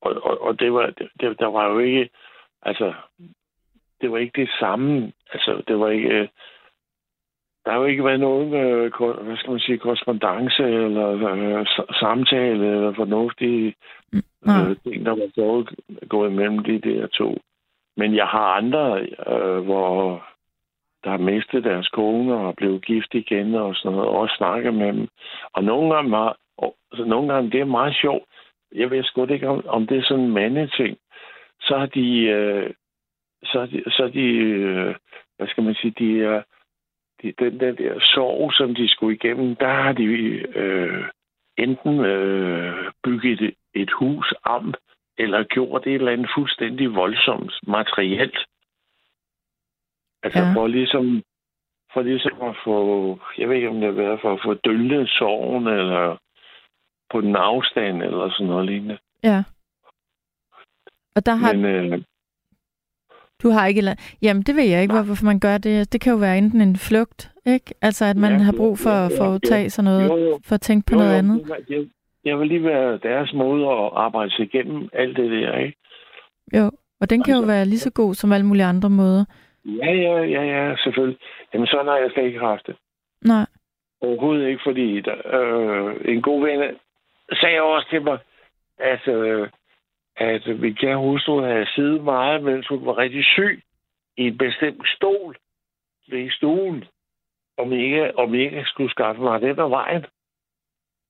Og, og, og det var, det, der var jo ikke, altså, det var ikke det samme. Altså, det var ikke, øh, der har jo ikke været nogen, øh, hvad skal man sige, korrespondence eller øh, samtale eller fornuftige Nej. øh, ting, der var foregået mellem de der to. Men jeg har andre, øh, hvor der har mistet deres kone og blev gift igen og sådan noget, og også med dem. Og nogle gange, var, og, så nogle gange det er meget sjovt. Jeg ved sgu ikke, om, om det er sådan en mandeting. Så har de, øh, så har de, så har de øh, hvad skal man sige, de er, de, den der, der sorg, som de skulle igennem, der har de øh, enten øh, bygget et, et hus om, eller gjort et eller andet fuldstændig voldsomt materielt. Altså Ja. for ligesom for ligesom at få, jeg ved ikke om det har været for at få døllet sorgen, eller på den afstand, eller sådan noget lignende. Ja. Og der har, Men øh, du har ikke... Jamen, det ved jeg ikke, hvor- hvorfor man gør det. Det kan jo være enten en flugt, ikke? Altså, at man Ja, har brug for ja, at ja, foretage sådan noget, jo, jo, for at tænke på jo, noget jo, andet. Det, det vil lige være deres måde at arbejde sig igennem alt det der, ikke? Jo, og den kan jo Altså- være lige så god som alle mulige andre måder. Ja, ja, ja, ja, selvfølgelig. Jamen, sådan har jeg slet ikke haft det. Nej. Overhovedet ikke, fordi der, øh, en god ven sagde også til mig, at, øh, at min kære hustru havde siddet meget, mens hun var rigtig syg, i en bestemt stol ved stuen, om ikke, om ikke skulle skaffe mig den af vejen.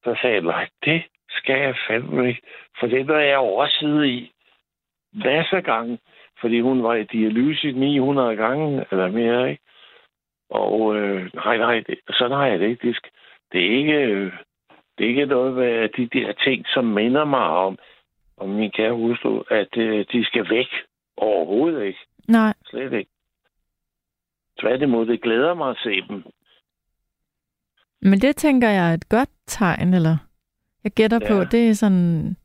Så sagde jeg, nej, det skal jeg fandme ikke, for det er jeg jo også siddet i masser af gange, fordi hun var i dialyse 900 gange eller mere, ikke? Og øh, nej, nej, det, sådan har jeg det ikke. Det, skal, det, er ikke, øh, det er ikke noget med de der ting, som minder mig om, om min kære hustru, at øh, de skal væk. Overhovedet ikke. Nej. Slet ikke. Tværtimod, det glæder mig at se dem. Men det tænker jeg er et godt tegn, eller jeg gætter ja. på, det er sådan...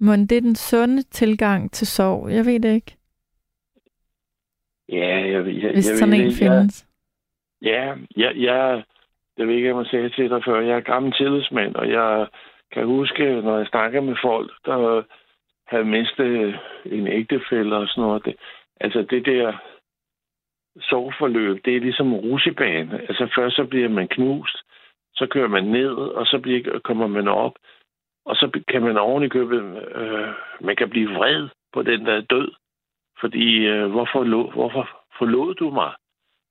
Må det er den sunde tilgang til sorg? Jeg ved det ikke, Ja, jeg, jeg, hvis jeg sådan ved en ikke, jeg- findes. Ja, jeg, jeg, jeg ved ikke, om jeg sagde til dig før, jeg er gammel tillidsmand, og jeg kan huske, når jeg snakker med folk, der havde mistet en ægtefælle og sådan noget. Det, altså det der sorgforløb, det er ligesom en rusjebane. Altså først så bliver man knust, så kører man ned, og så bliver, kommer man op, og så kan man oven i købet, øh, man kan blive vred på den der er død, fordi øh, hvorfor, lo, hvorfor forlod du mig?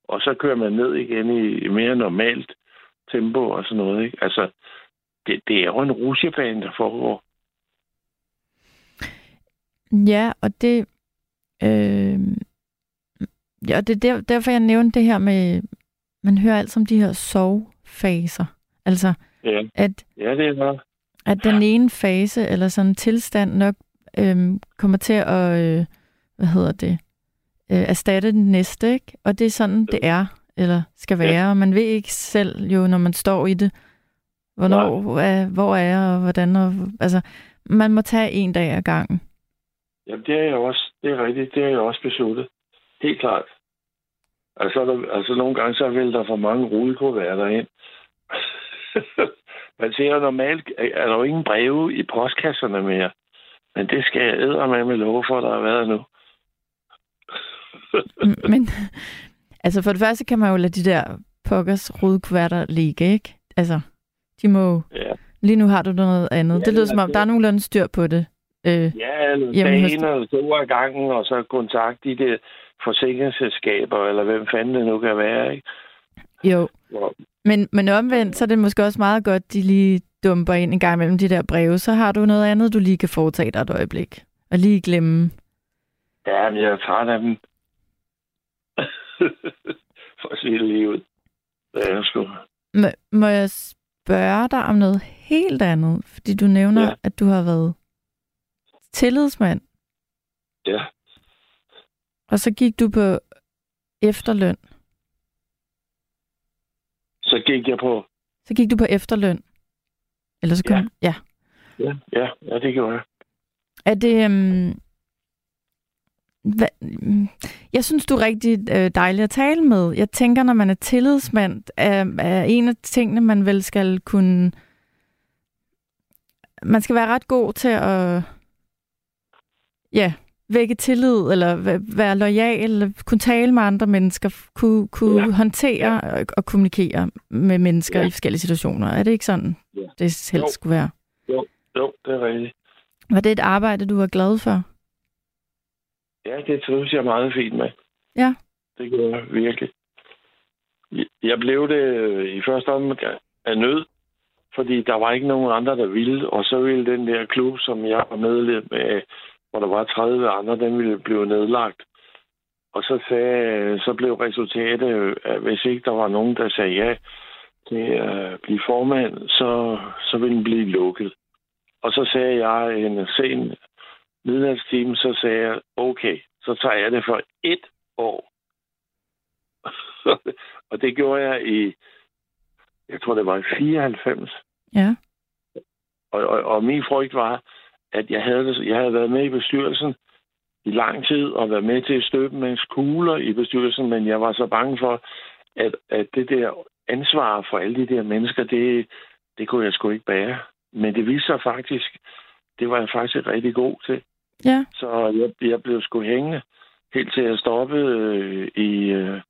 og så kører man ned igen i, mere normalt tempo og sådan noget. Ikke? Altså, det, det er jo en rusjebane, der foregår. Ja, og det... Øh, ja, og det er der, derfor, jeg nævnte det her med... Man hører altid om de her sovefaser. Altså, Ja, at, ja det er der. At den ene fase, eller sådan en tilstand nok øh, kommer til at... Øh, hvad hedder det? Øh, erstatte den næste, ikke? Og det er sådan, det er, eller skal være. Ja. Og man ved ikke selv jo, når man står i det, hvornår, er, hvor er jeg, og hvordan. Og, altså, man må tage en dag ad gangen. Jamen, det er jeg også. Det er rigtigt. Det er jeg også besluttet. Helt klart. Altså, der, altså nogle gange så vil der for mange rudekuverter ind. [LAUGHS] Man ser normalt, er der jo ingen breve i postkasserne mere. Men det skal jeg æde med love for, der har været nu. Mm, Men altså for det første kan man jo lade de der pokkers rudekuverter ligge, ikke? Altså, de må Ja, Lige nu har du noget andet. Ja, det lyder som om, altså- der er nogenlunde styr på det. Øh, ja eller dagen eller to af gangen, og så kontakte de der forsikringsselskaber, eller hvem fanden det nu kan være, ikke? jo. Hvor, Men, men omvendt, så er det måske også meget godt, de lige dumper ind en gang imellem de der breve. Så har du noget andet, du lige kan foretage dig et øjeblik. Og lige glemme. Ja, men jeg er træt af dem. [LAUGHS] For at sige det lige ud. Jeg sgu. Må, må jeg spørge dig om noget helt andet? Fordi du nævner, ja. Ja. at du har været tillidsmand, Ja. og så gik du på efterløn. Så gik jeg på... Så gik du på efterløn. Eller så kom... Ja. ja. Ja, ja, ja det gjorde jeg. Er det... Um, hva, jeg synes, du er rigtig øh, dejlig at tale med. Jeg tænker, når man er tillidsmand, er, er en af tingene, man vel skal kunne... Man skal være ret god til at ja, vække tillid, eller væ- være lojal, eller kunne tale med andre mennesker, kunne, kunne ja. Ja. håndtere og, og kommunikere med mennesker Ja. i forskellige situationer. Er det ikke sådan, Ja. det helst Jo. skulle være? Jo, det er rigtigt. Var det et arbejde, du var glad for? Ja, det trives jeg meget fint med. Ja. Det gør jeg virkelig. Jeg blev det i første omgang af nød, fordi der var ikke nogen andre, der ville, og så ville den der klub, som jeg var medlem af, hvor der var 30 andre, den ville blive nedlagt. Og så, sagde, så blev resultatet, at hvis ikke der var nogen, der sagde ja til at blive formand, så, så ville den blive lukket. Og så sagde jeg en sen midnatstime, så sagde jeg, okay, så tager jeg det for et år. [LAUGHS] og det gjorde jeg i, jeg tror det var i 94. Ja. Og, og, og min frygt var, at jeg havde, jeg havde været med i bestyrelsen i lang tid og været med til at støbe med kugler i bestyrelsen, men jeg var så bange for, at, at det der ansvar for alle de der mennesker, det, det kunne jeg sgu ikke bære. Men det viste sig faktisk, det var jeg faktisk rigtig god til. Ja. Så jeg, jeg blev sgu hængende helt til jeg stoppede øh, i, øh,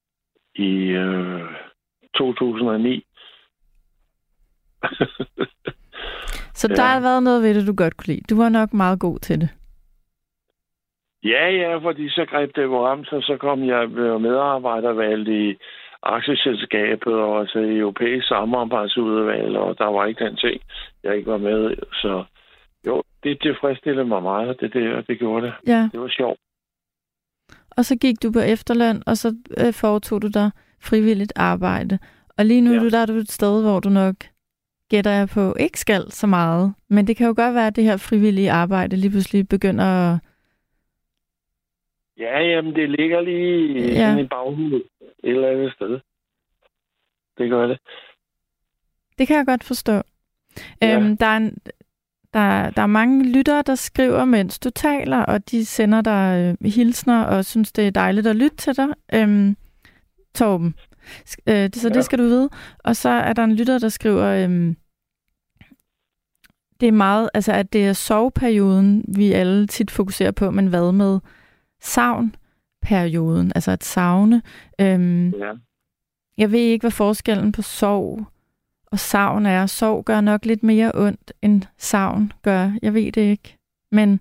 i øh, 2009. [LAUGHS] Så Ja. der har været noget ved det, du godt kunne lide. Du var nok meget god til det. Ja, ja, fordi så greb det jo ramt, og så kom jeg med medarbejdervalg i aktieselskabet og til europæisk samarbejdsudvalg, og der var ikke den ting, jeg ikke var med. Så jo, det tilfredsstillede mig meget, det der, det gjorde det. Ja. Det var sjovt. Og så gik du på efterløn, og så øh, foretog du dig frivilligt arbejde. Og lige nu ja. du, der er du et sted, hvor du nok gætter jeg på, ikke skal så meget. Men det kan jo godt være, at det her frivillige arbejde lige pludselig begynder at... Ja, jamen, det ligger lige Ja. i baghovedet et eller andet sted. Det gør det. Det kan jeg godt forstå. Ja. Øhm, der, er en, der, der er mange lyttere, der skriver, mens du taler, og de sender dig øh, hilsner og synes, det er dejligt at lytte til dig. Øhm, Torben. Øh, det, så ja. Det skal du vide. Og så er der en lytter, der skriver, øhm, det er meget, altså at det er soveperioden, vi alle tit fokuserer på, men hvad med savnperioden, altså at savne. Øhm, Ja. jeg ved ikke, hvad forskellen på sorg og savn er. Sorg gør nok lidt mere ondt, end savn gør. Jeg ved det ikke. Men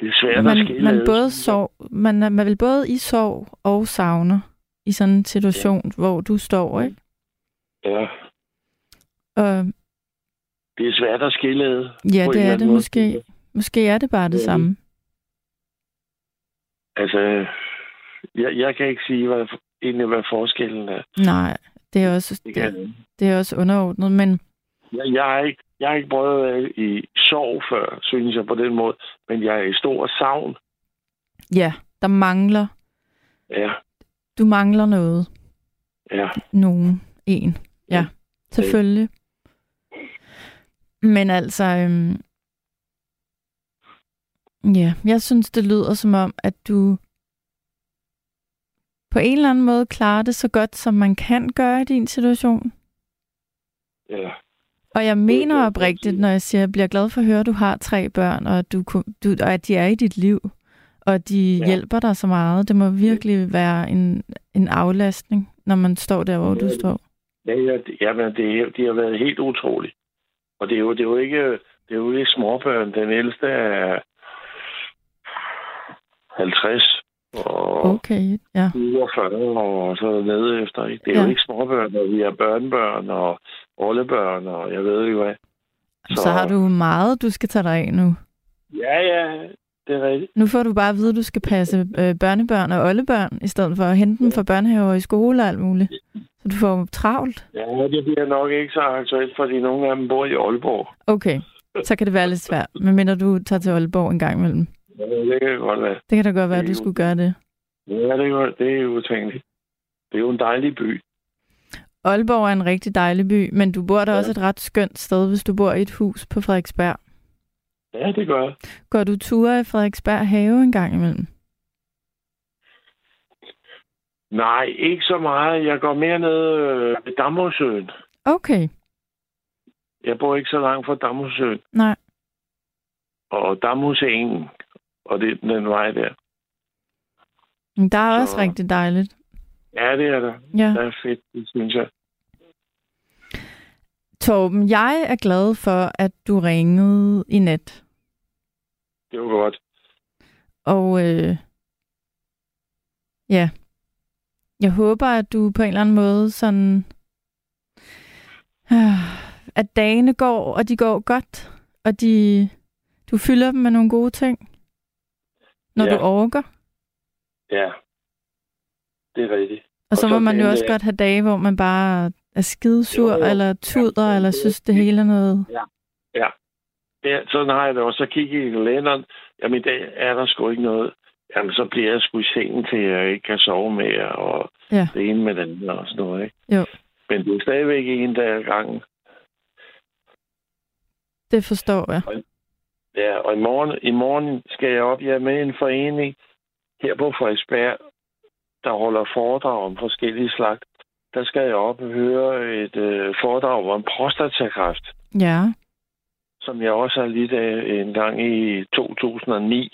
Det er svært at man, skille. man, både sorg, man, man vil både i sorg og savne i sådan en situation, ja. hvor du står, ikke? Ja, Og det er svært at skille ad. ja, det er det måde. måske. Måske er det bare det Ja. samme. Altså, jeg, jeg kan ikke sige, hvad, egentlig, hvad forskellen er. Nej, det er også, Det det, det er også underordnet, men Jeg, jeg, har ikke, jeg har ikke prøvet at være i sorg før, synes jeg på den måde. Men jeg er i stor savn. ja, der mangler, Ja, du mangler noget. ja. Nogen. En. Ja, selvfølgelig. Men altså, øhm, ja, jeg synes, det lyder som om, at du på en eller anden måde klarer det så godt, som man kan gøre i din situation. ja. Og jeg mener oprigtigt, når jeg siger, at jeg bliver glad for at høre, at du har tre børn, og at, du, du, og at de er i dit liv, og de ja. Ja. hjælper dig så meget. Det må virkelig være en, en aflastning, når man står der, hvor du Ja. står. Ja, ja, det- jamen, det, de har været helt utroligt. Og det er jo, det er jo ikke, det er jo ikke småbørn. Den ældste er 50 og Okay, ja. 47 og så nede efter. Ikke? Det er Ja. jo ikke småbørn, og vi har børnebørn og oldebørn, og jeg ved ikke hvad. Så, så har du meget, du skal tage dig af nu. Ja, ja, det er rigtigt. Nu får du bare at vide, at du skal passe øh, børnebørn og oldebørn, i stedet for at hente dem fra børnehaver i skole og alt muligt. Så du får travlt. Ja, det bliver nok ikke så aktuelt, fordi nogle af dem bor i Aalborg. Okay, så kan det være lidt svært, medmindre du tager til Aalborg en gang imellem. Ja, det kan godt være. Det kan da godt være, at du skulle gøre det. Ja, det er, jo- det er jo utænkeligt. Det er jo en dejlig by. Aalborg er en rigtig dejlig by, men du bor der Ja. også et ret skønt sted, hvis du bor i et hus på Frederiksberg. Ja, det gør jeg. Går du ture i Frederiksberg have en gang imellem? Nej, ikke så meget. Jeg går mere ned øh, ved Damhusøen. Okay, Jeg bor ikke så langt fra Damhusøen. nej. Og Damhusengen, og det er den vej der. Men der er Så- også rigtig dejligt. Ja, det er der. Ja. Det er fedt, det synes jeg. Torben, jeg er glad for, at du ringede i nat. Det var godt. Og øh, ja, jeg håber, at du på en eller anden måde sådan, øh, [SIGHS] at dagene går, og de går godt, og de, du fylder dem med nogle gode ting, når Ja. du orker. Ja, det er rigtigt. Og så Og må så man jo også øh, godt have dage, hvor man bare er skidesur, Jo, jo. eller tuder, Ja, eller synes, det hele er noget. Ja, sådan har jeg det også. Så kigger jeg i kalenderen. Jamen, i dag er der sgu ikke noget. jamen, så bliver jeg sgu i sengen til, at jeg ikke kan sove mere, og Ja. det ene med den og sådan noget, ikke? Jo. Men det er stadigvæk en dag ad gangen. Det forstår jeg. Ja, og i morgen, i morgen skal jeg op. Jeg er med i en forening her på Frederiksberg, der holder foredrag om forskellige slags. Der skal jeg op og høre et øh, foredrag om prostatakræft, Ja. som jeg også har lidt af en gang i 2009.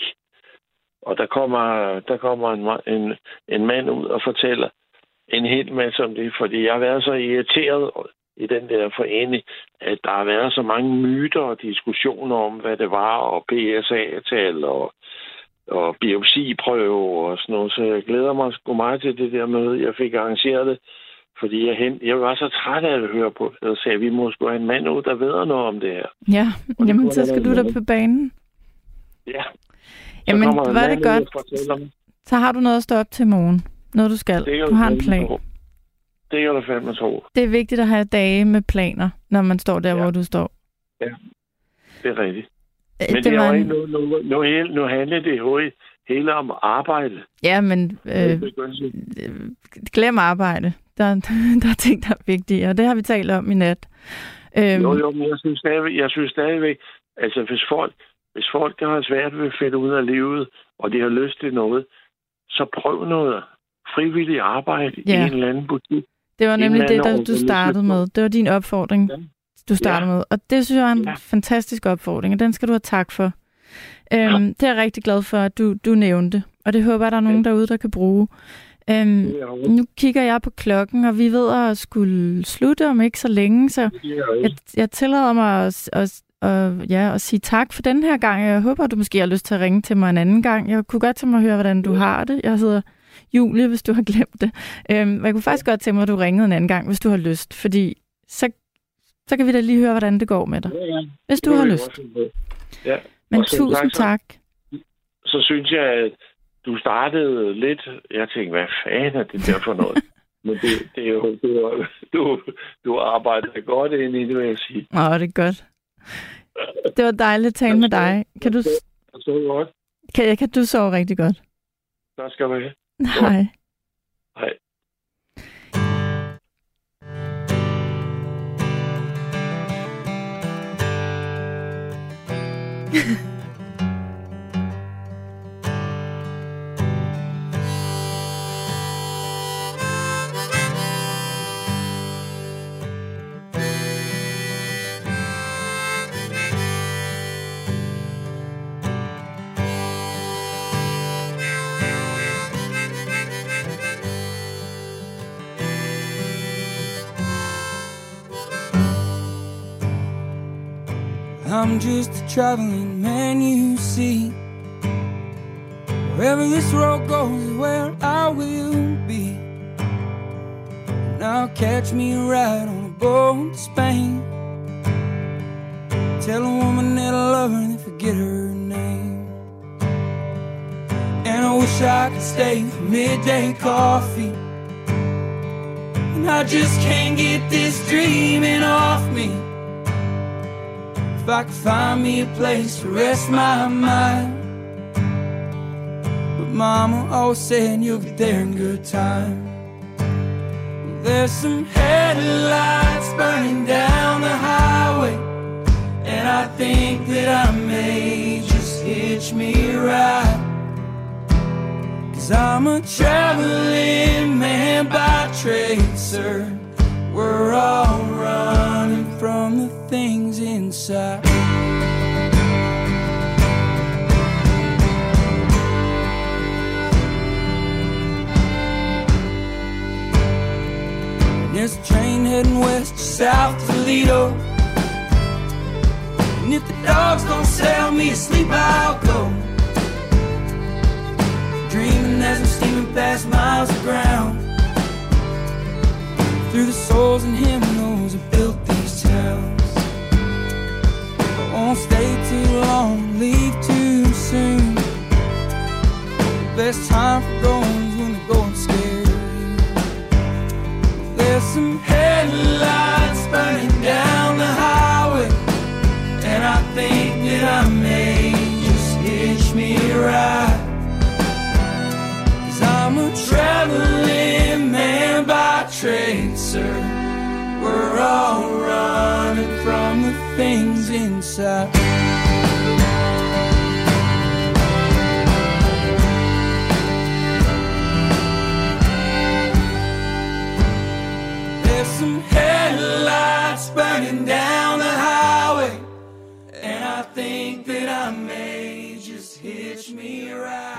Og der kommer, der kommer en, en, en mand ud og fortæller en hel masse om det, fordi jeg har været så irriteret i den der forening, at der har været så mange myter og diskussioner om, hvad det var, og PSA-tal og, og biopsiprøve og sådan noget. Så jeg glæder mig sgu meget til det der møde. Jeg fik arrangeret det, fordi jeg, hen, jeg var så træt af at høre på det, og sagde, at vi må have en mand ud, der ved noget om det her. Ja, Og jamen så skal du da på banen. Ja. Jamen, var det godt. Så har du noget at stå op til morgen. Noget, du skal. Du har en plan. Det kan du fandme tro. Det er vigtigt at have dage med planer, når man står der, Ja. hvor du står. Det er rigtigt. Øh, Men det, det var er jo en- nu, nu, nu, nu handler det jo hele om arbejde. Ja, men øh, glem arbejde. Der, [LAUGHS] der er ting, der er vigtige, og det har vi talt om i nat. Øhm, jo, jo, men jeg synes stadigvæk, jeg synes stadigvæk altså hvis folk, hvis folk der har svært ved at finde ud af livet, og de har lyst til noget, så prøv noget frivilligt arbejde Ja. i en eller anden butik. Det var nemlig det, der du startede med. Det var din opfordring, Ja. du startede Ja. med. Og det synes jeg er en Ja. fantastisk opfordring, og den skal du have tak for. Øhm, det er jeg rigtig glad for, at du, du nævnte. Og det håber jeg, der er nogen derude, der kan bruge. Øhm, jo- nu kigger jeg på klokken, og vi ved at skulle slutte om ikke så længe, så jeg, jeg tillader mig at, at, at, ja, at sige tak for den her gang. Jeg håber, du måske har lyst til at ringe til mig en anden gang. Jeg kunne godt tænke mig at høre, hvordan du har det. Jeg hedder Julie, hvis du har glemt det. Øhm, jeg kunne faktisk godt tænke mig, at du ringede en anden gang, hvis du har lyst. Fordi så, så kan vi da lige høre, hvordan det går med dig. Ja, ja. Hvis du har lyst. Ja. Men tusind så- tak. så synes jeg, at du startede lidt... Jeg tænkte, hvad fanden er det der for noget? [LAUGHS] Men det, det er jo... Du, har- du, du arbejder godt ind i det, vil jeg sige. Åh, det er godt. Det var dejligt at tale med dig. Kan du, Og så godt. kan, kan du sove rigtig godt? Der skal man have. Nej. Hej. [LAUGHS] I'm just a traveling man, you see. Wherever this road goes is where I will be. Now catch me a ride on a boat to Spain. Tell a woman that I love her and forget her name. And I wish I could stay for midday coffee. And I just can't get this dreaming off me. If I could find me a place to rest my mind. But mama always said you'll get there in good time. There's some headlights burning down the highway. And I think that I may just hitch me ride. Cause I'm a traveling man by trade, sir. We're all running from the things inside. There's a train heading west to South Toledo. And if the dogs don't sell me asleep, I'll go. Dreaming as I'm steaming past miles of ground. Through the souls and hymnals that built I won't stay too long, leave too soon. The best time for going is when the going's scary. There's some headlights burning down the highway, and I think that I may just hitch me a ride. traveling man by trade, sir. We're all running from the things inside. There's some headlights burning down the highway, and I think that I may just hitch me a ride.